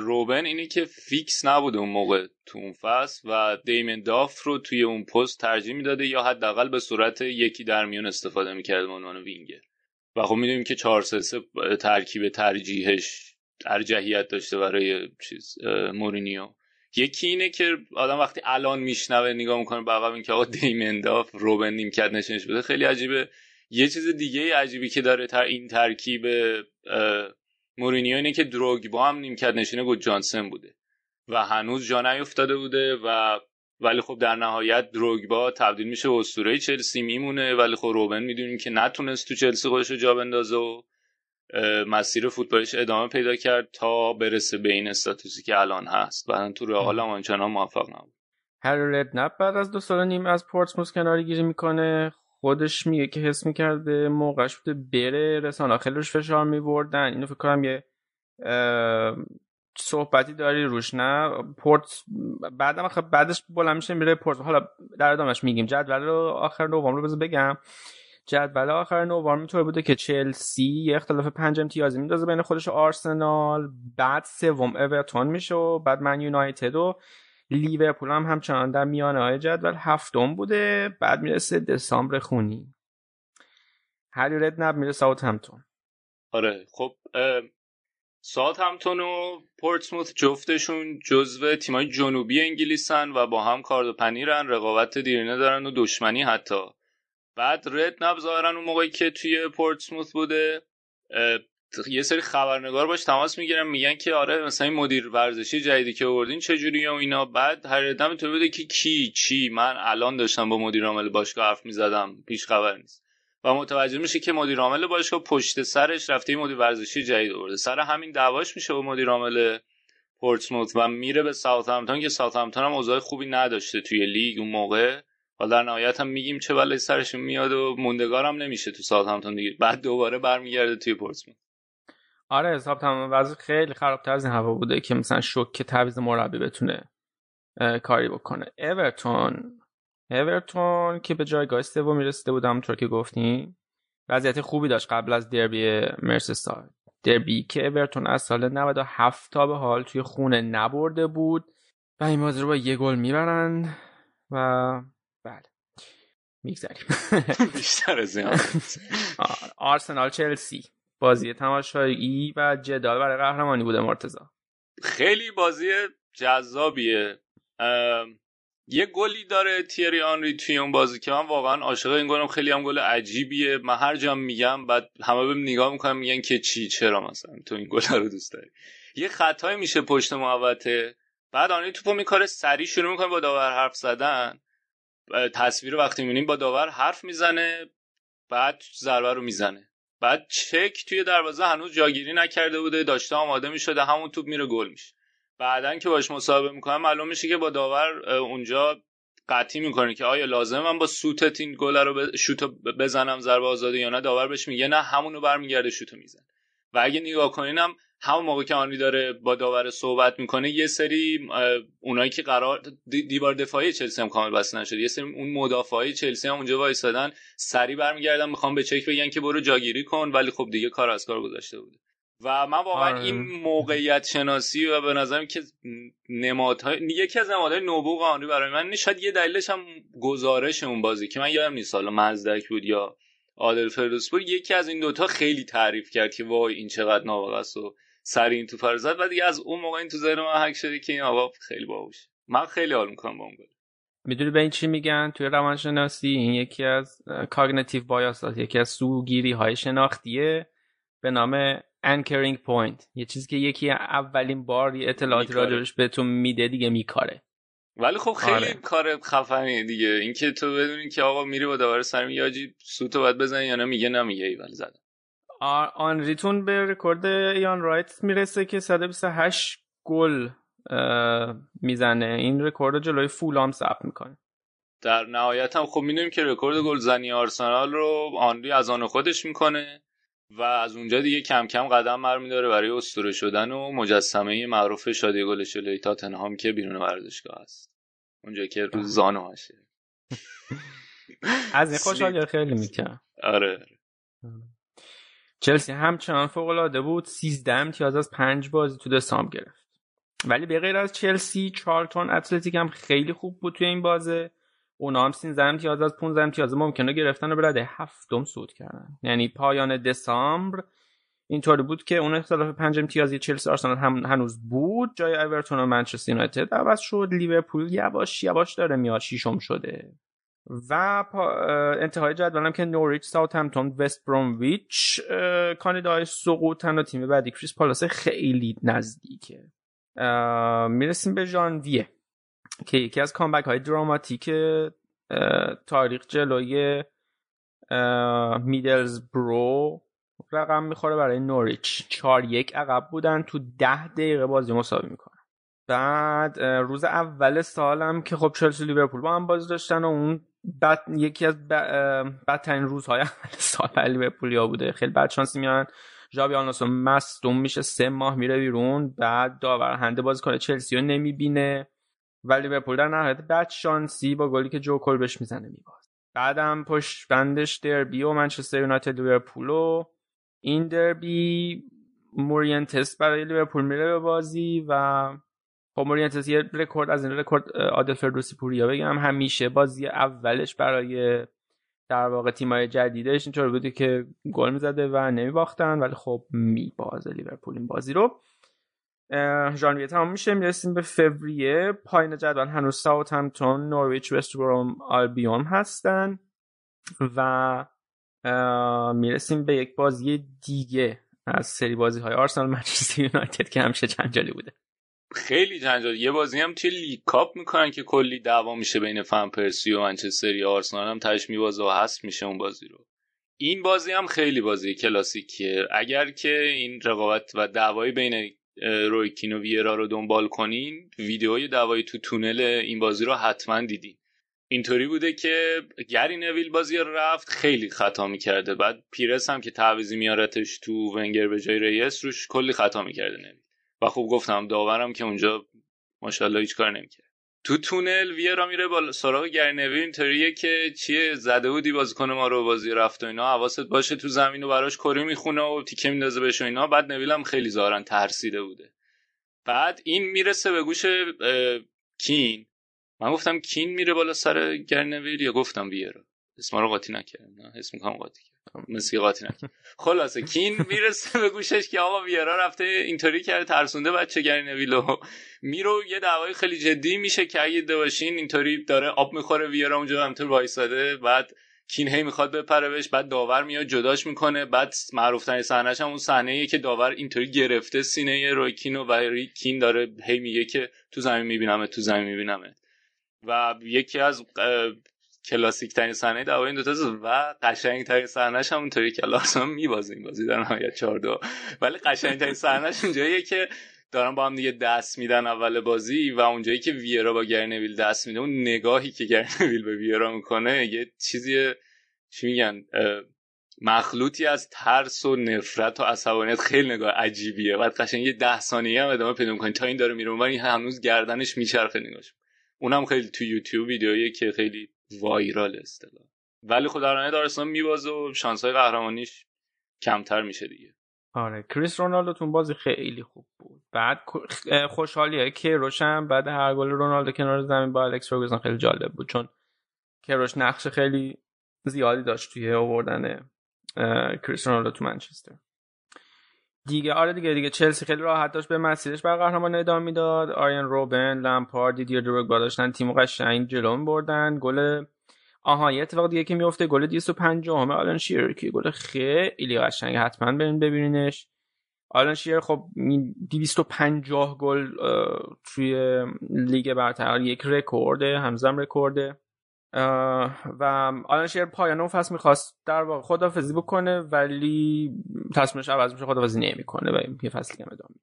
روبن اینه که فیکس نبوده اون موقع تو اون فصل و دیمین داف رو توی اون پست ترجیح می‌داده یا حداقل به صورت یکی در میون استفاده می‌کرد به عنوان وینگر و خب می‌دونیم که 4 3 ترکیب ترجیحش ارجحیت داشته برای چیز مورینیو. یکی اینه که آدم وقتی الان میشنوه نگاه می‌کنه به عقب اینکه آقا دیمنداف روبن نیمکت نشینش بوده خیلی عجیبه. یه چیز دیگه عجیبی که داره تر این ترکیب مورینیو اینه که دروگبا هم نیمکت نشینه بود جانسن بوده. و هنوز جا نیفتاده بوده و ولی خب در نهایت دروگبا تبدیل میشه به اسطوره چلسی میمونه. ولی خب روبن می‌دونیم که نتونست تو چلسی خودش رو جا بندازه و مسیر فوتبالش ادامه پیدا کرد تا برسه به این استاتوسی که الان هست. بعدا تو رئال هم آنچنان موفق نبود. هری نپ بعد از دو سال نیم از پورتسموث کناری گیری می‌کنه. خودش میگه که حس می‌کرده موقعش بوده بره رسانه. روش فشار میبردن. اینو فکر کنم یه صحبتی داری روش نه؟ پورت بعدم خب بعدش بلند میشه میره پورت. حالا در ادامش میگیم. جدول رو آخر نوامبر رو بذار بگم. جدول آخر نوامبر می‌تونه بوده که چلسی یه اختلاف پنج امتیازی میندازه بین خودش آرسنال. بعد سوم اورتون میشه و بعد من یونایتد و لیورپول هم همچنان در میانه های جدول هفتم بوده بعد می‌رسه دسامبر خونی. هری ردنب میره ساوت همتون آره خب ساوت همتون و پورتسموث جفتشون جزو تیمای جنوبی انگلیسن و با هم کارد و پنیرن رقابت دیرینه دارن و دشمنی حتی. بعد ردنپ ظاهرا اون موقعی که توی پورتسموث بوده یه سری خبرنگار باش تماس می‌گیرن میگن که آره مثلا این مدیر ورزشی جدیدی که آوردین چجوری و اینا. بعد هری ردنپ اینطوری بوده که کی چی. من الان داشتم با مدیر عامل باشگاه حرف می‌زدم. پیش خبر نیست. و متوجه میشه که مدیر عامل باشگاه پشت سرش رفته مدیر ورزشی جدید آورده. سر همین دعواش میشه با مدیر عامل پورتسموث و میره به ساوثهمپتون که ساوثهمپتون هم اوضاع خوبی نداشته توی لیگ اون موقع. و در نهایت هم میگیم چه بلایی سرشون میاد و موندگارم نمیشه تو ساوثهمپتون دیگه. بعد دوباره برمیگرده توی پورتسموث آره حساب تمام وضع خیلی خرابتر از این هوا بوده که مثلا شوک تعویض مربی بتونه کاری بکنه. اورتون اورتون که به جایگاه سوم رسیده بود همونطور که گفتیم. وضعیت خوبی داشت قبل از دربی مرسیساید دربی که اورتون از سال 97 تا به حال توی خونه نبرده بود و این بازی رو با یه گل می‌برن و بله میگذریم. *laughs* بیشتر از *laughs* آرسنال چلسی. بازی تماشایی و جدال برای قهرمانی بوده مرتزا خیلی بازی جذابیه. یه گلی داره تیری آنری توی اون بازی که من واقعا عاشق این گلم. خیلی هم گل عجیبیه. من هر جا میگم بعد همه بهم نگاه می‌کنم میگن که چی چرا مثلا تو این گل رو دوست داری؟ یه خطای میشه پشت محوطه. بعد آنری توپو میکاره سری شروع می‌کنه با داور حرف زدن. تصویر وقتی می‌بینیم با داور حرف می‌زنه بعد ضربه رو می‌زنه. بعد چک توی دروازه هنوز جاگیری نکرده بوده داشته آماده می‌شده همون توپ میره گل میشه. بعدا که باش مصاحبه می‌کنم معلوم میشه که با داور اونجا قطعی می‌کنه که آیا لازم من با سوتت این گل رو ب... شوتو بزنم ضربه آزاده یا نه؟ داور بهش میگه نه همونو برمیگرده شوتو می‌زنه. و اگه نگاه کنینم همون موقع که آنی داره با داور صحبت می‌کنه یه سری اونایی که قرار دیوار دفاعی چلسی هم کامل بسته نشده. یه سری اون مدافعای چلسی هم اونجا وایسادن سری برمیگردن می‌خوام به چک بگن که برو جاگیری کن ولی خب دیگه کار از کار گذاشته بوده. و من واقعا این موقعیت شناسی و به نظرم که نمادهای یکی از نمادهای نوبوغ آنری برای من شاید یه دلیلش هم گزارش اون بازی که من یادم نیست حالا مزدک بود یا عادل فردوسپور یکی از این دوتا خیلی تعریف کرد که وای این چقدر نابغه است و سر این تو فرزاد و دیگه از اون موقع این تو ذهن من حک شده که این آقا خیلی باهوش من خیلی حال می‌کنم با اون گل می‌دونی به این چی میگن؟ توی روانشناسی این یکی از cognitive bias یکی از سوگیری های شناختیه به نام anchoring point. یه چیزی که یکی اولین بار یه اطلاعاتی راجبش بهتون میده دیگه میکاره. ولی خب خیلی آره. کار خفنی دیگه. اینکه تو بدونی که آقا میری با داور سر میاجی سوتو باید بزنی یا نه میگه نمیگه ای ولی زدم آنریتون به رکورد ایان رایت می‌رسه که 128 گل می‌زنه. این رکورد جلوی فولام ثبت می‌کنه. در نهایت هم خب می‌دونیم که رکورد گل زنی آرسنال رو آنری از آن خودش می‌کنه و از اونجا دیگه کم کم قدم برمیداره برای اسطوره شدن و مجسمه معروف شادی گل جلوی تاتنهام که بیرون ورزشگاه است. اونجا که روز زانو هاشه از این خوشحالی خیلی می‌کنم. آره. چلسی همچنان فوق العاده بود. 13 امتیاز از 5 بازی تو دسامبر گرفت. ولی به غیر از چلسی چارلتون اتلتیک هم خیلی خوب بود توی این بازه. اونا هم 13 امتیاز از 15 امتیاز ممکنه گرفتن و به رده هفتم صعود کردن. یعنی پایان دسامبر اینطوری بود که اون اختلاف 5 امتیازی چلسی آرسنال هم هنوز بود. جای اورتون و منچستر یونایتد عوض شد. لیورپول یواش یواش داره میاد. شیشم شده. و انتهای جدولم که نوریچ ساوثهمپتون وست برومویچ کاندیدای سقوطن و تیم بعدی کریستال پالاس خیلی نزدیکه. می‌رسیم به ژانویه که یکی از comeback های دراماتیک تاریخ جلوی میدلز برو رقم می‌خوره برای نوریچ. چهار یک عقب بودن تو ده دقیقه بازی مساوی می‌کنن. بعد روز اول سالم که خب چلسی لیورپول با هم بازی داشتن و اون بعد یکی از بدترین روزهای *laughs* سال لیورپولیا بوده. خیلی بد شانسی میان ژابی آلونسو مصدوم میشه سه ماه میره بیرون. بعد داور هنده بازی کنه. چلسی رو نمی‌بینه. ولی لیورپول در نهایت بد شانسی با گلی که جو بهش می‌زنه میباز بعدم پشت بندش دربی و منچستر یونایتد لیورپول و این دربی مورینتس برای لیورپول میره به بازی و خب مورینتس یه رکورد از این رکورد عادل فردوسی پوریا بگم. همیشه بازی اولش برای در واقع تیمای جدیدش اینطور بوده که گل می‌زده و نمیباختن ولی خب میبازه لیورپول این بازی رو. ژانویه تمام میشه می‌رسیم به فوریه. پایین جدول هنوز ساوثهمپتون نورویچ وستبروم آلبیون هستن و می‌رسیم به یک بازی دیگه از سری بازی های آرسنال منچستر یونایتد که همیشه جنجالی بوده. خیلی جنجالی یه بازی هم توی لیگ کاپ می‌کنن که کلی دعوا میشه بین فن پرسی و منچستر یا آرسنال هم تاش میبازه و هست میشه اون بازی رو. این بازی هم خیلی بازی کلاسیکیه. اگر که این رقابت و دعوای بین روی کین و ویرا رو دنبال کنین ویدیوی دعوای تو تونل این بازی رو حتما دیدین. اینطوری بوده که گری نویل بازی رفت خیلی خطا می‌کرده. بعد پیرس هم که تعویضی میارتش تو ونگر به جای ریس روش کلی خطا می‌کرده نویل. و خوب گفتم داورم که اونجا ماشاءالله هیچ کار نمی‌کرد. تو تونل ویرا میره با سراغ گری نویل اینطوریه که چیه زده بودی بازیکن ما رو بازی رفت و اینا حواست باشه تو زمین و براش کری می‌خونه و تیکه میندازه بهش و اینا. بعد نویل هم خیلی زارن ترسیده بوده. بعد این می‌رسه به گوش کین. من گفتم کین میره بالا سر گرنویل یا گفتم ویرا. اسم رو قاطی نکردم اسم کام قاطی کردم. مسی قاطی نکردم خلاصه کین می‌رسه به گوشش که آقا ویرا رفته اینطوری کرده ترسونده بچه گرنویلو میرو یه دعوای خیلی جدی میشه که اگه باشین اینطوری داره آب می‌خوره ویرا اونجا همطور وایساده بعد کین هی می‌خواد بپره بهش بعد داور میاد جداش می‌کنه بعد معروف ترین صحنهش هم اون صحنه که داور اینطوری گرفته سینه روی کینو و کین داره هی میگه که تو زمین میبینمه تو زمین میبینمه و یکی از کلاسیک ترین صحنه دعوای این دوتا و قشنگ ترین صحنهش هم اونطوری که لارسون میبازه این بازی در نهایت 4 2 ولی قشنگ ترین صحنهش اونجاییه که دارن با هم دیگه دست میدن اول بازی و اونجایی که ویرا با گرنویل دست میده اون نگاهی که گرنویل به ویرا می‌کنه یه چیزی چی میگن مخلوطی از ترس و نفرت و عصبانیت خیلی نگاه عجیبیه. بعد قشنگ یه ده ثانیه هم ادامه پیدا می‌کنی تا این داره میره ولی هنوز گردنش میچرخه نگاهش. اونم خیلی تو یوتیوب ویدیویی که خیلی viral اصطلاح. ولی خود در نهایت میبازه و شانس های قهرمانیش کمتر میشه دیگه. آره کریس رونالدو تون بازی خیلی خوب بود. بعد خوشحالیه کروش بعد هر گل رونالدو کنار زمین با الکس فرگوسن خیلی جالب بود چون کروش نقش خیلی زیادی داشت توی آوردن کریس رونالدو تو منچستر. دیگه آره دیگه دیگه چلسی خیلی راحت داشت به مسیرش بر قهرمان ادامه می‌داد. آرین روبن لامپارد دیدیه دروگبا داشتن تیم قشنگ جلو بردن. گل آها یه اتفاق دیگه که میفته گل 250 ام آلن شیرر که گل خیلی قشنگ حتما برین ببینینش. آلن شیرر خب 250 گل توی لیگ برتر یک رکورده هنوزم رکورده و آلن شیرر پایان فصل می‌خواست در واقع خدافظی بکنه ولی تصمیمش عوض میشه خدافظی نمی‌کنه و یه فصلی هم ادامه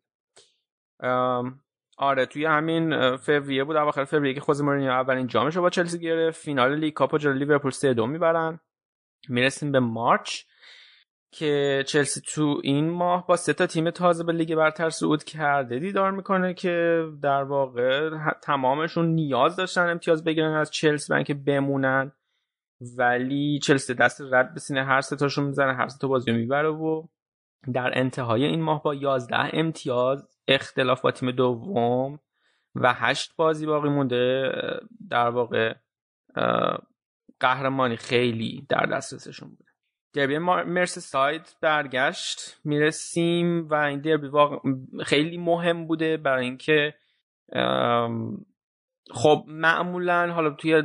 آره توی همین فوریه بود اواخر فوریه که خوزه مورینیو اولین جامش رو با چلسی گرفت فینال League Cup جلوی لیورپول 3 2 می‌برن. می‌رسیم به مارچ. که چلسی تو این ماه با سه تا تیم تازه به لیگ برتر صعود کرده. دیدار می‌کنه که در واقع تمامشون نیاز داشتن امتیاز بگیرن از چلسی برای اینکه بمونن. ولی چلسی دست رد به سینه هر سه تاشون می‌زنه هر سه تا بازی می‌بره و در انتهای این ماه با 11 امتیاز اختلاف با تیم دوم و هشت بازی باقی مونده. در واقع قهرمانی خیلی در دسترسشون دربی مرس ساید برگشت. می‌رسیم و این دربی واقع خیلی مهم بوده برای اینکه خب معمولا حالا توی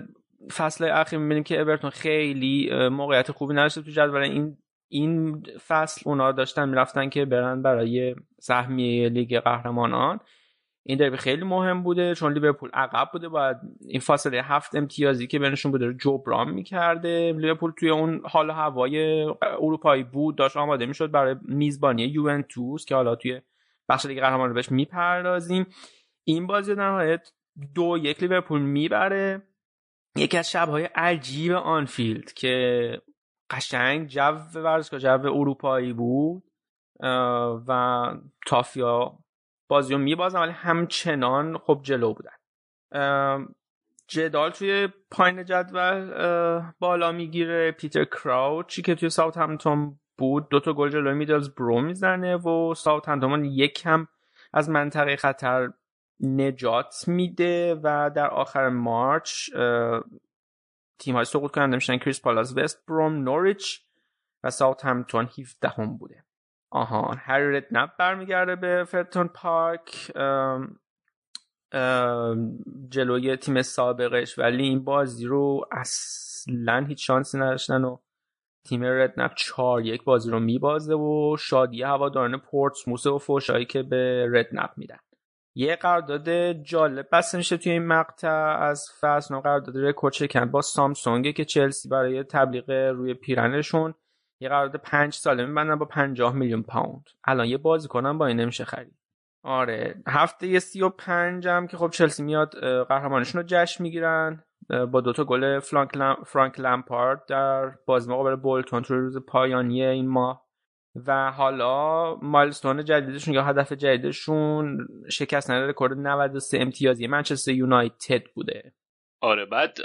فصل اخیر می‌بینیم که اورتون خیلی موقعیت خوبی نداشته تو جدول. این این فصل اونا داشتن می‌رفتن که برن برای سهمیه لیگ قهرمانان. این دربی خیلی مهم بوده چون لیورپول عقب بوده باید این فاصله هفت امتیازی که بینشون بوده رو جبران می‌کرده. لیورپول توی اون حال هوای اروپایی بود داشت آماده می‌شد برای میزبانی یوونتوس که حالا توی بخش لیگ قهرمانان رو بهش می‌پردازیم. این بازی در نهایت دو یک لیورپول می‌بره. یکی از شبهای عجیب آنفیلد که قشنگ جو ورزشگاه جو اروپایی بود و تافیا بازی رو میبازن ولی همچنان خب جلو بودن. جدال توی پایین جدول بالا می‌گیره. پیتر کراوچی که توی ساوت همتون بود دوتا گل جلوی میدلز برو می‌زنه و ساوت همتون یک هم از منطقه خطر نجات میده و در آخر مارچ تیم های سقوط کننده میشن کریس پالاس وست بروم نوریچ و ساوت همتون 17 هم بوده. آها هری ردنپ برمیگرده به فرتون پارک. جلوی تیم سابقش. ولی این بازی رو اصلا هیچ شانسی نداشتن و تیم ردنپ چهار یک بازی رو میبازه و شادی هواداران پورتسموس و فوشایی که به ردنپ میدن. یه قرارداد جالب بسته میشه توی این مقطع از فصل قرارداد رکورد شکن با سامسونگ که چلسی برای تبلیغ روی پیرنشون یه قرارداد پنج ساله میبندن با پنجاه میلیون پوند. الان یه بازی کنم با این نمیشه خرید. آره هفته سی و پنجم که خب چلسی میاد قهرمانشون رو جشن می‌گیرن با دوتا گل فرانک لمپارد در بازی مقابل بولتون تو روز پایانی این ماه. و حالا مایلستون جدیدشون یا هدف جدیدشون شکست نداره رکورد 93 امتیازی منچستر یونایتد بوده. آره بعد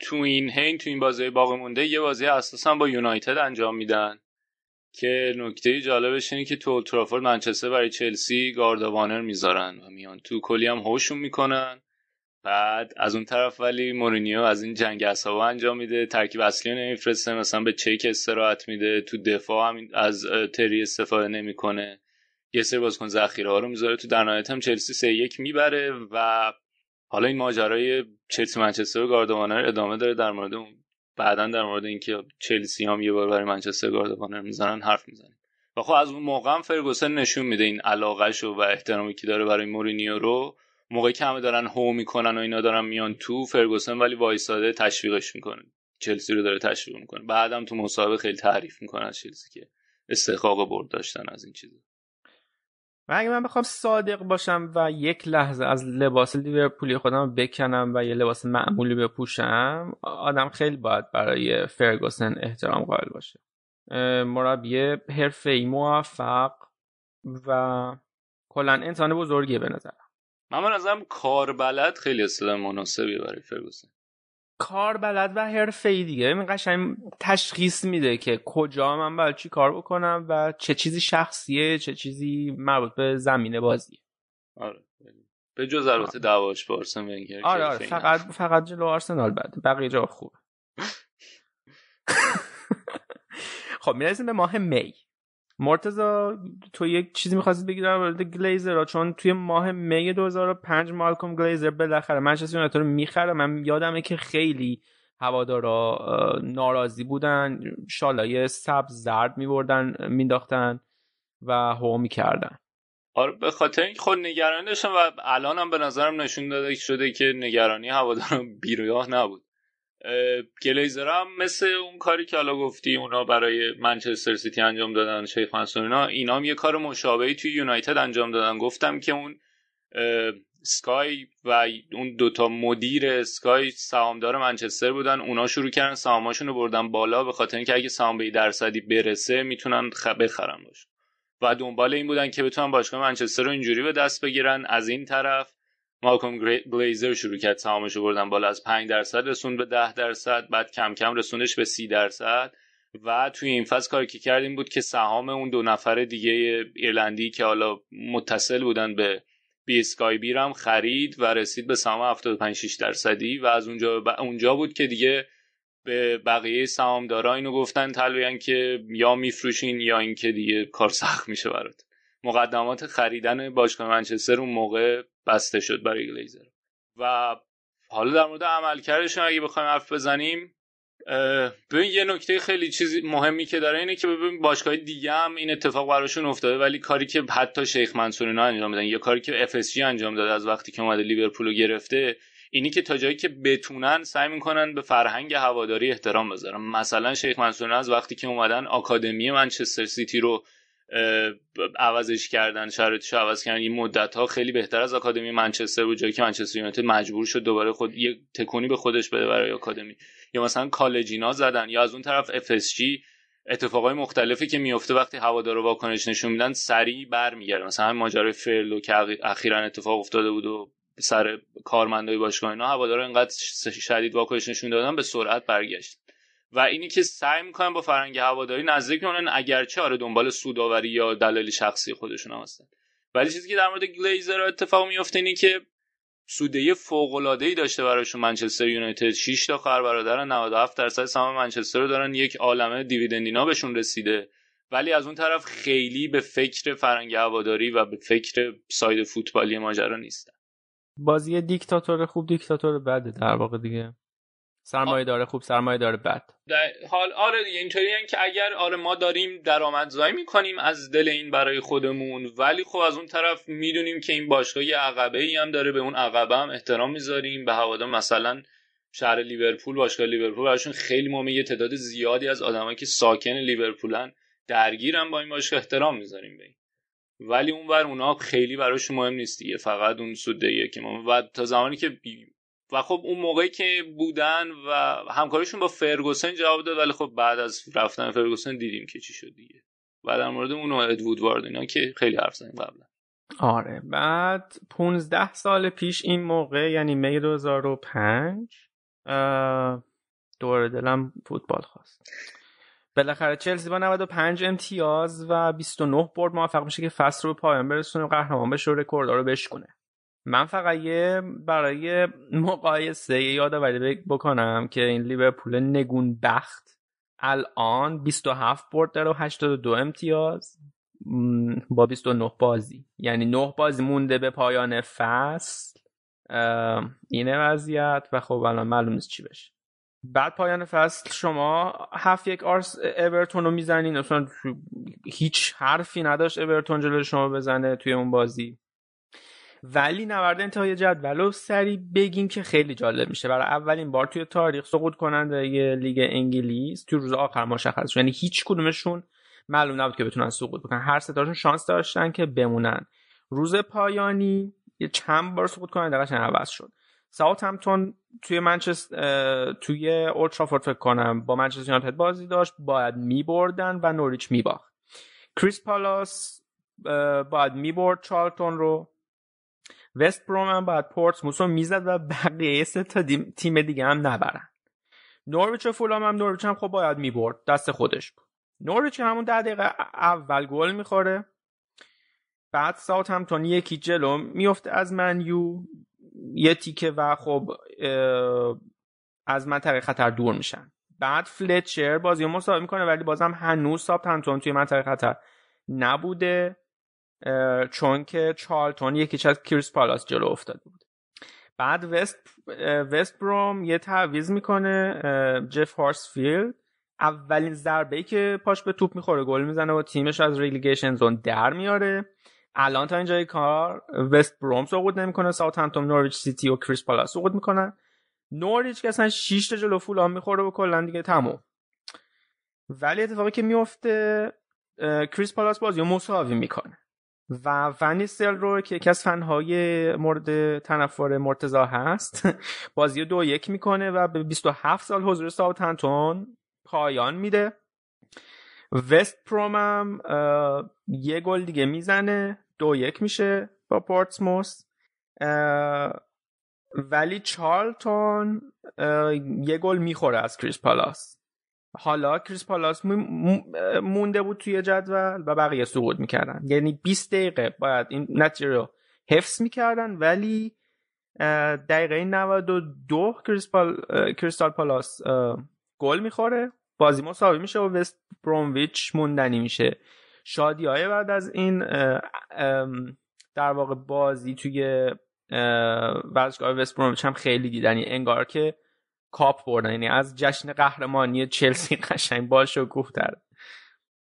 تو این هین تو این بازی باقی مونده یه بازی اساسا با یونایتد انجام میدن. که نکته جالبش اینه که تو ترافورد منچستر برای چلسی گاردوانر می‌ذارن و میان تو کلی هم هوشون می‌کنن. بعد از اون طرف ولی مورینیو از این جنگ اصابه انجام میده ترکیب اصلی نمیفرسته مثلا به چیک استراحت میده تو دفاع هم از تری استفاده نمی‌کنه. یه سری بازیکن ذخیره ها رو می‌ذاره. تو در نهایت هم چلسی سه یک می‌بره و حالا این ماجرای چلسی منچستر گاردوانر ادامه داره در مورد اون بعدا در مورد اینکه چلسی هم یه بار برای منچستر گاردوانر می‌زنن حرف می‌زنیم و خب از اون موقع هم فرگوسن نشون میده این علاقهش و احترامی که داره برای مورینیو رو. موقعی که همه دارن هو می‌کنن و اینا دارن میان تو فرگوسن ولی وایساده تشویقش می‌کنه. چلسی رو داره تشویق می‌کنه. بعدم تو مصاحبه خیلی تعریف می‌کنه از چلسی که استحقاق برد داشتن از این چیزا. و اگه من بخوام صادق باشم و یک لحظه از لباس لیورپولی خودم بکنم و یه لباس معمولی بپوشم آدم خیلی باید برای فرگوسن احترام قائل باشه. مربی حرفه‌ای موفق و کلا انسان بزرگیه به نظرم. من من ازم کار بلد خیلی اصطلاح مناسبی برای فرگوسن. کار بلد و حرفه ای دیگه. این قشنگ تشخیص میده که کجا من باید چی کار بکنم و چه چیزی شخصیه چه چیزی مربوط به زمینه بازیه. آره. به جز البته دعواش با آرسن ونگر آره آره. فقط فقط جلو آرسنال بد بقیه جا خوب *laughs* *laughs* خب می‌رسیم به ماه می. مرتزا تو یک چیزی می‌خواستید بگی در مورد گلیزر چون توی ماه می 2005 مالکوم گلیزر بالاخره منچستر یونایتد رو می‌خره. من یادمه که خیلی هوادارا ناراضی بودن شالای سبز زرد میبردن مینداختن و هو می‌کردن. آره به خاطر اینکه خود نگرانی داشتم و الان هم به نظرم نشون داده شده که نگرانی هواداران بیرویاه نبود. گلیزر هم مثل اون کاری که حالا گفتی اونا برای منچستر سیتی انجام دادن شیخ منصور اینا اینا هم یه کار مشابهی توی یونایتد انجام دادن. گفتم که اون سکای و اون دوتا مدیر اسکای سهامدار منچستر بودن اونا شروع کردن سهاماشون رو بردن بالا به خاطر اینکه اگه سهام به درصدی برسه می‌تونن بخرن باش و دنبال این بودن که بتونن باشگاه منچستر رو اینجوری به دست بگیرن. از این طرف مالکوم گلیزر شروع کرد سهامش رو بردن بالا. از 5 درصد رسوند به 10 درصد بعد کم کم رسوندش به 30 درصد. و توی این فاز کاری که کردیم بود که سهام اون دو نفر دیگه ایرلندی که حالا متصل بودن به بی اسکای بیرم خرید و رسید به سهام 75 6 درصدی. و از اونجا اونجا بود که دیگه به بقیه سهامدارا اینو گفتن تلویان که یا میفروشین یا اینکه دیگه کار سخت میشه برات. مقدمات خریدن باشگاه منچستر اون موقع بسته شد برای گلیزر. و حالا در مورد عملکردشون اگه بخوایم حرف بزنیم ببین یه نکته خیلی چیزی مهمی که داره اینه که ببین باشگاه دیگه هم این اتفاق براشون افتاده ولی کاری که حتی شیخ منصور اینا انجام دادن یا کاری که اف انجام داده از وقتی که اومده لیورپول رو گرفته اینی که تا جایی که بتونن سعی می‌کنن به فرهنگ هواداری احترام بذارن. مثلا شیخ منصور از وقتی که اومدن آکادمی منچستر سیتی رو عوضش کردن شرایطش عوض کردن. این مدت ها خیلی بهتر از آکادمی منچستر بود جایی که منچستر یونایتد مجبور شد دوباره خود یه تکونی به خودش بده برای آکادمی. یا مثلا کالجینا زدن یا از اون طرف FSG اتفاقای مختلفی که میفته وقتی هوادارا واکنش نشون میدن سریع برمیگرده. مثلا ماجرای فرلو که اخیرا اتفاق افتاده بود و سر کارمندای باشگاه اینا هوادارا اینقدر شدید واکنش نشون دادن به سرعت برگشت. و اینی که سعی می‌کنن با فرهنگ هواداری نزدیک کنن اگرچه آره دنبال سوداوری یا دلایل شخصی خودشون هستن. ولی چیزی که در مورد گلیزر اتفاق میفته اینه که سودی فوق العاده ای داشته براشون منچستر یونایتد. 6 تا خواهر برادر 97 درصد سهام منچستر رو دارن. یک عالمه دیویدندینا بهشون رسیده. ولی از اون طرف خیلی به فکر فرهنگ هواداری و به فکر side فوتبالی ماجرا نیستن. بازی دیکتاتور خوب دیکتاتور بده در واقع دیگه. سرمایه داره خوب سرمایه داره بد. حال آره دیگه اینطوری که اگر آره ما داریم درآمدزایی می‌کنیم از دل این برای خودمون ولی خب از اون طرف می‌دونیم که این باشگاه یه عقبه ای هم داره به اون عقبه هم احترام می‌ذاریم. به هوادار مثلا شهر لیورپول باشگاه لیورپول براشون خیلی مهمه یه تعداد زیادی از آدمایی که ساکن لیورپولن درگیرن با این باشگاه احترام می‌ذاریم به این. ولی اونور اونا خیلی براشون مهم نیست دیگه فقط اون سودیه که ما و تا زمانی که و خب اون موقعی که بودن و همکاریشون با فرگوسن جواب داد ولی خب بعد از رفتن فرگوسن دیدیم که چی شد دیگه. و در مورد اون ادوود وارد اینا که خیلی حرف زدیم قبلا. آره بعد 15 سال پیش این موقع یعنی می 2005 دور دلم فوتبال خواست. بالاخره چلسی با 95 امتیاز و 29 برد موفق میشه که فصل رو پایان برسونه و قهرمان بشه و رکوردها رو بشکنه من فقط یه برای مقایسه یادآوری بکنم که این لیورپول نگون بخت الان 27 برد داره و 82 امتیاز. با 29 بازی. یعنی 9 بازی مونده به پایان فصل. اینه وضعیت و خب الان معلوم نیست چی بشه. بعد پایان فصل شما هفت یک آرس اورتون رو می‌زنین. اصلا هیچ حرفی نداشت اورتون جلوی شما بزنه توی اون بازی. ولی نورد انتهای جدول رو سری بگیم که خیلی جالب میشه. برای اولین بار توی تاریخ سقوط کننده لیگ انگلیس توی روز آخر مشخص یعنی هیچ کدومشون معلوم نبود که بتونن سقوط بکنن. هر ستاشون شانس داشتن که بمونن. روز پایانی یه چند بار سقوط کننده عوض شد. ساوت همتون توی منچستر توی اولترافورد فکر کنم با منچستر یونایتد بازی داشت. باید میبردن و نوریچ میباخت. کریس پالاس باید می‌برد چارلتون رو. وست بروم هم باید پورتسموس رو می‌زد و بقیه سه تا تیم دیگه هم نبرن. نورویچ و فولام هم نورویچ هم خب باید می‌برد. دست خودش بود. نورویچ همون ده دقیقه اول گل می‌خوره. بعد ساوت همتون یکی جلو میفته از منیو یه تیکه و خب از منطقه خطر دور میشن. بعد فلچر بازی مساوی می‌کنه ولی بازم هنوز ساوت همتون توی منطقه خطر نبوده. چون که چارلتون یکیش از کریس پالاس جلو افتاده بود. بعد وست وست بروم یه تعویض می‌کنه جف هورسفیلد. اولین ضربه ای که پاش به توپ می‌خوره گل می‌زنه و تیمش از relegation zone در میاره الان تا اینجای کار وست بروم سقوط نمی‌کنه ساوتهمپتون نوریچ سیتی و کریستال پالاس سقوط می‌کنن. نوریچ که اصلا 6 تا جلو فولام می‌خوره و کلا دیگه تموم. ولی اتفاقی که میفته کریستال پالاس بازی مساوی می‌کنه. و ون نیستلروی که یکی از فنهای مورد تنفر مرتضی هست *laughs* بازی دو یک می‌کنه و به 27 سال حضور ساوثهمپتون پایان میده. وست پرومم یه گل دیگه می‌زنه دو یک میشه با پورتسموس ولی چارلتون یه گل می‌خوره از کریس پالاس. حالا کریس پالاس مونده بود توی جدول و بقیه سقوط می‌کردن. یعنی 20 دقیقه باید این نتیجه رو حفظ می‌کردن ولی دقیقه 92 کریستال پالاس گل می‌خوره. بازی مساوی میشه و وست برومویچ موندنی میشه. شادی های بعد از این در واقع بازی توی ورزشگاه وست برومویچ هم خیلی دیدنی. انگار که کاپ بردن. یعنی از جشن قهرمانی چلسی *laughs* قشنگ خفن‌تر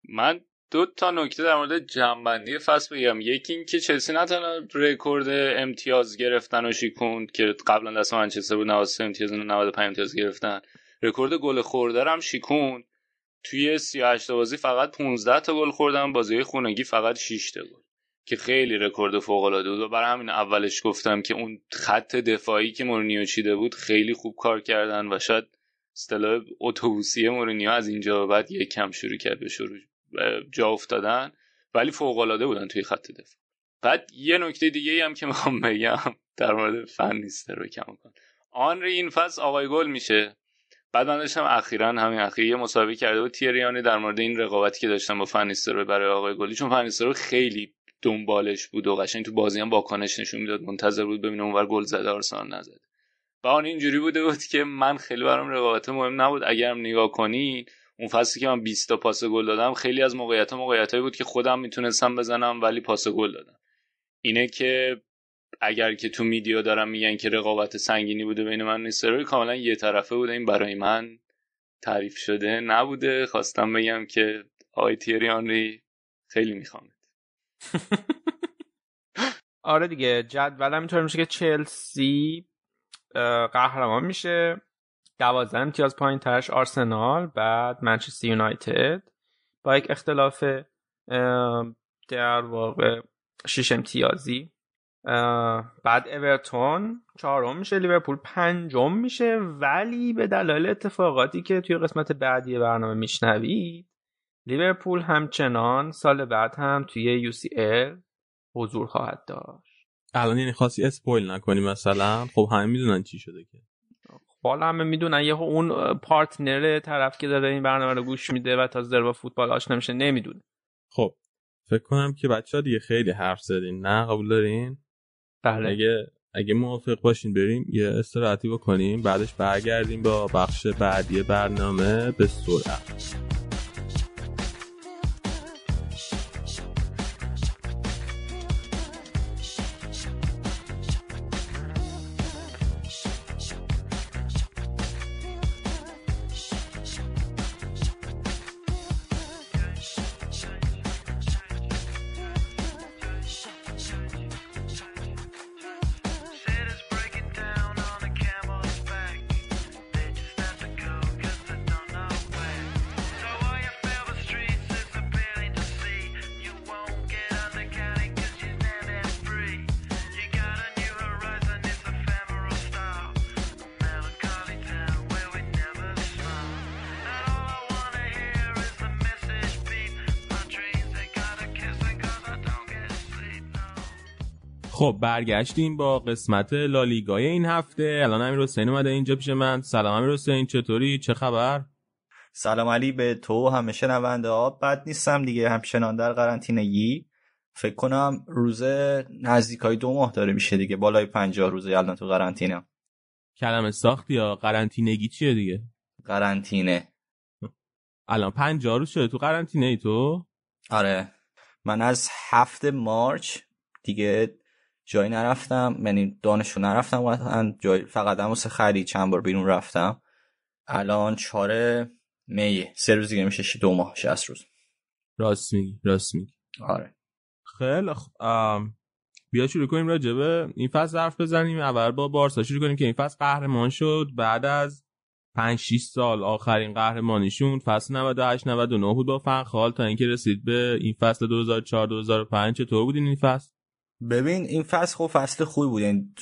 من دو تا نکته در مورد جمع‌بندی فصل بگم. یکی این که چلسی نه تنها رکورد امتیاز گرفتن و شکوند که قبلا دست منچستر بود 93 امتیاز 95 امتیاز گرفتن. رکورد گل خورده هم شکوند توی 38 بازی فقط 15 تا گل خوردن بازی خونگی فقط 6 تا گل. که خیلی رکورد فوق العاده بود. و برای همین اولش گفتم که اون خط دفاعی که مورینیو چیده بود خیلی خوب کار کردن و شاید اصطلاح اتوبوسی مورینیو از اینجا بعد یک کم شروع کرد به شروع جا افتادن. ولی فوق العاده بودن توی خط دفاع. بعد یه نکته دیگه هم که می‌خوام بگم در مورد فن نیست رو کم کن آن این فصل آقای گل میشه. بعد من داشتم اخیرا همین اخیر یه مسابقه کرده بود. تیریانی در مورد این رقابتی که داشتم با فنیستر برای آقای گلی چون فنیستر خیلی دنبالش بود و قشنگ تو بازی هم واکنش نشون می‌داد. منتظر بود ببینه اونور گل زده آرسنال نزده و آن اینجوری بوده بود که من خیلی برام رقابت مهم نبود. اگرم نگاه کنین اون فصلی که من 20 تا پاس گل دادم خیلی از موقعیت موقعیتایی بود که خودم می‌تونستم بزنم ولی پاس گل دادم. اینه که اگر که تو میدیا دارم میگن که رقابت سنگینی بوده بین من نیستروی کاملا یه طرفه بوده. این برای من تعریف شده نبوده. خواستم بگم که آقای تیری آنری خیلی می‌خوام *laughs* آره دیگه جدول اینطور میشه که چلسی قهرمان میشه. دوازده امتیاز پایین ترش آرسنال بعد منچستر یونایتد. با یک اختلاف در واقع شش امتیازی. بعد اورتون چهارم میشه. لیورپول پنجم میشه. ولی به دلایل اتفاقاتی که توی قسمت بعدی برنامه میشنوید لیورپول همچنان سال بعد هم توی یو سی ال حضور خواهد داشت. الان یعنی خاصی اسپویل نکنی مثلا؟ خب همه می‌دونن چی شده که. بالا همه می‌دونن. یه اون پارتنر طرف که داره این برنامه رو گوش میده و تازه داره با فوتبال آشنا میشه نمی‌دونه. خب فکر کنم که بچه ها دیگه خیلی حرف زدین نه؟ قبول دارین؟ بله. اگه اگه موافق باشین بریم یه استراحتی بکنیم بعدش برگردیم با بخش بعدی برنامه به سرعت. برگشتیم با قسمت لالیگای این هفته. الان امیر حسین اومده اینجا پیش من. سلام امیر حسین چطوری؟ چه خبر؟ سلام علی به تو همه شنونده ها. بد نیستم دیگه همچنان در قرنطینگی فکر کنم روز نزدیک های دو ماه داره میشه دیگه بالای پنجاه روزه الان تو قرنطینه. کلمه ساختی یا قرنطینگی چیه دیگه؟ قرنطینه. الان پنجاه روز شده تو قرنطینه ای تو؟ آره. من از هفت مارچ دیگه جایی نرفتم یعنی دانشو نرفتم و جای فقط هم واسه خرید چند بار بیرون رفتم. الان چهار می سه روز دیگه میشه دو ماه شست روز. راست میگی راست میگی. آره. خیلی خب بیا شروع کنیم راجبه این فصل حرف بزنیم اول با بارسا شروع کنیم که این فصل قهرمان شد بعد از 5 6 سال آخرین قهرمانیشون فصل 98 99 بود با فنخال تا اینکه رسید به این فصل 2004 2005 چطور بود این فصل؟ ببین این فصل خب فصل خوبی بود. یعنی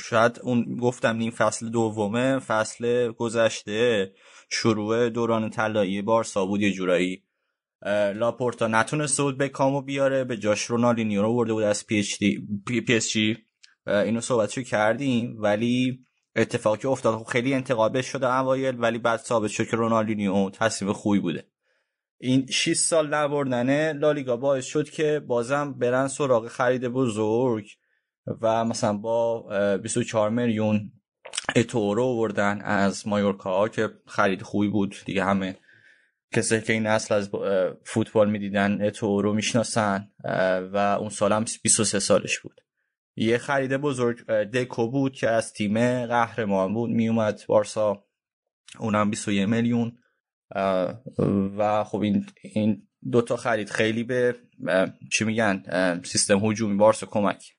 شاید اون گفتم این فصل دومه فصل گذشته شروع دوران طلایی بارسا بود یه جورایی. لاپورتا نتونسته بود بکهامو بیاره به جاش رونالدینیو رو برده بود از پی اچ دی پی اس جی. اینو صحبتشو کردیم ولی اتفاقی افتاد. خب خیلی انتقاد شده اوایل ولی بعد ثابت شد که رونالدینیو تصمیم خوبی بوده. این 6 سال نبردن لالیگا باعث شد که بازم برن سراغ خرید بزرگ و مثلا با 24 میلیون اتورو بردن از مایورکا که خرید خوبی بود. دیگه همه کسی که این اصل از فوتبال می‌دیدن اتورو می‌شناسن و اون سال هم 23 سالش بود. یه خرید بزرگ دکو بود که از تیم قهرمان بود میومد بارسا. اونم 21 میلیون. و خب این این دوتا خرید خیلی به چی میگن سیستم هجومی بارسا کمک.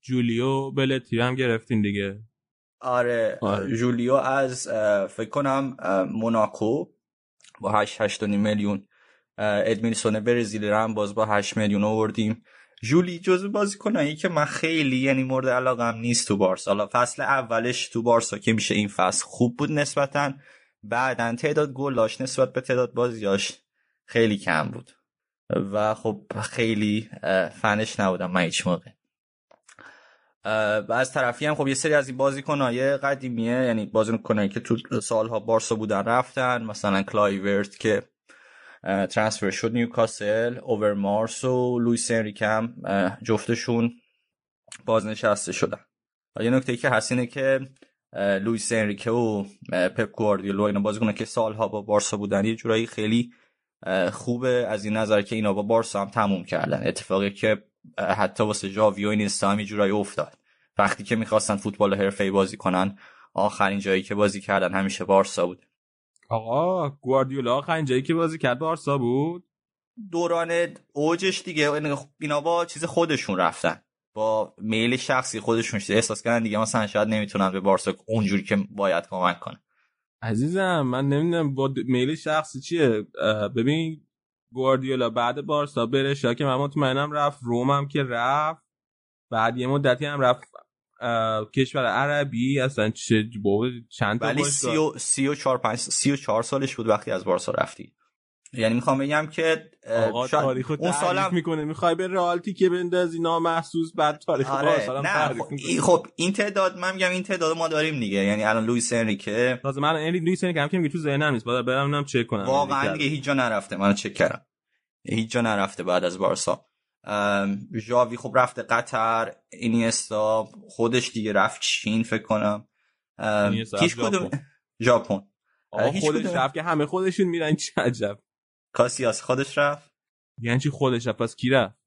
جولیو بلتی هم گرفتین دیگه. آره, آره. جولیو از فکر کنم موناکو با 8 8 میلیون ادمیلسون برزیل هم باز با 8 میلیون آوردیم. جولی جزو بازیکنایی که من خیلی یعنی مورد علاقم نیست تو بارسا. حالا فصل اولش تو بارسا که میشه این فصل خوب بود نسبتا. بعدا تعداد گلاش نسبت به تعداد بازیاش خیلی کم بود. و خب خیلی فنش نبودم من هیچ موقع. و از طرفی هم خب یه سری از این بازیکنهای قدیمیه یعنی بازیکنایی که تو سالها بارسا بودن رفتن. مثلا کلایورت که ترانسفر شد نیوکاسل اوورمارس و لوییس انریکه‌م جفتشون بازنشسته شدن. یه نکته ای که هست اینه که لوییس انریکه و پپ گواردیولا اینا. بازیکنه که سالها با بارسا بودن یه جورایی خیلی خوبه. از این نظر که اینا با بارسا هم تموم کردن. اتفاقی که حتی واسه جاوی و این هم یه جورایی افتاد. وقتی که می‌خواستن فوتبال حرفه‌ای بازی کنن آخرین جایی که بازی کردن همیشه بارسا بود. آقا گواردیولا آخرین جایی که بازی کرد بارسا بود؟ دوران اوجش دیگه. اینا با چیز خودشون رفتن. با میل شخصی خودشون شده احساس کردن دیگه مثلا شاید نمی‌تونن به بارسا اونجوری که باید کمک کنه عزیزم من نمی‌دونم با میل شخصی چیه. ببین گواردیولا بعد بارسا بره که من مطمئنم رفت روم هم که رفت بعد یه مدتی هم رفت کشور عربی اصلا چه چند تا ولی سی و, سی و چار, پنج سی و چار سالش بود وقتی از بارسا رفتی. یعنی می‌خوام بگم که آقا تاریخ اون سالم می‌کنه. می‌خوای به رئالتی که بندازی نامحسوس بعد تاریخ آره. نه خب, خب این تعداد من میگم این تعداد ما داریم دیگه. یعنی الان لوئیس انریکه تازه من انری لوئیس انریکه هم که میگه تو ذهنم نیست. باید برم اونم چک کنم. واقعا دیگه هیچ جا نرفته. من چک کردم. هیچ جا نرفته بعد از بارسا. ژاوی خب رفته قطر اینیستا خودش دیگه رفت چین فکر کنم. هیچ کدوم ژاپن. خودش رفت که همه خودشون میرن چه عجب. کاسیاس خودش رفت؟ یعنی چی خودش رفت؟ پس کی رفت؟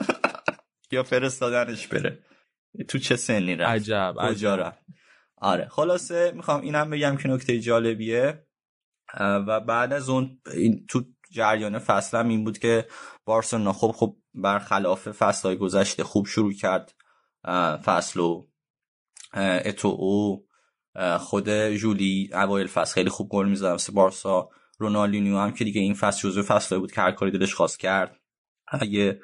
*laughs* یا فرستادنش بره. تو چه سنی رفت؟ عجب کجا رفت؟ آره خلاصه می‌خوام اینم بگم که نکته جالبیه. و بعد از اون این تو جریان فصلم این بود که بارسلونا خب خب برخلاف فصلهای گذشته خوب شروع کرد فصل و اتو او خود جولی اوایل فصل. خیلی خوب گل می‌زد. مثل بارسا رونالدینیو هم که دیگه این فصل جزو فصل بود که هر کاری دلش خواست کرد. اگه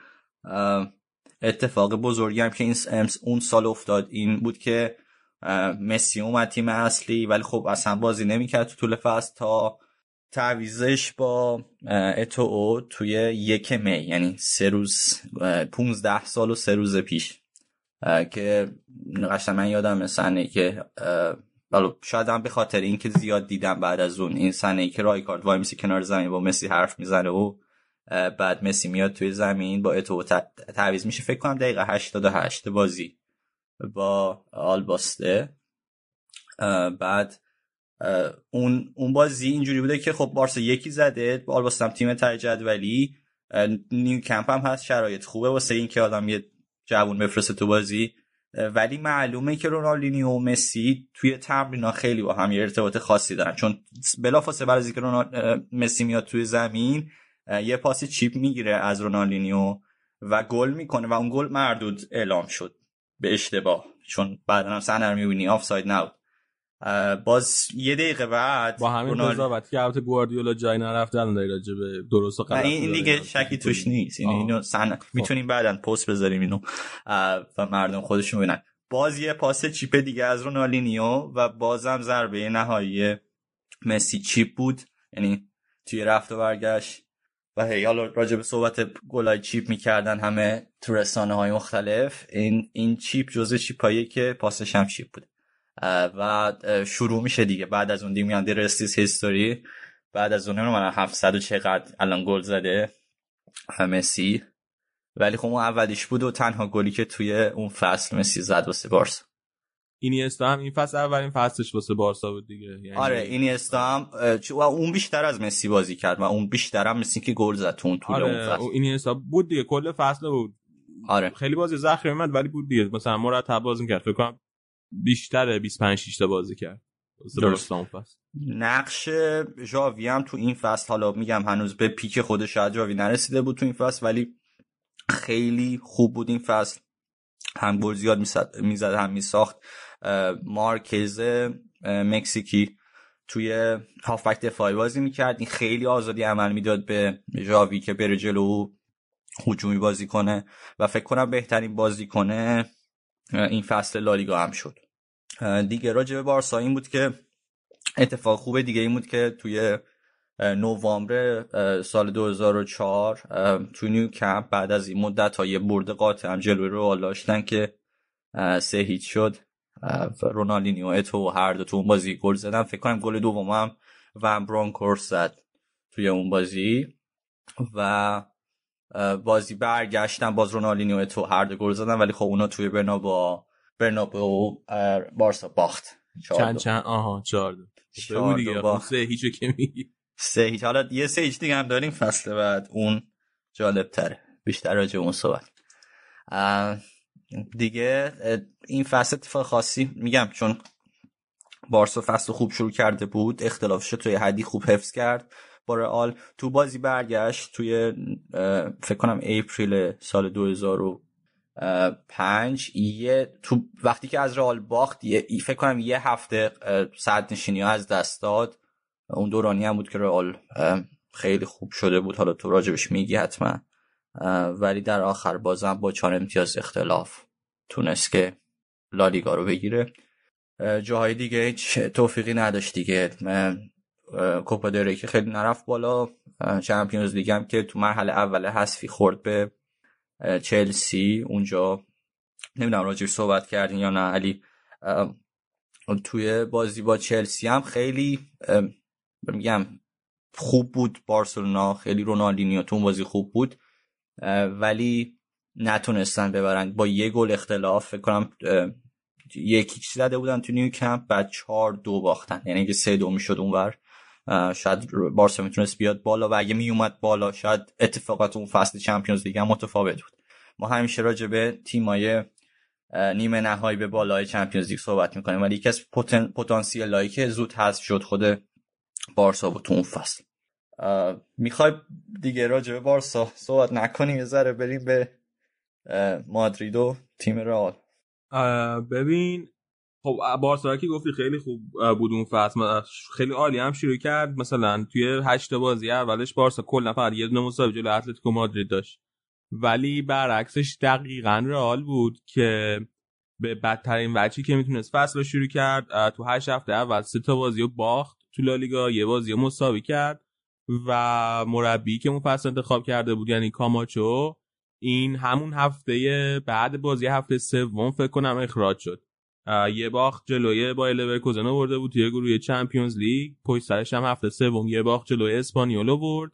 اتفاق بزرگی هم که این اون سال افتاد این بود که مسی اومد تیم اصلی ولی خب اصلا بازی نمی‌کرد تو طول فصل تا تعویزش با اتو او توی یک می یعنی سه روز پونزده سال و سه روز پیش. که قشنگ من یادم سنه که شاید هم به خاطر اینکه زیاد دیدم بعد از اون این سنه ای که رایکارد وای میسی کنار زمین با مسی حرف می‌زنه و بعد مسی میاد توی زمین با اتو تعویز میشه. فکر کنم دقیقه 88 بازی با آلباسته بعد اون اون بازی اینجوری بوده که خب بارسا یکی زده با آلباسته هم تیم تر جدولی. نیو کمپ هم هست شرایط خوبه واسه اینکه آدم یه جوون بفرسته تو بازی. ولی معلومه که رونالدینیو و مسی توی تمرینا خیلی با هم یه ارتباط خاصی دارن. چون بلافاصله بعد از اینکه مسی میاد توی زمین یه پاسی چیپ می‌گیره از رونالدینیو و گل می‌کنه و اون گل مردود اعلام شد به اشتباه. چون بعدا هم سنر می‌بینی آفساید نبود. باز یه دقیقه بعد با همین رونالد... قضاوت که البته گواردیولا جای نرفته الان راجع به درست و غلط این دیگه شکی توش نیست. این اینو سن خب. می‌تونیم بعدا پست بذاریم اینو و مردم خودشون ببینن. باز یه پاس چیپ دیگه از رونالدینیو و بازم ضربه نهایی مسی چیپ بود. یعنی توی رفت و برگشت و هی حالا راجع به صحبت گلای چیپ می‌کردن همه تو رسانه های مختلف این این چیپ جزء چیپایی که پاسش هم چیپ بود و شروع میشه دیگه. بعد از اون دیگه میان هیستوری بعد از اون من 700 و چقدر الان گل زده مسی. ولی خب اون اولیش بود و تنها گلی که توی اون فصل مسی زد واسه بارسا. اینیستا هم این فصل اولین فصلش واسه بارسا بود دیگه. یعنی آره اینیستا هم و اون بیشتر از مسی بازی کرد و اون بیشتر هم مسی که گل زد تو اون طول آره اون فصل. اینیستا بود دیگه کل فصل بود. آره. خیلی بازی زخمی اومد ولی بود دیگه. مثلا مرتب بازی کرد فکر کنم بیشتر 25 6 تا بازی کرد. درست. نقش ژاوی هم تو این فصل حالا میگم هنوز به پیک خودش شاید جاوی نرسیده بود تو این فصل ولی خیلی خوب بود این فصل. هم گل زیاد می‌زد هم میساخت. مارکز مکزیکی توی هافبک دفاعی بازی می‌کرد. این خیلی آزادی عمل می‌داد به ژاوی که بره جلو هجومی بازی کنه. و فکر کنم بهترین بازی کنه این فصل لالیگا هم شد. دیگه راجع به بارسا این بود که اتفاق خوبه دیگه این بود که توی نوامبر سال 2004 توی نیو کمپ بعد از این مدت ها یه برد قاطع هم جلوی رو داشتن که سه هیچ شد. رونالدینیو اتو هر دو تو اون بازی گل زدن. فکر کنم گل دوم هم و برانکورس زد توی اون بازی و بازی برگشتن. باز رونالدینیو تو هر دو گل زدن. ولی خب اونا توی برنابا برنابو بارسا باخت. چند چند؟ آها چهار دو. دیگه. خب سه هیچو که میگی. سه هیچ. حالا یه سه هیچ دیگه هم داریم. فصل بعد اون جالب تره بیشتر راجع اون صحبت. دیگه این فصل اتفاق خاصی میگم چون بارسا فصل خوب شروع کرده بود. اختلافش توی حدی خوب حفظ کرد. با رئال تو بازی برگشت توی فکر کنم اپریل سال 2005 یه تو وقتی که از رئال باخت یه فکر کنم یه هفته صد نشینی از دست داد. اون دورانی هم بود که رئال خیلی خوب شده بود. حالا تو راجبش میگی حتما. ولی در آخر بازم با چهار امتیاز اختلاف تونست که لالیگا رو بگیره. جاهای دیگه هیچ توفیقی نداشت دیگه. کوپا که خیلی نرفت بالا. چمپیونز لیگ هم که تو مرحله اول حذفی خورد به چلسی اونجا. نمی‌دونم راجعش صحبت کردین یا نه. علی توی بازی با چلسی هم خیلی میگم خوب بود بارسلونا خیلی رونالدینیو تو بازی خوب بود ولی نتونستن ببرن. با یه گل اختلاف فکر کنم یکی زده بودن تو نیو کمپ بعد چهار دو باختن. یعنی که سه دو می‌شد اونور. شاید بارسا می‌تونست بیاد بالا و اگه میومد بالا شاید اتفاقات اون فصل چمپیونز لیگ هم متفاوت بود. ما همیشه راجع به تیمای نیمه نهایی به بالای چمپیونز لیگ صحبت می‌کنیم ولی یکی از پتانسیل که زود هست شد خود بارسا بود تو اون فصل. می‌خوای دیگه راجع به بارسا صحبت نکنیم؟ یه ذره بریم به مادرید و تیم رئال. ببین خب بارسا که گفتی خیلی خوب بود اون فصل. خیلی عالی هم شروع کرد. مثلا توی هشت بازی اولش بارسا کلا فقط یه دونه مساوی جلو اتلتیکو مادرید داشت. ولی برعکسش دقیقا رئال بود که به بدترین وجهی که می‌تونست فصل رو شروع کرد تو هشت هفته اول سه تا بازی رو باخت تو لالیگا یه بازی رو مساوی کرد و مربی که اون فصل انتخاب کرده بود یعنی کاماچو این همون هفته بعد بازی هفته سوم فکر کنم اخراج شد. یه باخت جلوی با لورکوزن برده بود توی گروه چمپیونز لیگ. پشت سرش هم هفته سوم یه باخت جلوی اسپانیولو برد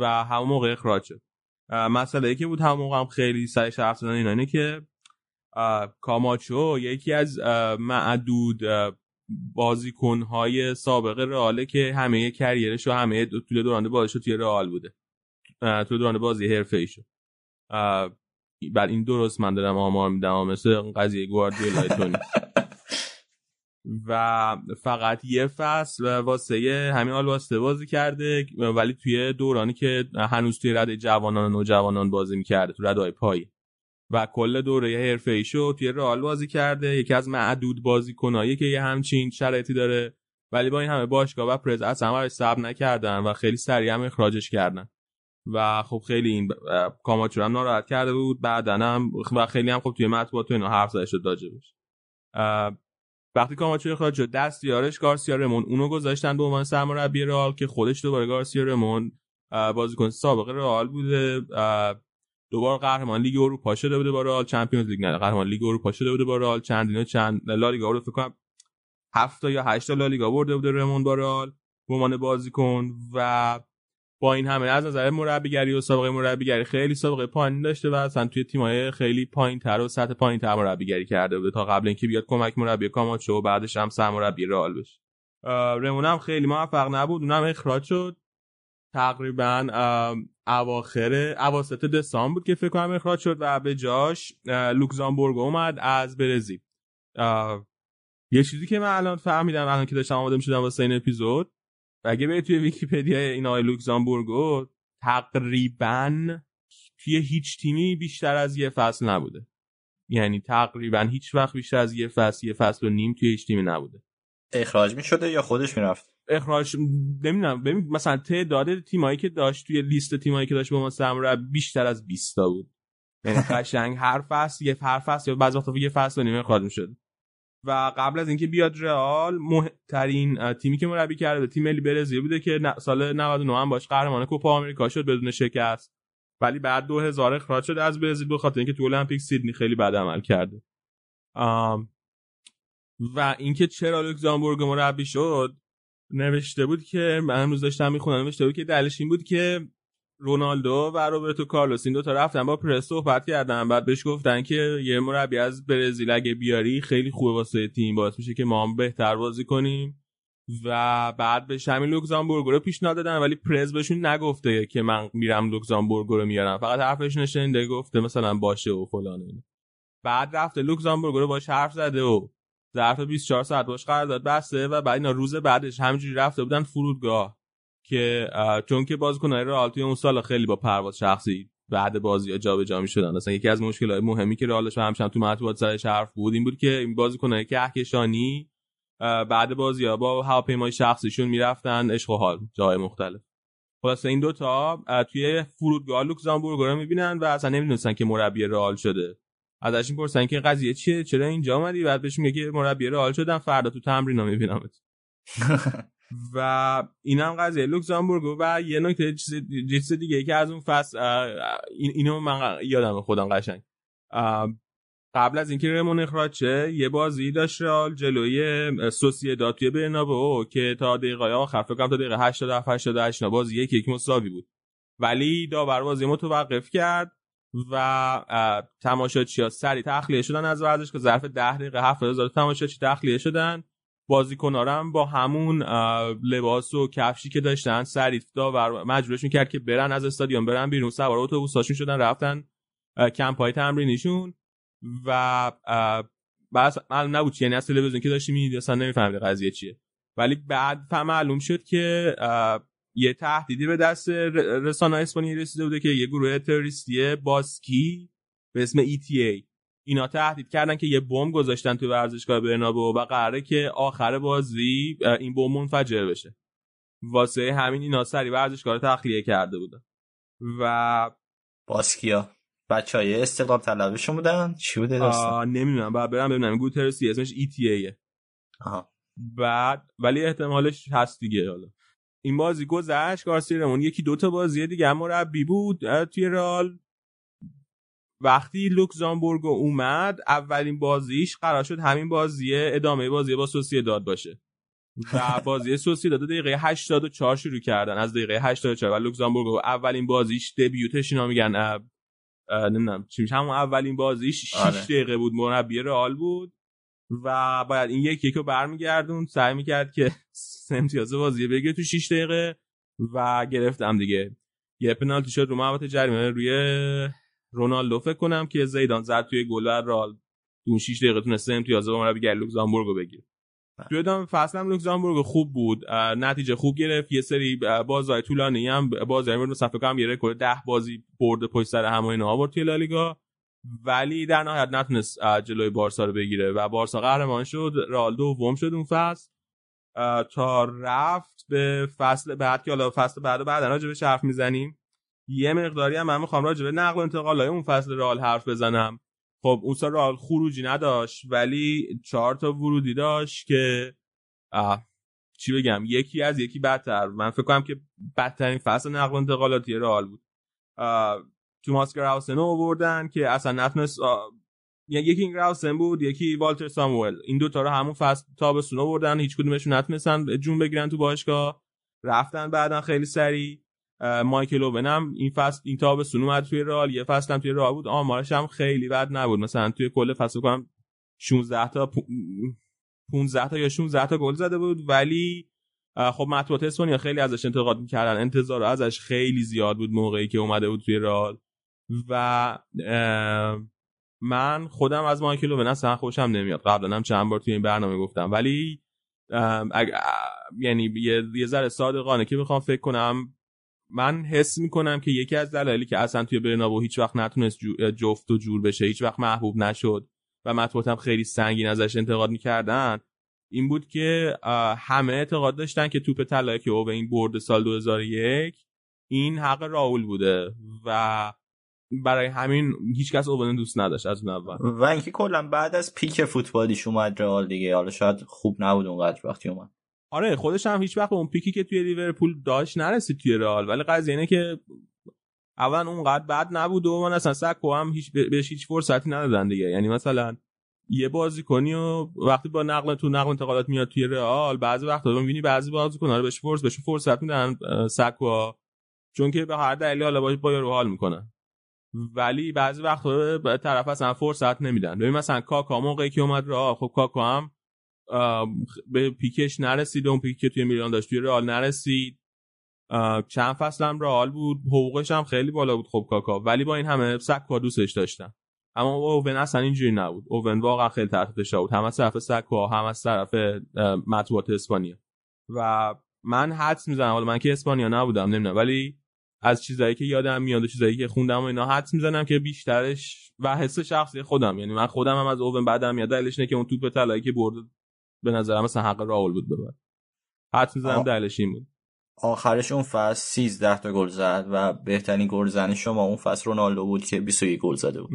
و همون موقع اخراج شد. مسئله که بود همون موقع هم خیلی سرش حرف زدن اینا اینه که کاماچو یکی از معدود بازیکنهای سابق رئاله که همه کریرش و همه طول دوران بازیش توی رئال بوده. طول دوران بازی حرفه ایشو بر این درست من دارم آمار میدم مثل قضیه گواردیولا *laughs* و فقط یه فصل واسه همین حال واسه بازی کرده ولی توی دورانی که هنوز توی رده جوانان و نوجوانان بازی می‌کرده تو رده پایی و کل دوره حرفه ایشو توی رئال بازی کرده یکی از معدود بازیکنایی که یه همچین شرایطی داره. ولی با این همه باشگاه و پرز اصلا براش صبر نکردن و خیلی سریع هم اخراجش کردن. و خب خیلی این کاماچو هم ناراحت کرده بود. بعدا هم و خیلی هم خب توی مطبوعات تو اینو حرف زده شد راجبش وقتی کاماچو اخراج شد دست یارش گارسیا رمون. اونو گذاشتن به عنوان سرمربی رئال که خودش دوباره گارسیا رمون بازیکن سابق رئال بوده. دوباره قهرمان لیگ اروپا شده بوده با رئال چمپیونز لیگ نه قهرمان لیگ اروپا شده بوده با رئال. چندین چند لالیگا رو فکر کنم 7 یا 8 تا لالیگا برده بوده رمون با رئال به عنوان بازیکن و با این همه از نظر مربیگری و سابقه مربیگری خیلی سابقه پایین داشته و اصلا توی تیم‌های خیلی پایین‌تر و سطح پایین‌تر مربیگری کرده بوده تا قبل اینکه بیاد کمک مربی کاماچو و بعدش هم سرمربی رئال بشه. رمون هم خیلی موفق نبود اونم اخراج شد. تقریبا اواخر اواسط دسامبر بود که فکر کنم اخراج شد و به جاش لوکزامبورگ اومد از برزیل. یه چیزی که من الان فهمیدم الان که داشتم آماده می‌شدم واسه این اپیزود اگه بری توی ویکیپدیا این آقای لوکزامبورگو تقریبا توی هیچ تیمی بیشتر از یه فصل نبوده. یعنی تقریبا هیچ وقت بیشتر از یه فصل یه فصل و نیم توی هیچ تیمی نبوده. اخراج می شده یا خودش می‌رفت؟ اخراج نمی‌دونم. ببین مثلا تعداد تیمایی که داشت توی لیست تیمایی که داشت با ما سمرا بیشتر از 20 تا بود. یعنی *laughs* قشنگ هر فصل یه هر فصل یا بعضی وقتا یه فصل و نیم اخراج می‌شد. و قبل از اینکه بیاد رئال مهمترین تیمی که مربی کرده تیم ملی برزیل بوده که سال 99 هم باش قهرمان کوپا آمریکا شد بدون شکست. ولی بعد 2000 اخراج شد از برزیل به خاطر اینکه تو المپیک سیدنی خیلی بد عمل کرده. و اینکه چرا لوکزامبورگ مربی شد نوشته بود که من امروز داشتم می‌خونم نوشته بود که دلش این بود که رونالدو و روبرتو کارلوس این دو تا رفتن با پرس صحبت کردن. بعد بهش گفتن که یه مربی از برزیل اگه بیاری خیلی خوبه واسه تیم باعث میشه که ما هم بهتر بازی کنیم. و بعد به همین لوکزامبورگ رو پیشنهاد دادن ولی پرز بهشون نگفته که من میرم لوکزامبورگ رو میارم. فقط حرفش نشنده گفته مثلا باشه و فلان بعد رفته لوکزامبورگ رو باش حرف زده و ظرف 24 ساعت باش قرارداد بسته و بعد اینا روز بعدش همینجوری رفته بودن فرودگاه. که چون که بازیکن‌های رئال توی اون سال خیلی با پرواز شخصی بعد بازی جابجا می‌شدن. اصلا یکی از مشکلات مهمی که رئالش همشم تو مطبوعات سرش حرف بود این بود که این بازیکن‌های کهکشانی بعد بازی ها با هواپیمای شخصیشون می‌رفتن عشق و حال جای مختلف. خلاصه این دوتا توی فرودگاه لوکزامبورگ رو می‌بینن و اصلا نمی‌دونستن که مربی رئال شده. ازش می‌پرسن که قضیه چیه؟ چرا اینجا اومدی؟ بعد بهش میگه که مربی رئال شدم فردا تو تمرین ها میبینمت. *laughs* و این هم قضیه. لوکزامبورگ و یه نکته چیز دیگه که از اون فصل اینو من یادم خودم قشنگ. قبل از اینکه رمون اخراج شه یه بازی داشت رئال جلوی سوسییداد توی برنابئو که تا دقیقه آخر فکر کنم تا دقیقه 87 88 بازی یک یک مساوی بود. ولی داور بازی متوقف کرد و تماشاچی ها سری تخلیه شدن از ورزش که ظرف 10 دقیقه 7000 تماشاچی تخلیه شدن. بازیکنارم با همون لباس و کفشی که داشتن سری داور مجبورش می‌کرد که برن از استادیوم برن بیرون. سوار اتوبوساشون شدن رفتن کمپ های تمرینیشون و بس معلوم نبود یعنی از تلویزیون که داشتی می‌دید اصلا نمی‌فهمید قضیه چیه. ولی بعد معلوم شد که یه تهدیدی به دست رسانه اسپانیایی رسیده بوده که یه گروه تروریستی باسکی به اسم ETA اینا تهدید کردن که یه بمب گذاشتن تو ورزشگاه برنابو و قراره که آخر بازی این بمب منفجر بشه. واسه همین اینا سری ورزشگاه رو تخلیه کرده بودن. و باسکیا. بچه های استقلال طلبشون بودن؟ چی بوده داستان؟ نمی‌دونم. بعد برم ببینم. گوترسی اسمش ETA آها. بعد ولی احتمالش هست دیگه حالا. این بازی گذشت گارسیرمون یکی دوتا بازی دیگه هم مربی بود توی رال وقتی لوکزامبورگ اومد اولین بازیش قرار شد همین بازی ادامه بازی با سوسی داد باشه. و بازی سوسی داد دقیقه 84 شروع کردن. از دقیقه 84 و لوکزامبورگ اولین بازیش دبیوتش اینا میگن نمی‌دونم چی میشه همون اولین بازیش 6 آره. دقیقه بود مربی رئال بود. و باید این یک یکو برمیگردون سعی می‌کرد که *laughs* امتیاز بازی بگیره تو 6 دقیقه و گرفتم دیگه. یه پنالتی شد رو محوطه جریمه روی رونالدو فکر کنم که زیدان زد توی گل رال اون 6 دقیقه تونسته امتیاز با مربی لوکزامبورگ رو بگیره. بله. توی ادامه فصل هم لوکزامبورگ خوب بود. نتیجه خوب گرفت. یه سری بازهای طولانی هم بازی هم مثلا فکر کنم یه رکورد ده بازی برد پشت سر هم اینا آورد توی لالیگا. ولی در نهایت نتونست جلوی بارسا رو بگیره و بارسا قهرمان شد. رئال دوم شد اون فصل. تا رفت به فصل بعد که حالا فصل بعد بعد راجع به حرف می‌زنیم. یه مقداری هم من می‌خوام راجع به نقل و انتقالای اون فصل رئال حرف بزنم. خب اون سال رئال خروجی نداشت ولی چهار تا ورودی داشت که چی بگم یکی از یکی بدتر. من فکر کنم که بدترین فصل نقل و انتقالاتی رئال بود. توماس گراوسن رو آوردن که اصلا نتونست یکی این گراوسن بود یکی والتر ساموئل. این دوتا رو همون فصل تابستون آوردن هیچ کدومشون نتونستن جون بگیرن تو باشگاه. رفتن بعدا خیلی سریع. مایکل هم این فصل این تابستون اومد توی رال یه فصل هم توی رال بود آمارش هم خیلی بد نبود. مثلا توی کل فصل کنم 16 تا 15 تا یا 16 تا گل زده بود ولی خب مطبوعات اسپانیا خیلی ازش انتقاد می‌کردن. انتظار ازش خیلی زیاد بود موقعی که اومده بود توی رال و من خودم از مایکل اوون اصلا خوشم نمیاد. قبلا هم چند بار توی این برنامه گفتم. ولی یعنی یه, یه ذره صادقانه که بخوام فکر کنم من حس می‌کنم که یکی از دلایلی که اصلا توی برنابو هیچ وقت نتونست جفت و جور بشه هیچ وقت محبوب نشد و مطبوعاتم خیلی سنگین ازش انتقاد می‌کردن این بود که همه اعتقاد داشتن که توپ طلایی که او به این برد سال 2001 این حق راول بوده و برای همین هیچکس اوون دوست نداشت از اون اول. و اینکه کلا بعد از پیک فوتبالیش اومد رئال دیگه حالا شاید خوب نبود اونقدر وقتی اومد. آره خودش هم هیچ وقت به اون پیکی که توی لیورپول داشت نرسید توی رئال. ولی قضیه اینه که اول اونقدر بد نبود و من اصلا سکو هم هیچ بهش هیچ فرصتی ندادن دیگه. یعنی مثلا یه بازی کنی و وقتی با نقل تو نقل انتقالات میاد توی رئال بعضی وقتا می‌بینی بعضی بازیکن‌ها رو بهش فرصت بهش فرصت میدن سکوا چون که به هر دلیلی حالا با با رو حال می‌کنن. ولی بعضی وقتا به طرف اصلا فرصت نمیدن. ببین مثلا کاکا موقعی که اومد رئال خب کاکا هم به پیکش نرسید اون پیک که توی میلان داشت توی رئال نرسید. چند فصل هم رئال بود. حقوقش هم خیلی بالا بود خب کاکا. ولی با این همه سکوا دوستش داشتن. اما اوون اصلا اینجوری نبود. اوون واقعا خیلی تحت فشار بود. هم از طرف سکوا هم از طرف مطبوعات اسپانیا. و من حدس می‌زنم. حالا من که اسپانیا نبودم نمی‌دونم. ولی از چیزایی که یادم میاد و چیزایی که خوندم و اینا حدس می‌زنم که بیشترش و حس شخصی خودم. یعنی من خودم هم از اوون بعدم میاد. دلیلش اینه که اون توپ طلایی که برد به نظرم مثلا حق راول بود ببر حدس می‌زنم دلیلش این بود. آخرش اون فصل 13 تا گل زد و بهترین گل زنی شما اون فصل رونالدو بود که 21 گل زده بود.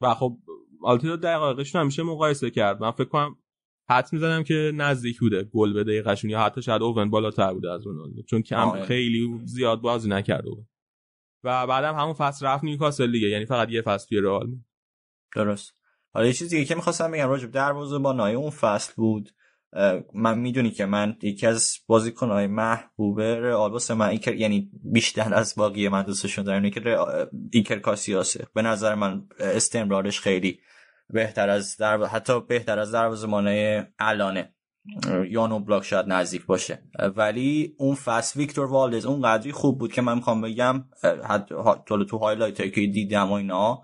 و خب آلتیدو دقیقش همیشه مقایسه کرد. من فکر کنم حد می‌زنم که نزدیک بوده گل به دقیقشون یا حتی شاید اوون بالاتر بوده از رونالدو. چون کم خیلی زیاد بازی نکرده بود و بعدم همون فصل رفت نیوکاسل دیگه. یعنی فقط یه فصل توی رئال درست. حالا یه چیزی که می‌خواستم بگم راجب دروازه با نای اون فصل بود من می‌دونی که من یکی از بازیکنهای محبوب رئال واسه من ایکر یعنی بیشتر از باقی من دوستشون دارم که ایکر کاسیاسه به نظر من استمرارش خیلی بهتر از در حتی بهتر از دروازه‌بان الانه. یان اوبلاک شاید نزدیک باشه. ولی اون فصل ویکتور والدز اون قدری خوب بود که من می‌خوام بگم حتی تو highlight که دیدم و اینا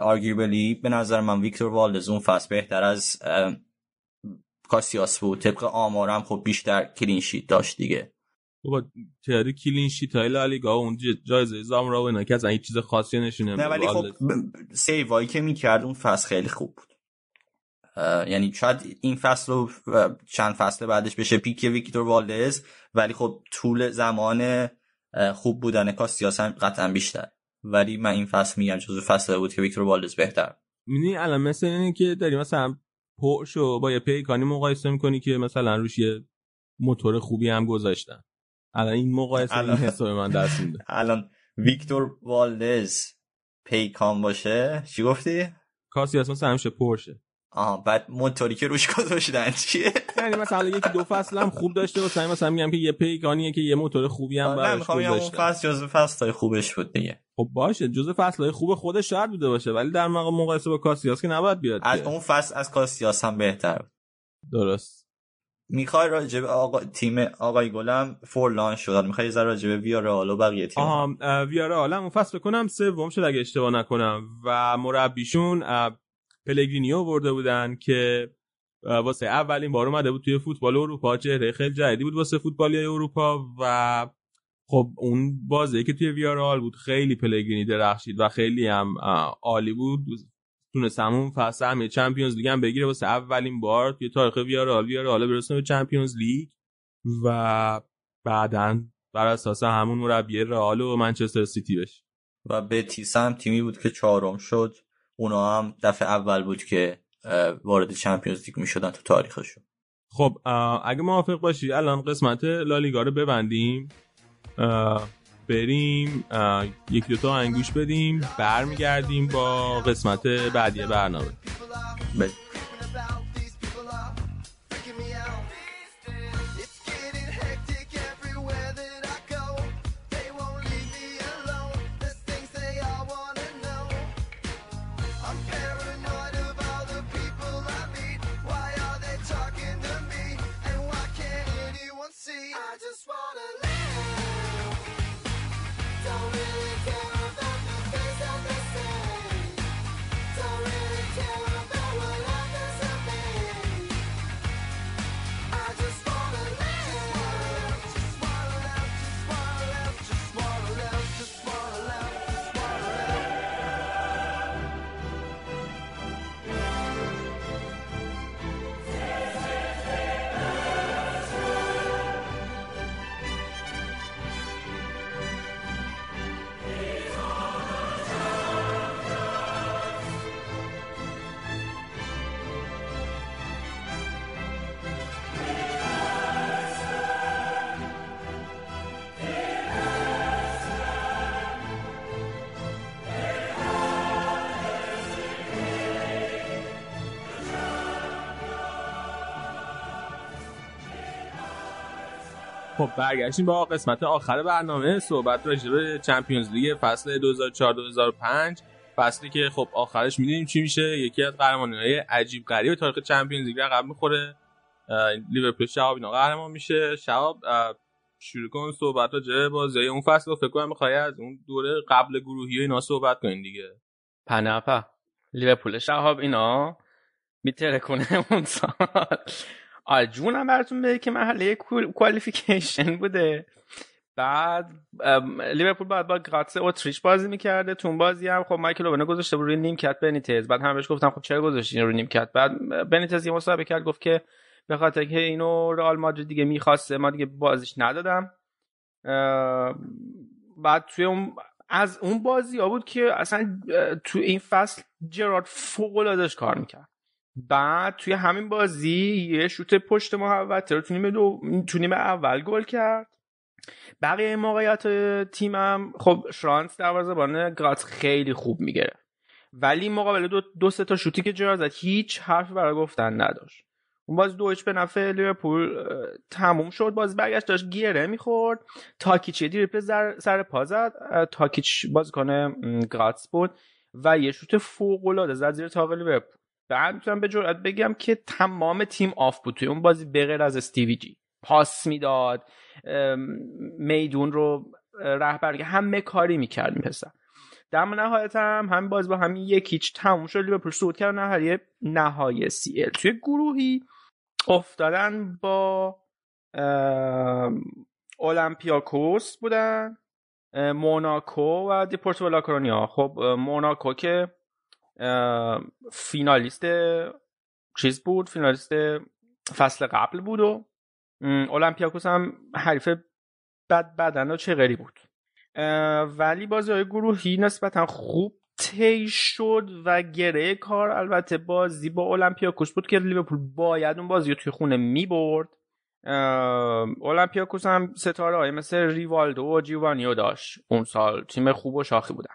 arguably به نظر من ویکتور والدز اون فصل بهتر از کاسیاس بود. طبق آمارم خب بیشتر کلین شیت داشت دیگه. بابا تعداد کلین شیت های لالیگا اون جایزه زامرا و اینا که اصلا هیچ چیز خاصی نشونه نه ولی خب سیوایی که می‌کرد اون فصل خیلی خوب بود. یعنی شاید این فصل رو چند فصل بعدش بشه پیک ویکتور والدز ولی خب طول زمان خوب بودن کاسیاس هم قطعا بیشتر. ولی من این فصل میگم جزو فصل بود که ویکتور والدز بهتر. می‌دونی الان مثل اینه که داری مثلا پرشو با یه پیکانی مقایسه می‌کنی که مثلا روش یه موتور خوبی هم گذاشتن. الان این مقایسه این حساب من دست میده. *laughs* الان ویکتور والدز پیکان باشه چی گفتی؟ کاسی مثلا همیشه پرشه آها بعد موتوری که روش گذاشتن چیه؟ یعنی مثلا یکی دو فصل هم خوب داشته و مثلا میگم که یه پیکانیه که یه موتور خوبی هم براش گذاشته اون فصل جزو فصل خوبش بود دیگه. خب باشه جزو فصل خوب خودش شاید بوده باشه ولی در مقایسه با کاسیاس که نباید بیاد از اون فصل از کاسیاس هم بهتر درست. می‌خوای راجع به آقا... تیم آقای گلم فورلان شد می‌خوای زرا راجع به ویارال و بقیه تیم آها ویارال اون فصل بکنم سوم شد اگه اشتباه نکنم. و مربیشون پلگرینیو برده بودن که واسه اولین بار اومده بود توی فوتبال اروپا. چهره خیلی جدیدی بود واسه فوتبالی اروپا و خب اون بازی که توی ویارال بود خیلی پلگرینی درخشید و خیلی هم عالی بود. تونست همون فصل هم Champions League هم بگیره واسه اولین بار توی تاریخ ویارال ویارال برسونه به Champions League و بعدا بر اساس همون مربی رئال و منچستر سیتی بشه. و بتیس هم تیمی بود که چهارم شد. اونا هم دفعه اول بود که وارد Champions League می‌شدن تو تاریخشون. خب اگه موافق باشی الان قسمت لالیگا رو ببندیم. بریم یک دوتا انگوش بدیم برمیگردیم با قسمت بعدی برنامه. بریم wanna خب برگشتیم با قسمت آخر برنامه. صحبت راجع به چمپیونز لیگ فصل 2004-2005 فصلی که خب آخرش می‌دونیم چی میشه. یکی از قهرمانی های عجیب غریب تاریخ چمپیونز لیگ رقم می‌خوره. لیورپول شهاب اینا قهرمان میشه. شهاب شروع کن صحبت راجع به بازی اون فصل. فکر کنم می‌خوای از اون دوره قبل گروهی اینا صحبت کنین دیگه. پناپا لیورپول شهاب اینا. میتره کنه اون سال. آره جونم براتون بگه که محله کوالیفیکیشن *laughs* بوده. بعد لیورپول بعد با گراتس اتریش بازی می‌کرده تو اون بازی هم خب مایکل اوون گذاشته روی نیمکت بنیتز. بعد همش گفتم خب چرا گذاشتین روی نیمکت؟ بعد بنیتز یه مصاحبه کرد گفت که به خاطر که اینو رئال مادرید دیگه می‌خواسته ما دیگه بازیش ندادم. بعد توی اون از اون بازی ها بود که اصلا تو این فصل جرارد فوق کار می‌کرد. بعد توی همین بازی یه شوت پشت محوطه رو تو نیم, دو... تو اول گل کرد. بقیه موقعیت تیمم خب شرانس دروازه‌بان گرات خیلی خوب میگه ولی مقابل دو, دو سه تا شوتی که جرا زد هیچ حرف برای گفتن نداشت. اون باز دویچ به نفع لیورپول تموم شد. باز برگشت داشت گیره می‌خورد. تاکیچ دریپل سر پا زد. تاکیچ کنه گراتس بود و یه شوت فوق العاده زد زیر تاق لیورپول. بعد می‌تونم به جرئت بگم که تمام تیم آف بود توی اون بازی بغیر از استیوی جی. پاس می‌داد میدون رو رهبر همه کاری می‌کردیم پسر. در نهایت هم همین بازی با همین یکیچ تموم شد. لیورپول صعود کرد نهایی نهایی سی ال توی گروهی افتادن با اولمپیاکوس بودن موناکو و دیپورتو لاکرونیا. خب موناکو که فینالیست چیز بود فینالیست فصل قبل بود و اولمپیاکوس هم حریف بد بدن و چه غری بود ولی بازی های گروهی نسبتا خوب تی شد و گره کار البته بازی با اولمپیاکوس بود که لیورپول باید اون بازی رو توی خونه می برد. اولمپیاکوس هم ستاره های مثل ریوالدو و جیوانیو داشت. اون سال تیم خوب و شاخی بودن.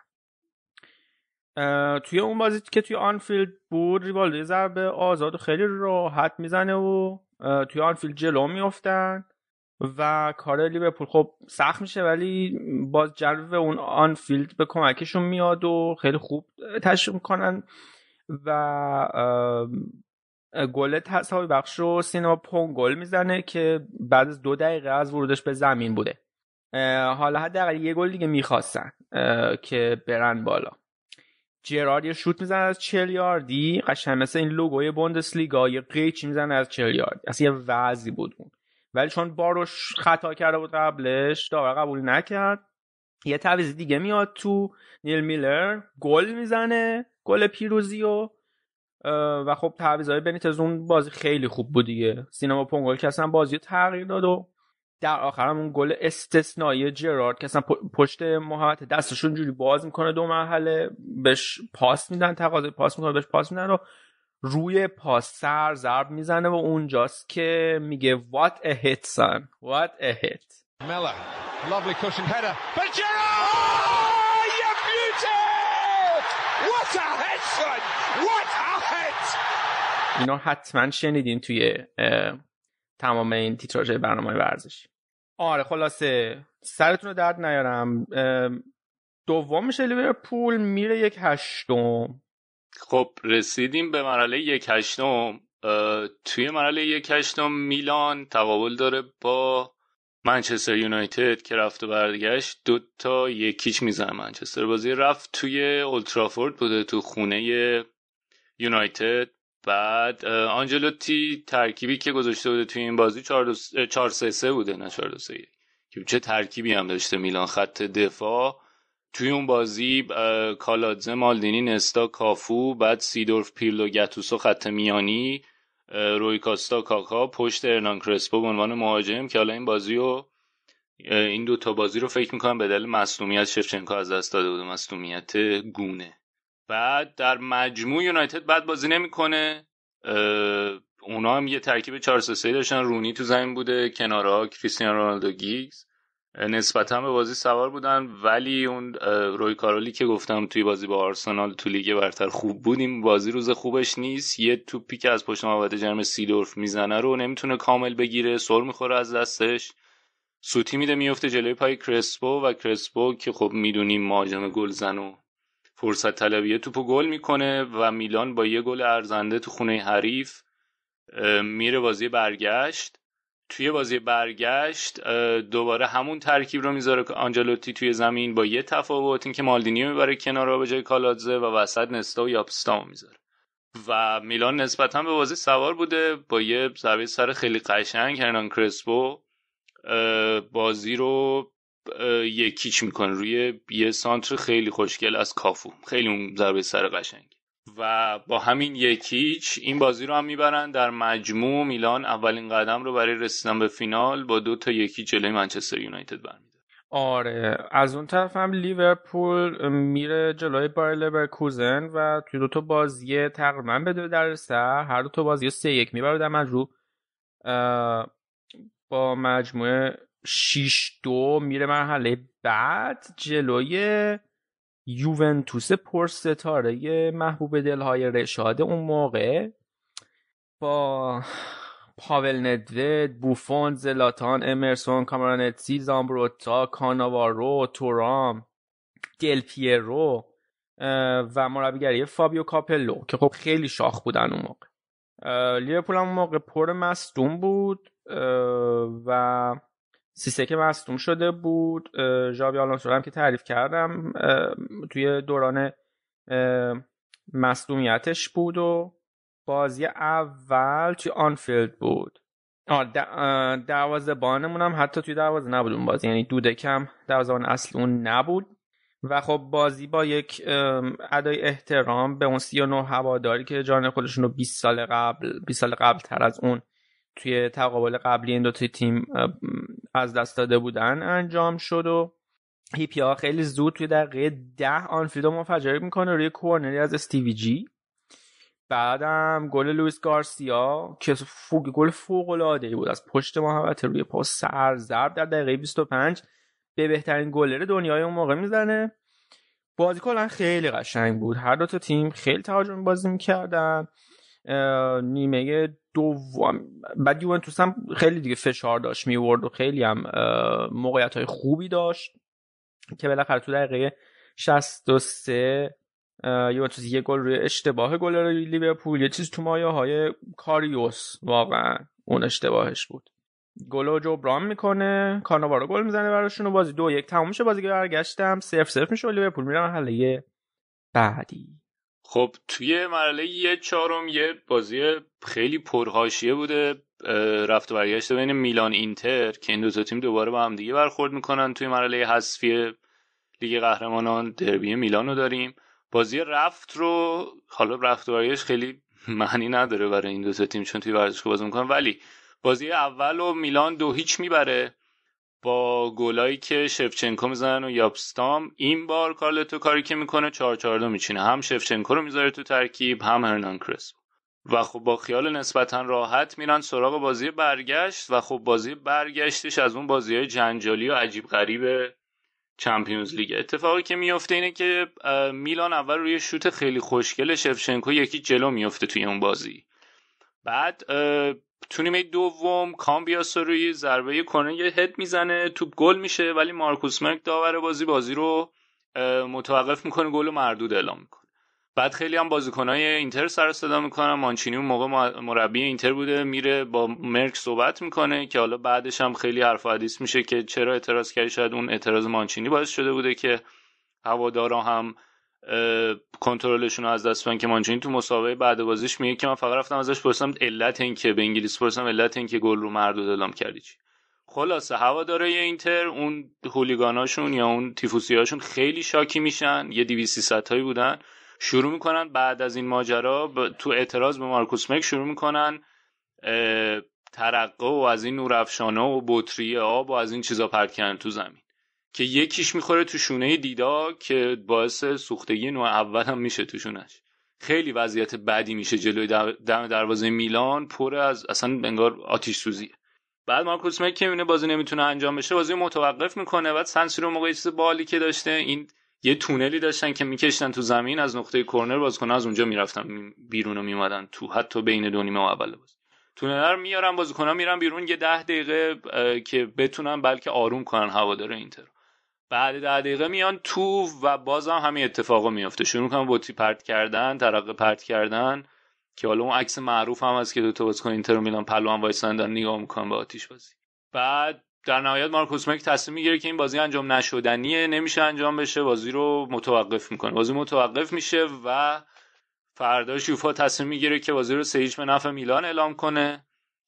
توی اون بازی که توی آنفیلد بود ریوالدو ضربه آزاد و خیلی راحت می‌زنه و توی آنفیلد جلو میفتن و کار لیورپول خب سخت میشه ولی باز جو اون آنفیلد به کمکشون میاد و خیلی خوب تشریف می‌کنن و گل تساوی بخش رو سینما پون گل می‌زنه که بعد از دو دقیقه از ورودش به زمین بوده. حالا حداقل یه گل دیگه می‌خواستن که برن بالا. جرارد یه شوت می‌زنه از چل یاردی. قشنگ مثل این لوگوی بوندسلیگا یه قیچی می‌زنه از چل یاردی. اصلا یه وضعی بود اون. ولی چون باروش خطا کرده بود قبلش داور قبول نکرد. یه تعویض دیگه میاد تو نیل میلر. گل می‌زنه گل پیروزی و و خب تعویضای بنیتز اون بازی خیلی خوب بود دیگه. سینما پونگل که اصلا بازی تغییر داد و در آخر هم اون گل استثنایی جرارد که اصلا پشت محوطه دستشون جوری باز می‌کنه دو مرحله بهش پاس میدن تقاضای پاس می‌کنه بهش پاس میدن و روی پاس سر ضرب می‌زنه و اونجاست که میگه what a hit son. What a hit. Miller. Lovely cushion header. For Gerrard! Oh, you beauty! What a hit son. What a hit! اینا حتما شنیدین توی تمام این تیتراژ برنامه ورزشی. آره خلاصه. سرتون رو درد نیارم. دوم میشه لیورپول میره یک هشتم. خب رسیدیم به مرحله یک هشتم. توی مرحله یک هشتم میلان تقابل داره با منچستر یونایتد که رفت و برگشت. دو تا یکیچ می‌زنه منچستر. بازی رفت توی اولترافورد بوده تو خونه یونایتد. بعد آنجلوتی ترکیبی که گذاشته بوده توی این بازی 4 3 3 بوده نه 4 2 3 که چه ترکیبی هم داشته میلان خط دفاع. توی اون بازی کالادزه مالدینی نستا کافو بعد سیدورف پیرلو گتوسو خط میانی روی کاستا کاکا پشت ارنان کرسپو به عنوان مهاجم که حالا این بازی رو این دو تا بازی رو فکر می‌کنم به دلیل مصونیت شفچنکو از دست داده بوده. مصونیت گونه. بعد در مجموع یونایتد بعد بازی نمی‌کنه. اونا هم یه ترکیب 4 3 داشتن. رونی تو زمین بوده کنارها کریستیانو رونالدو گیگز. نسبتا به بازی سوار بودن. ولی اون روی کارولی که گفتم توی بازی با آرسنال تو لیگ برتر خوب بودیم. بازی روز خوبش نیست. یه توپی که از پشت محوطه جرم سیدورف می‌زنه رو نمی‌تونه کامل بگیره. سر می‌خوره از دستش. سوتی میده میفته جلوی پای کرسپو و کرسپو که خب می‌دونیم مهاجم گلزن و فرصت طلبیه توپو گل می‌کنه و میلان با یه گل ارزنده تو خونه حریف میره بازی برگشت. توی بازی برگشت دوباره همون ترکیب رو می‌ذاره که آنجلوتی توی زمین با یه تفاوت این که مالدینی می‌بره کنار رو به جای کالادزه و وسط نستا و یاپستا می‌ذاره. و میلان نسبتا به بازی سوار بوده با یه ضربه سر خیلی قشنگ هرنان کرسپو بازی رو یکیچ می‌کنه روی یه سانتر خیلی خوشگل از کافو. خیلی اون ضربه سر قشنگ. و با همین یکیچ این بازی رو هم می‌برن در مجموع میلان اولین قدم رو برای رسیدن به فینال با دو تا یکی جلوی منچستر یونایتد برمیده آره از اون طرف هم لیورپول میره جلوی بایر لورکوزن و توی دو تا بازی تقریبا به دو در سر هر دو تا بازی سه یک می‌بره در مجموع با مجموعه 6 دو میره مرحله بعد جلوی یوونتوس پرستاره محبوب دلهای رشاد اون موقع. با پاول ندوید بوفون زلاتان امرسون کامرانتسی زامبروتا کاناوارو تورام دل پیرو و مربیگری فابیو کاپلو که خب خیلی شاخ بودن اون موقع. لیورپول هم موقع پر مستون بود و سیسه که مصدوم شده بود ژابی آلونسو هم که تعریف کردم توی دوران مصدومیتش بود و بازی اول توی آنفیلد بود. دروازه بانمون هم حتی توی دروازه نبود اون بازی یعنی دودکم دروازه اصل اون نبود. و خب بازی با یک ادای احترام به اون 39 هواداری که جان خودشون رو 20 سال قبل 20 سال قبل تر از اون توی تقابل قبلی این دو تیم از دست داده بودن انجام شد و هیپیا خیلی زود توی دقیقه ده آنفیلد منفجر می‌کنه روی کورنری از استیوی جی. بعدم گل لوئیس گارسیا که فوق گل فوق العاده بود از پشت محوطه روی پاس سر ضرب در دقیقه 25 به بهترین گلر دنیای اون موقع می‌زنه. بازی کلا خیلی قشنگ بود. هر دو تا تیم خیلی تهاجمی بازی می‌کردن. نیمه دوم بعد یوونتوس هم خیلی دیگه فشار داشت میورد و خیلی هم موقعیت های خوبی داشت که بالاخره تو دقیقه 63 یوونتوس یه گل روی اشتباه گل روی لیورپول یه چیز تو مایه های کاریوس واقعا اون اشتباهش بود. گل رو جبران می‌کنه کاناوارو گل می‌زنه براشون و بازی دو یک تموم میشه بازی برگشتم صفر صفر میشه لیورپول میره مرحله بعدی. خب توی مرحله یه چهارم یه بازی خیلی پرهاشیه بوده رفت و برگشت بین میلان اینتر که این دو تا تیم دوباره با هم دیگه برخورد می‌کنن. توی مرحله حذفی لیگ قهرمانان دربی میلان رو داریم. بازی رفت رو حالا رفت و برگشت خیلی *laughs* معنی نداره برای این دو تا تیم چون توی ورزشگاه بازی می‌کنن. ولی بازی اول و میلان دو هیچ می‌بره. با گلایی که شفچنکو می‌زنن و یابستام این بار کارلتو کاری که می‌کنه 4 4 2 میچینه. هم شفچنکو رو می‌ذاره تو ترکیب هم هرنان کرس و خب با خیال نسبتا راحت میرن سراغ بازی برگشت و خب بازی برگشتش از اون بازی های جنجالی و عجیب غریب چمپیونز لیگ. اتفاقی که میفته اینه که میلان اول روی شوت خیلی خوشگل شفچنکو یکی جلو میفته توی اون بازی. بعد تو نیمه دوم کامبیاس روی ضربه کنه یه هد می‌زنه تو گل میشه ولی مارکوس مرک داور بازی بازی رو متوقف می‌کنه گل و مردود اعلام می‌کنه. بعد خیلی هم بازیکنهای اینتر سر صدا می‌کنن مانچینی اون موقع مربی اینتر بوده میره با مرک صحبت می‌کنه که حالا بعدش هم خیلی حرف حدیث میشه که چرا اعتراض کردی؟ شاید اون اعتراض مانچینی باعث شده بوده که هوادارا هم کنترلشون از دست بدن که مانچینی تو مسابقه بعد بازیش میگه که من فقط رفتم ازش پرسیدم علت این که به انگلیس پرسیدم علت این که گل رو مردود اعلام کردی چی؟ خلاصه هواداره اینتر اون هولیگاناشون یا اون تیفوسیاشون خیلی شاکی میشن یه 200 هایی بودن. شروع می‌کنن بعد از این ماجرا تو اعتراض به مارکوس مک شروع می‌کنن ترقه و از این نورافشانه و بطری آب و از این چیزا پرت کردن تو زمین. که یکیش می‌خوره تو شونه دیدا که باعث سوختگی نوع اول هم میشه توشونش خیلی وضعیت بدی میشه جلوی دم دروازه میلان پر از اصلا انگار آتیش سوزیه. بعد مارکوس مک که می‌بینه بازی نمی‌تونه انجام بشه بازی متوقف می‌کنه. بعد سنسیرو چیز بالی که داشته این یه تونلی داشتن که میکشتن تو زمین از نقطه کرنر بازیکن از اونجا می‌رفتن بیرون و میمدن تو حتی بین دو نیمه اول بازی. تونل رو میارن بازیکن‌ها میرن بیرون یه ده دقیقه که بتونن بلکه آروم کنن هوادار اینتر. بعد ده دقیقه میان تو و باز هم همین اتفاقا میافته. شروع کنن بطری پرت کردن ترقه پرت کردن که حالا اون عکس معروف هم هست که دو تا بازیکن اینتر و میلان پلوان وایسن دارن نگاه می‌کنن به آتیش بازی. بعد در نهایت مارکوس مک تصمیم می‌گیره که این بازی انجام نشدنیه نمیشه انجام بشه بازی رو متوقف می‌کنه. بازی متوقف میشه و فرداش یوفا تصمیم می‌گیره که بازی رو سه به نفع میلان اعلام کنه.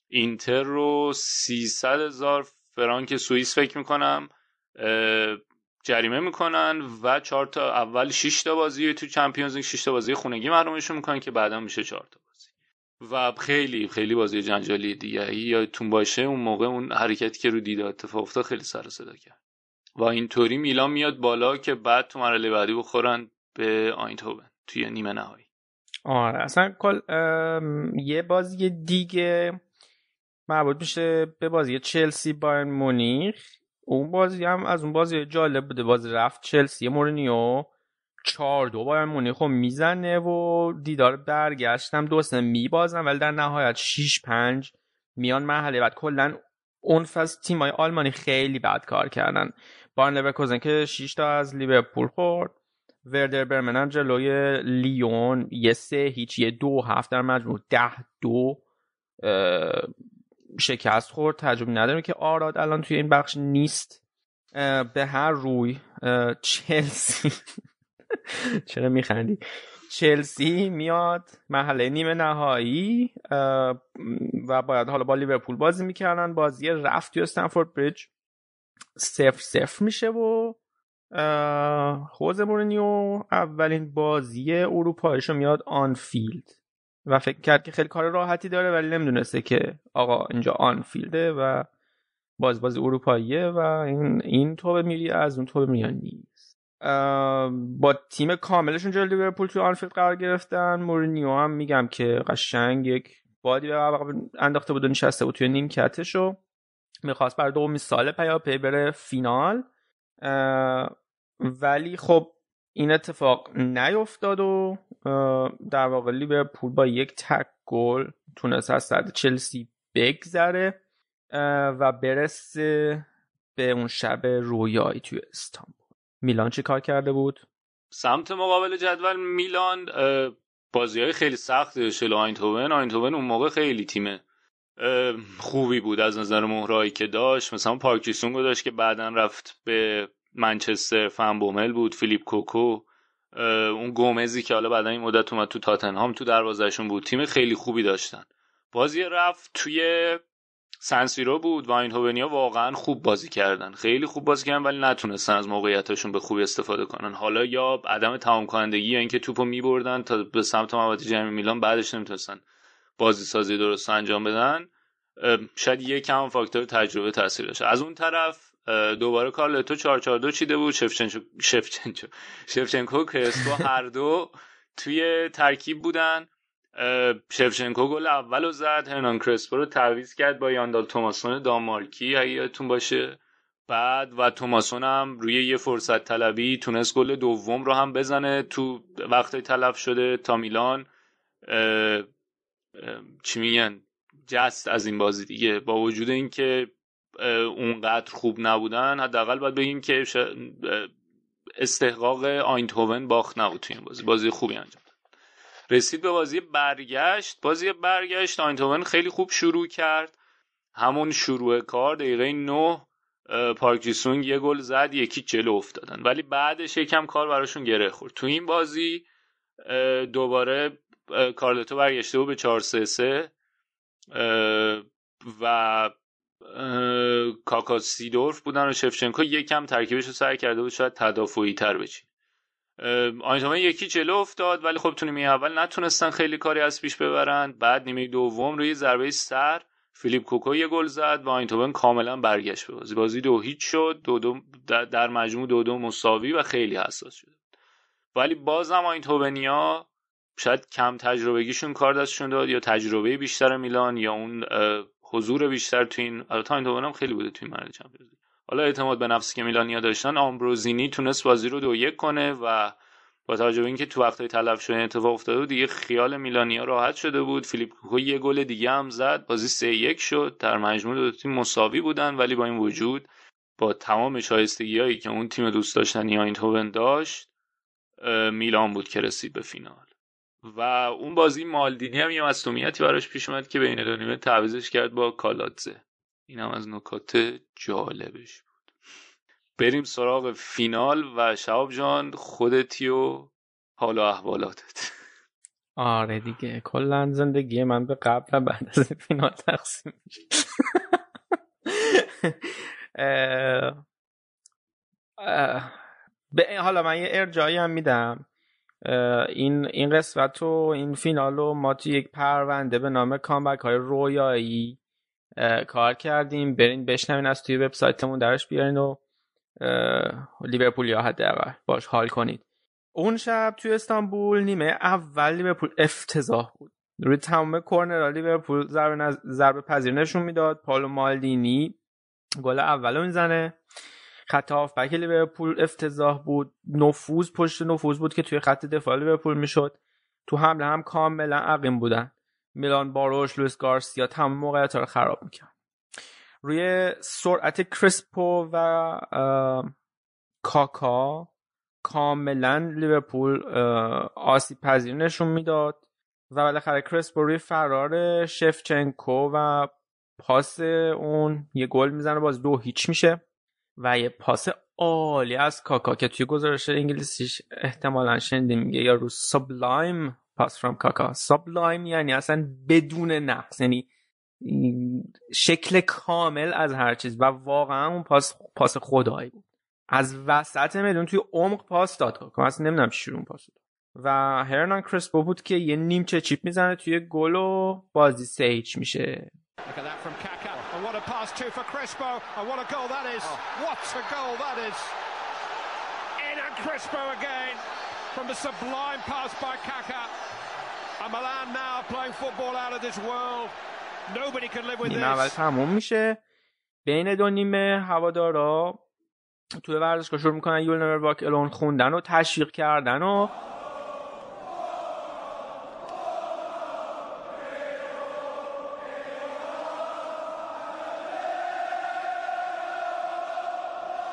اینتر رو 300 هزار فرانک سوئیس فکر می‌کنم جریمه می‌کنن و چهار تا اول 6 تا بازی تو چمپیونز لیگ 6 تا بازی خونگی محرومشون می‌کنن که بعدا میشه 4 تا بازی. و خیلی خیلی بازی جنجالی دیگه. یادتون باشه اون موقع اون حرکتی که رو دیده اتفاق افتاد خیلی سر صدا کرد. و اینطوری میلان میاد بالا که بعد تو مرحله بعدی بخورن به آینتوون توی نیمه نهایی. آره اصلا کل یه بازی دیگه مربوط میشه به بازی چلسی بایر مونیخ. اون بازی هم از اون بازی جالب بوده. بازی رفت چلسی مورینیو. چهار دو بایر مونیخ رو می‌زنه و دیدار برگشت هم دوست میبازن ولی در نهایت 6 پنج میان مرحله بعد. کلا اون فصل تیمای آلمانی خیلی بد کار کردن. بارن لورکوزن که 6 تا از لیورپول خورد. وردر برمن جلوی لیون. یه سه هیچ یه دو هفت در مجموع. ده دو شکست خورد تجربه نداریم که آراد الان توی این بخش نیست. به هر روی چلسی. *laughs* چرا میخندی؟ چلسی میاد محله نیمه نهایی و باید حالا با لیورپول بازی می‌کردن. بازی رفت توی استنفورد بریج. سفر سفر میشه و خوزه اولین بازی اروپایش میاد آنفیلد. و فکر کرد که خیلی کار راحتی داره ولی نمی‌دونسته که آقا اینجا آنفیلده و باز بازی اروپاییه و این این توبه میری از اون توبه میری نیست. با تیم کاملشون جلوی لیورپول توی آنفیلد قرار گرفتن. مورینیو هم میگم که قشنگ یک بادی به انداخته بود و نشسته بود توی نیمکتشو می‌خواست برای دومی سال پیاپی بره فینال. ولی خب این اتفاق نیفتاد و در واقع لیورپول با یک تک گل تونست از صد چلسی بگذره و برسه به اون شب رویایی توی استانبول. میلان چی کار کرده بود؟ سمت مقابل جدول میلان بازی های خیلی سخت شل آینتوون آینتوون اون موقع خیلی تیمه خوبی بود از نظر مهره‌هایی که داشت. مثلا پارک جی سونگو داشت که بعدا رفت به منچستر فن بومل بود فیلیپ کوکو اون گومزی که حالا بعدا این مدت اومد تو تاتنهام تو دروازهشون بود. تیم خیلی خوبی داشتن. بازی رفت توی سنسیرو بود. و این واقعا خوب بازی کردن. خیلی خوب بازی کردن ولی نتونستن از موقعیتشون به خوبی استفاده کنن. حالا یا عدم تمام کنندگی یا اینکه توپو میبردن تا به سمت محوطه جریمه‌ی میلان بعدش نمی‌تونستن بازی سازی درست انجام بدن. شاید کم فاکتور تجربه تاثیر داشته از اون طرف دوباره کارلتو 442 چیده بود. شفچنچو شفچنچو شفچنکو کرسپو هر دو توی ترکیب بودن. شفچنکو گل اولو زد. هرنان کرسپو رو تعویض کرد با یاندال توماسون دانمارکی. اگه یادتون باشه بعد و توماسون هم روی یه فرصت طلبی تونست گل دوم رو هم بزنه. تو وقتی تلف شده تا میلان. چی میگن؟ جست از این بازی دیگه. با وجود اینکه اونقدر خوب نبودن حداقل باید بگیم که استحقاق آینتوون باخت نبود توی این بازی. بازی خوبی انجام رسید به بازی برگشت. بازی برگشت آینتوون خیلی خوب شروع کرد. همون شروع کار دقیقه 9 پارک جیسونگ یه گل زد یکی جلو افتادن. ولی بعدش یکم کار براشون گره خورد. تو این بازی دوباره کارلتو برگشته بود به 4 3 3 و کاکا سیدورف بودن و شفچنکو یکم ترکیبش رو سر کرده بود شاید تدافعی تر بچین آینتوون یکی جلو افتاد ولی خب تو نیمه اول نتونستن خیلی کاری از پیش ببرن. بعد نیمه دوم روی ضربه سر فیلیپ کوکو یه گل زد و آینتوون کاملا برگشت به بازی. بازی دو هیچ شد دو دو در مجموع دو دو مساوی و خیلی حساس شده ولی بازم آینتوونیا شاید کم تجربهگیشون کار دستشون داد یا تجربه بیشتر میلان یا اون حضور بیشتر تو این البته هم خیلی بوده تو این مرحله چمپیونز حالا اعتماد به نفسی که میلانیا داشتن آمبروزینی تونست بازی رو دو یک کنه و با توجه به اینکه تو وقتای تلف شده اتفاق افتاده بود دیگه خیال میلانیا راحت شده بود. فیلیپ کوکو یه گل دیگه هم زد. بازی سه یک شد. در مجموع دو تیم مساوی بودن ولی با این وجود با تمام شایستگی هایی که اون تیم دوست داشتنی آینتوون داشت میلان بود که رسید به فینال. و اون بازی مالدینی هم یه مصومیتی براش پیش اومد که بین دو نیمه تعویزش کرد با کالاتزه این هم از نکات جالبش بود. بریم سراغ فینال و شهاب جان خودتی و حال و احوالاتت. آره دیگه کلا زندگی من به قبل و بعد از فینال تقسیم میشه. حالا من یه ارجایی هم میدم. این این قسمت و این فینال رو ما تو یک پرونده به نام کامبک های رویایی کار کردیم. برین بشنوین از توی وبسایتمون درش بیارین و لیورپول یا حداقل باش حال کنید. اون شب توی استانبول نیمه اول لیورپول افتضاح بود. روی تمام کورنرها لیورپول ضربه ضربه پذیر نشون می‌داد. پالو مالدینی گل اولو می‌زنه. خط هافبک لیورپول افتضاح بود. نفوذ پشت نفوذ بود که توی خط دفاع لیورپول می‌شد. تو حمله هم کاملا عقیم بودن. میلان باروش لوئیس گارسیا تمام موقعیت رو خراب می‌کرد. روی سرعت کریسپو و کاکا کاملا لیورپول آسیب پذیر نشون می‌داد. و بالاخره کریسپو روی فرار شفچنکو و پاس اون یه گل می‌زنه باز دو هیچ میشه. و یه پاس عالی از کاکا که توی گزارش انگلیسیش احتمالا شنیدیم میگه what a sublime pass from کاکا. sublime یعنی اصلا بدون نقص یعنی شکل کامل از هر چیز. و واقعا اون پاس پاس خدایی بود. از وسط میدون توی عمق پاس داد کاکا. اصلا نمی‌دونم شروع پاس داد و هرنان کرسپو بود که یه نیمچه چیپ می‌زنه توی گل و بازی سه میشه. What a pass too for Crespo, and what a goal that is. Oh. What a goal that is. In and Crespo again from the sublime pass by Kaka. And Milan now playing football out of this world. Nobody can live with this. اول تموم میشه بین دو نیمه هوادارا توی ورزشگاه شروع می‌کنن یول نور واک الون خوندن و تشویق کردن و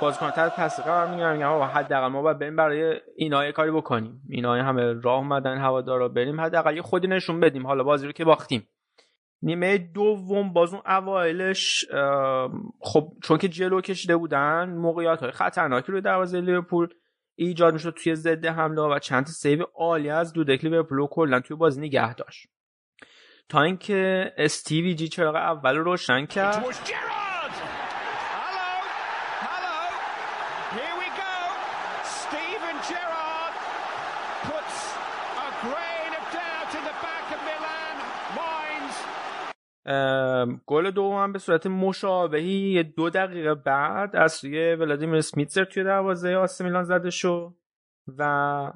بازیکن تحت پس قرار می‌گیرن. میگن آقا حداقل ما باید بریم برای اینا یه کاری بکنیم. اینا همه راه اومدن هوادارا بریم حداقل یه خودی نشون بدیم. حالا بازی رو که باختیم. نیمه دوم باز اون اوایلش خب چون که جلو کشیده بودن موقعیت های خطرناکی روی دروازه لیورپول ایجاد می‌شد توی ضد حمله و چند save عالی از دودک لیورپول کلا توی بازی نگه داشت. تا اینکه استیوی جی چراغ اول رو روشن کرد. گل دوم به صورت مشابهی دو دقیقه بعد از سوی ولادیمیر سمیتزر توی دروازه آس میلان زده شد و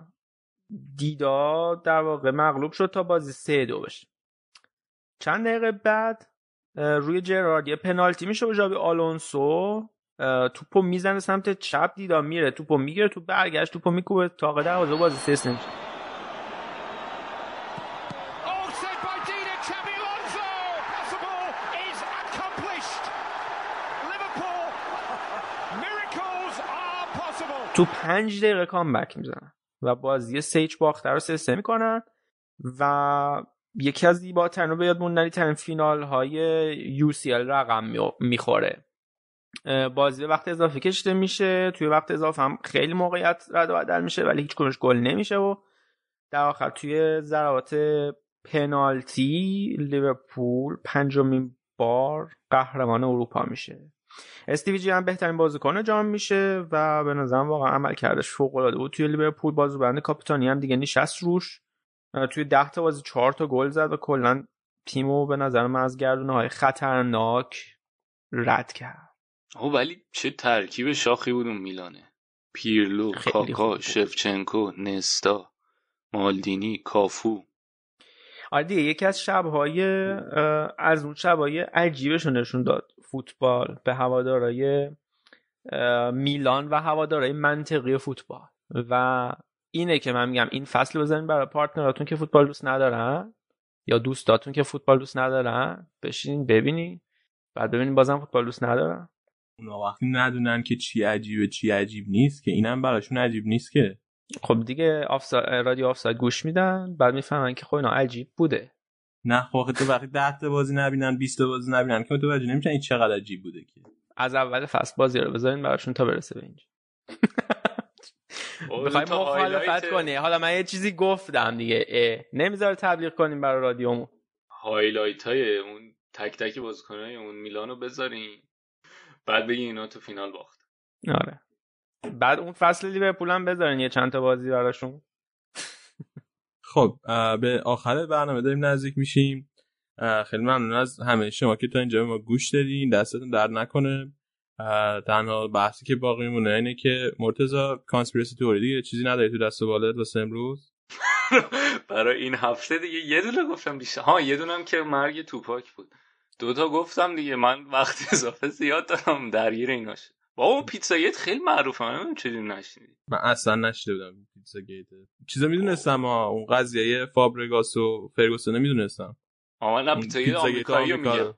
دیدا در واقع مغلوب شد تا بازی سه دو بشه. چند دقیقه بعد روی جرارد یه پنالتی میشه به جابی آلونسو. توپو می‌زنه سمت چپ دیدا میره توپو می‌گیره تو برگشت توپو میکوبه تاقه دروازه بازی سه نمیشه تو پنج دقیقه کامبک می‌زنن و بازی سیچ باخته رو سه سه می‌کنن و یکی از زیباترین و به یاد موندنی ترین فینال های یو رقم می‌خوره. بازی به وقت اضافه کشیده میشه. توی وقت اضافه هم خیلی موقعیت رد و بدل میشه ولی هیچ کنش گل نمیشه و در آخر توی ضربات پنالتی لیورپول پنجمین بار قهرمان اروپا میشه. استیوی جی هم بهترین بازیکن جام میشه و به نظرم واقعا عمل کردش فوق العاده بود. توی لیورپول بازیکن کاپیتانی هم دیگه نشست روش. توی 10 تا بازی 4 تا گل زد و کلا تیمو به نظر من از گردونه های خطرناک رد کرد. او ولی چه ترکیب شاخی بود اون میلانه. پیرلو کاکا شفچنکو نستا مالدینی کافو. آره دیگه یکی از شبهای از اون شبهای عجیبش نشون داد. فوتبال به هوادارای میلان و هوادارای منطقی فوتبال. و اینه که من میگم این فصل بزنین برای partner اتون که فوتبال دوست ندارن یا دوستاتون که فوتبال دوست ندارن بشین ببینین. بعد ببینین بازم فوتبال دوست ندارن. اونا وقتی ندونن که چی عجیبه چی عجیب نیست که اینم براشون عجیب نیست که. خب دیگه آفساید رادیو آفساید گوش میدن بعد می‌فهمن که خب اینا عجیب بوده. نه خب تو وقتی 10 تا بازی نبینن 20 تا بازی نبینن که متوجه نمیشن این چقدر عجیب بوده که. از اول فصل بازی رو بذارین براشون تا برسه به اینجا. می‌خوای مخالفت کنی؟ حالا من یه چیزی گفتم دیگه. نمی‌ذاره تبلیغ کنیم برای رادیومون. highlight های اون تک تک بازیکنای اون میلانو بذارین. بعد بگی اینا تو فینال باخت. آره. بعد اون فصل لیورپول هم بذارین یه چند تا بازی براشون. خب به آخر برنامه داریم نزدیک میشیم. خیلی ممنون از همه شما که تا اینجا ما گوش دادین. دستتون درد نکنه. تنها بحثی که باقی مونه اینه که مرتضی کانسپیرسی توری دیگه چیزی نداری تو دست بالت واسه امروز؟ *laughs* برای این هفته دیگه یه دونه گفتم بیشتر. ها یه دونم که مرگ توپاک بود. دوتا گفتم دیگه. من وقت *laughs* اضافه زیاد دارم. درگیر ایناش. بابا پیتزا گیت خیلی معروفه. من چجوری نشنیدی. من اصلا نشیده بودم پیتزا گیت. چیزا می‌دونستم ها اون قضیه فابرگاس و فرگوسون نمی‌دونستم آما نه پیتزا گیت آمریکایی میگه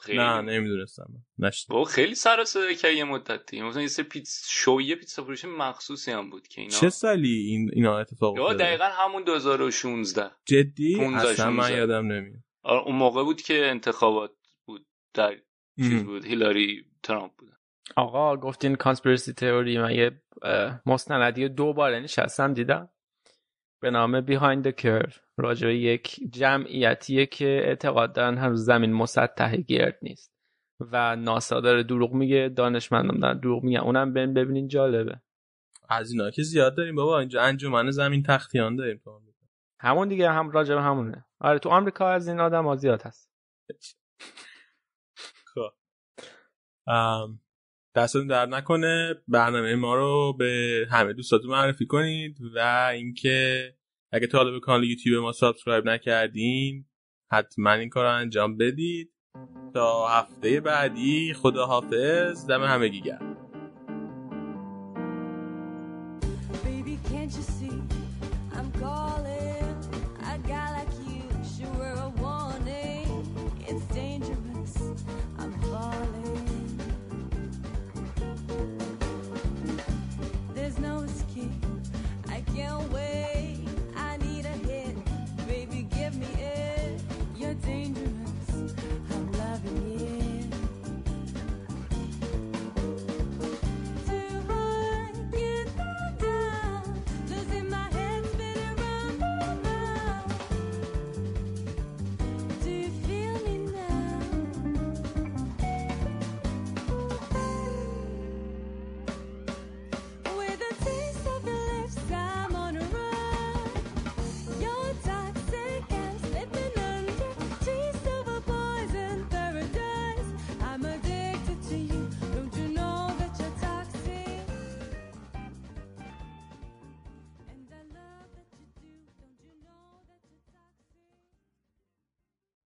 خیلی. نه نمی‌دونستم. نشد بابا خیلی سر صدا که یه مدتی. مثلا یه پیتزا شویه پیتزا فروشی مخصوصی هم بود که اینا. چه سالی این اینا اتفاق افتاد دقیقا همون 2016 جدی؟ اصلا من یادم نمیاد. اون موقع بود که انتخابات بود در چیز بود هیلاری ترامپ بود. آقا گفتین کانسپیرسی تئوری من یه مستندی دو بار نشستم دیدم. به نام بیهایند کرو راجع یک جمعیتیه که اعتقاد دارن هنوز زمین مسطح گرد نیست. و ناسا داره دروغ میگه دانشمندان دارن دروغ میگه اونم ببین ببینین جالبه. از اینا که زیاد داریم بابا. اینجا انجمن زمین تختیان داریم تو همون دیگه هم راجع به همونه. آره تو آمریکا از این آدم زیاد هست. *laughs* خب. دستتون در نکنه. برنامه ما رو به همه دوستاتون معرفی کنید و اینکه اگه تا حالا به کانال یوتیوب ما سابسکرایب نکردین حتما این کار رو انجام بدید. تا هفته بعدی خدا حافظ دم همگی گرم.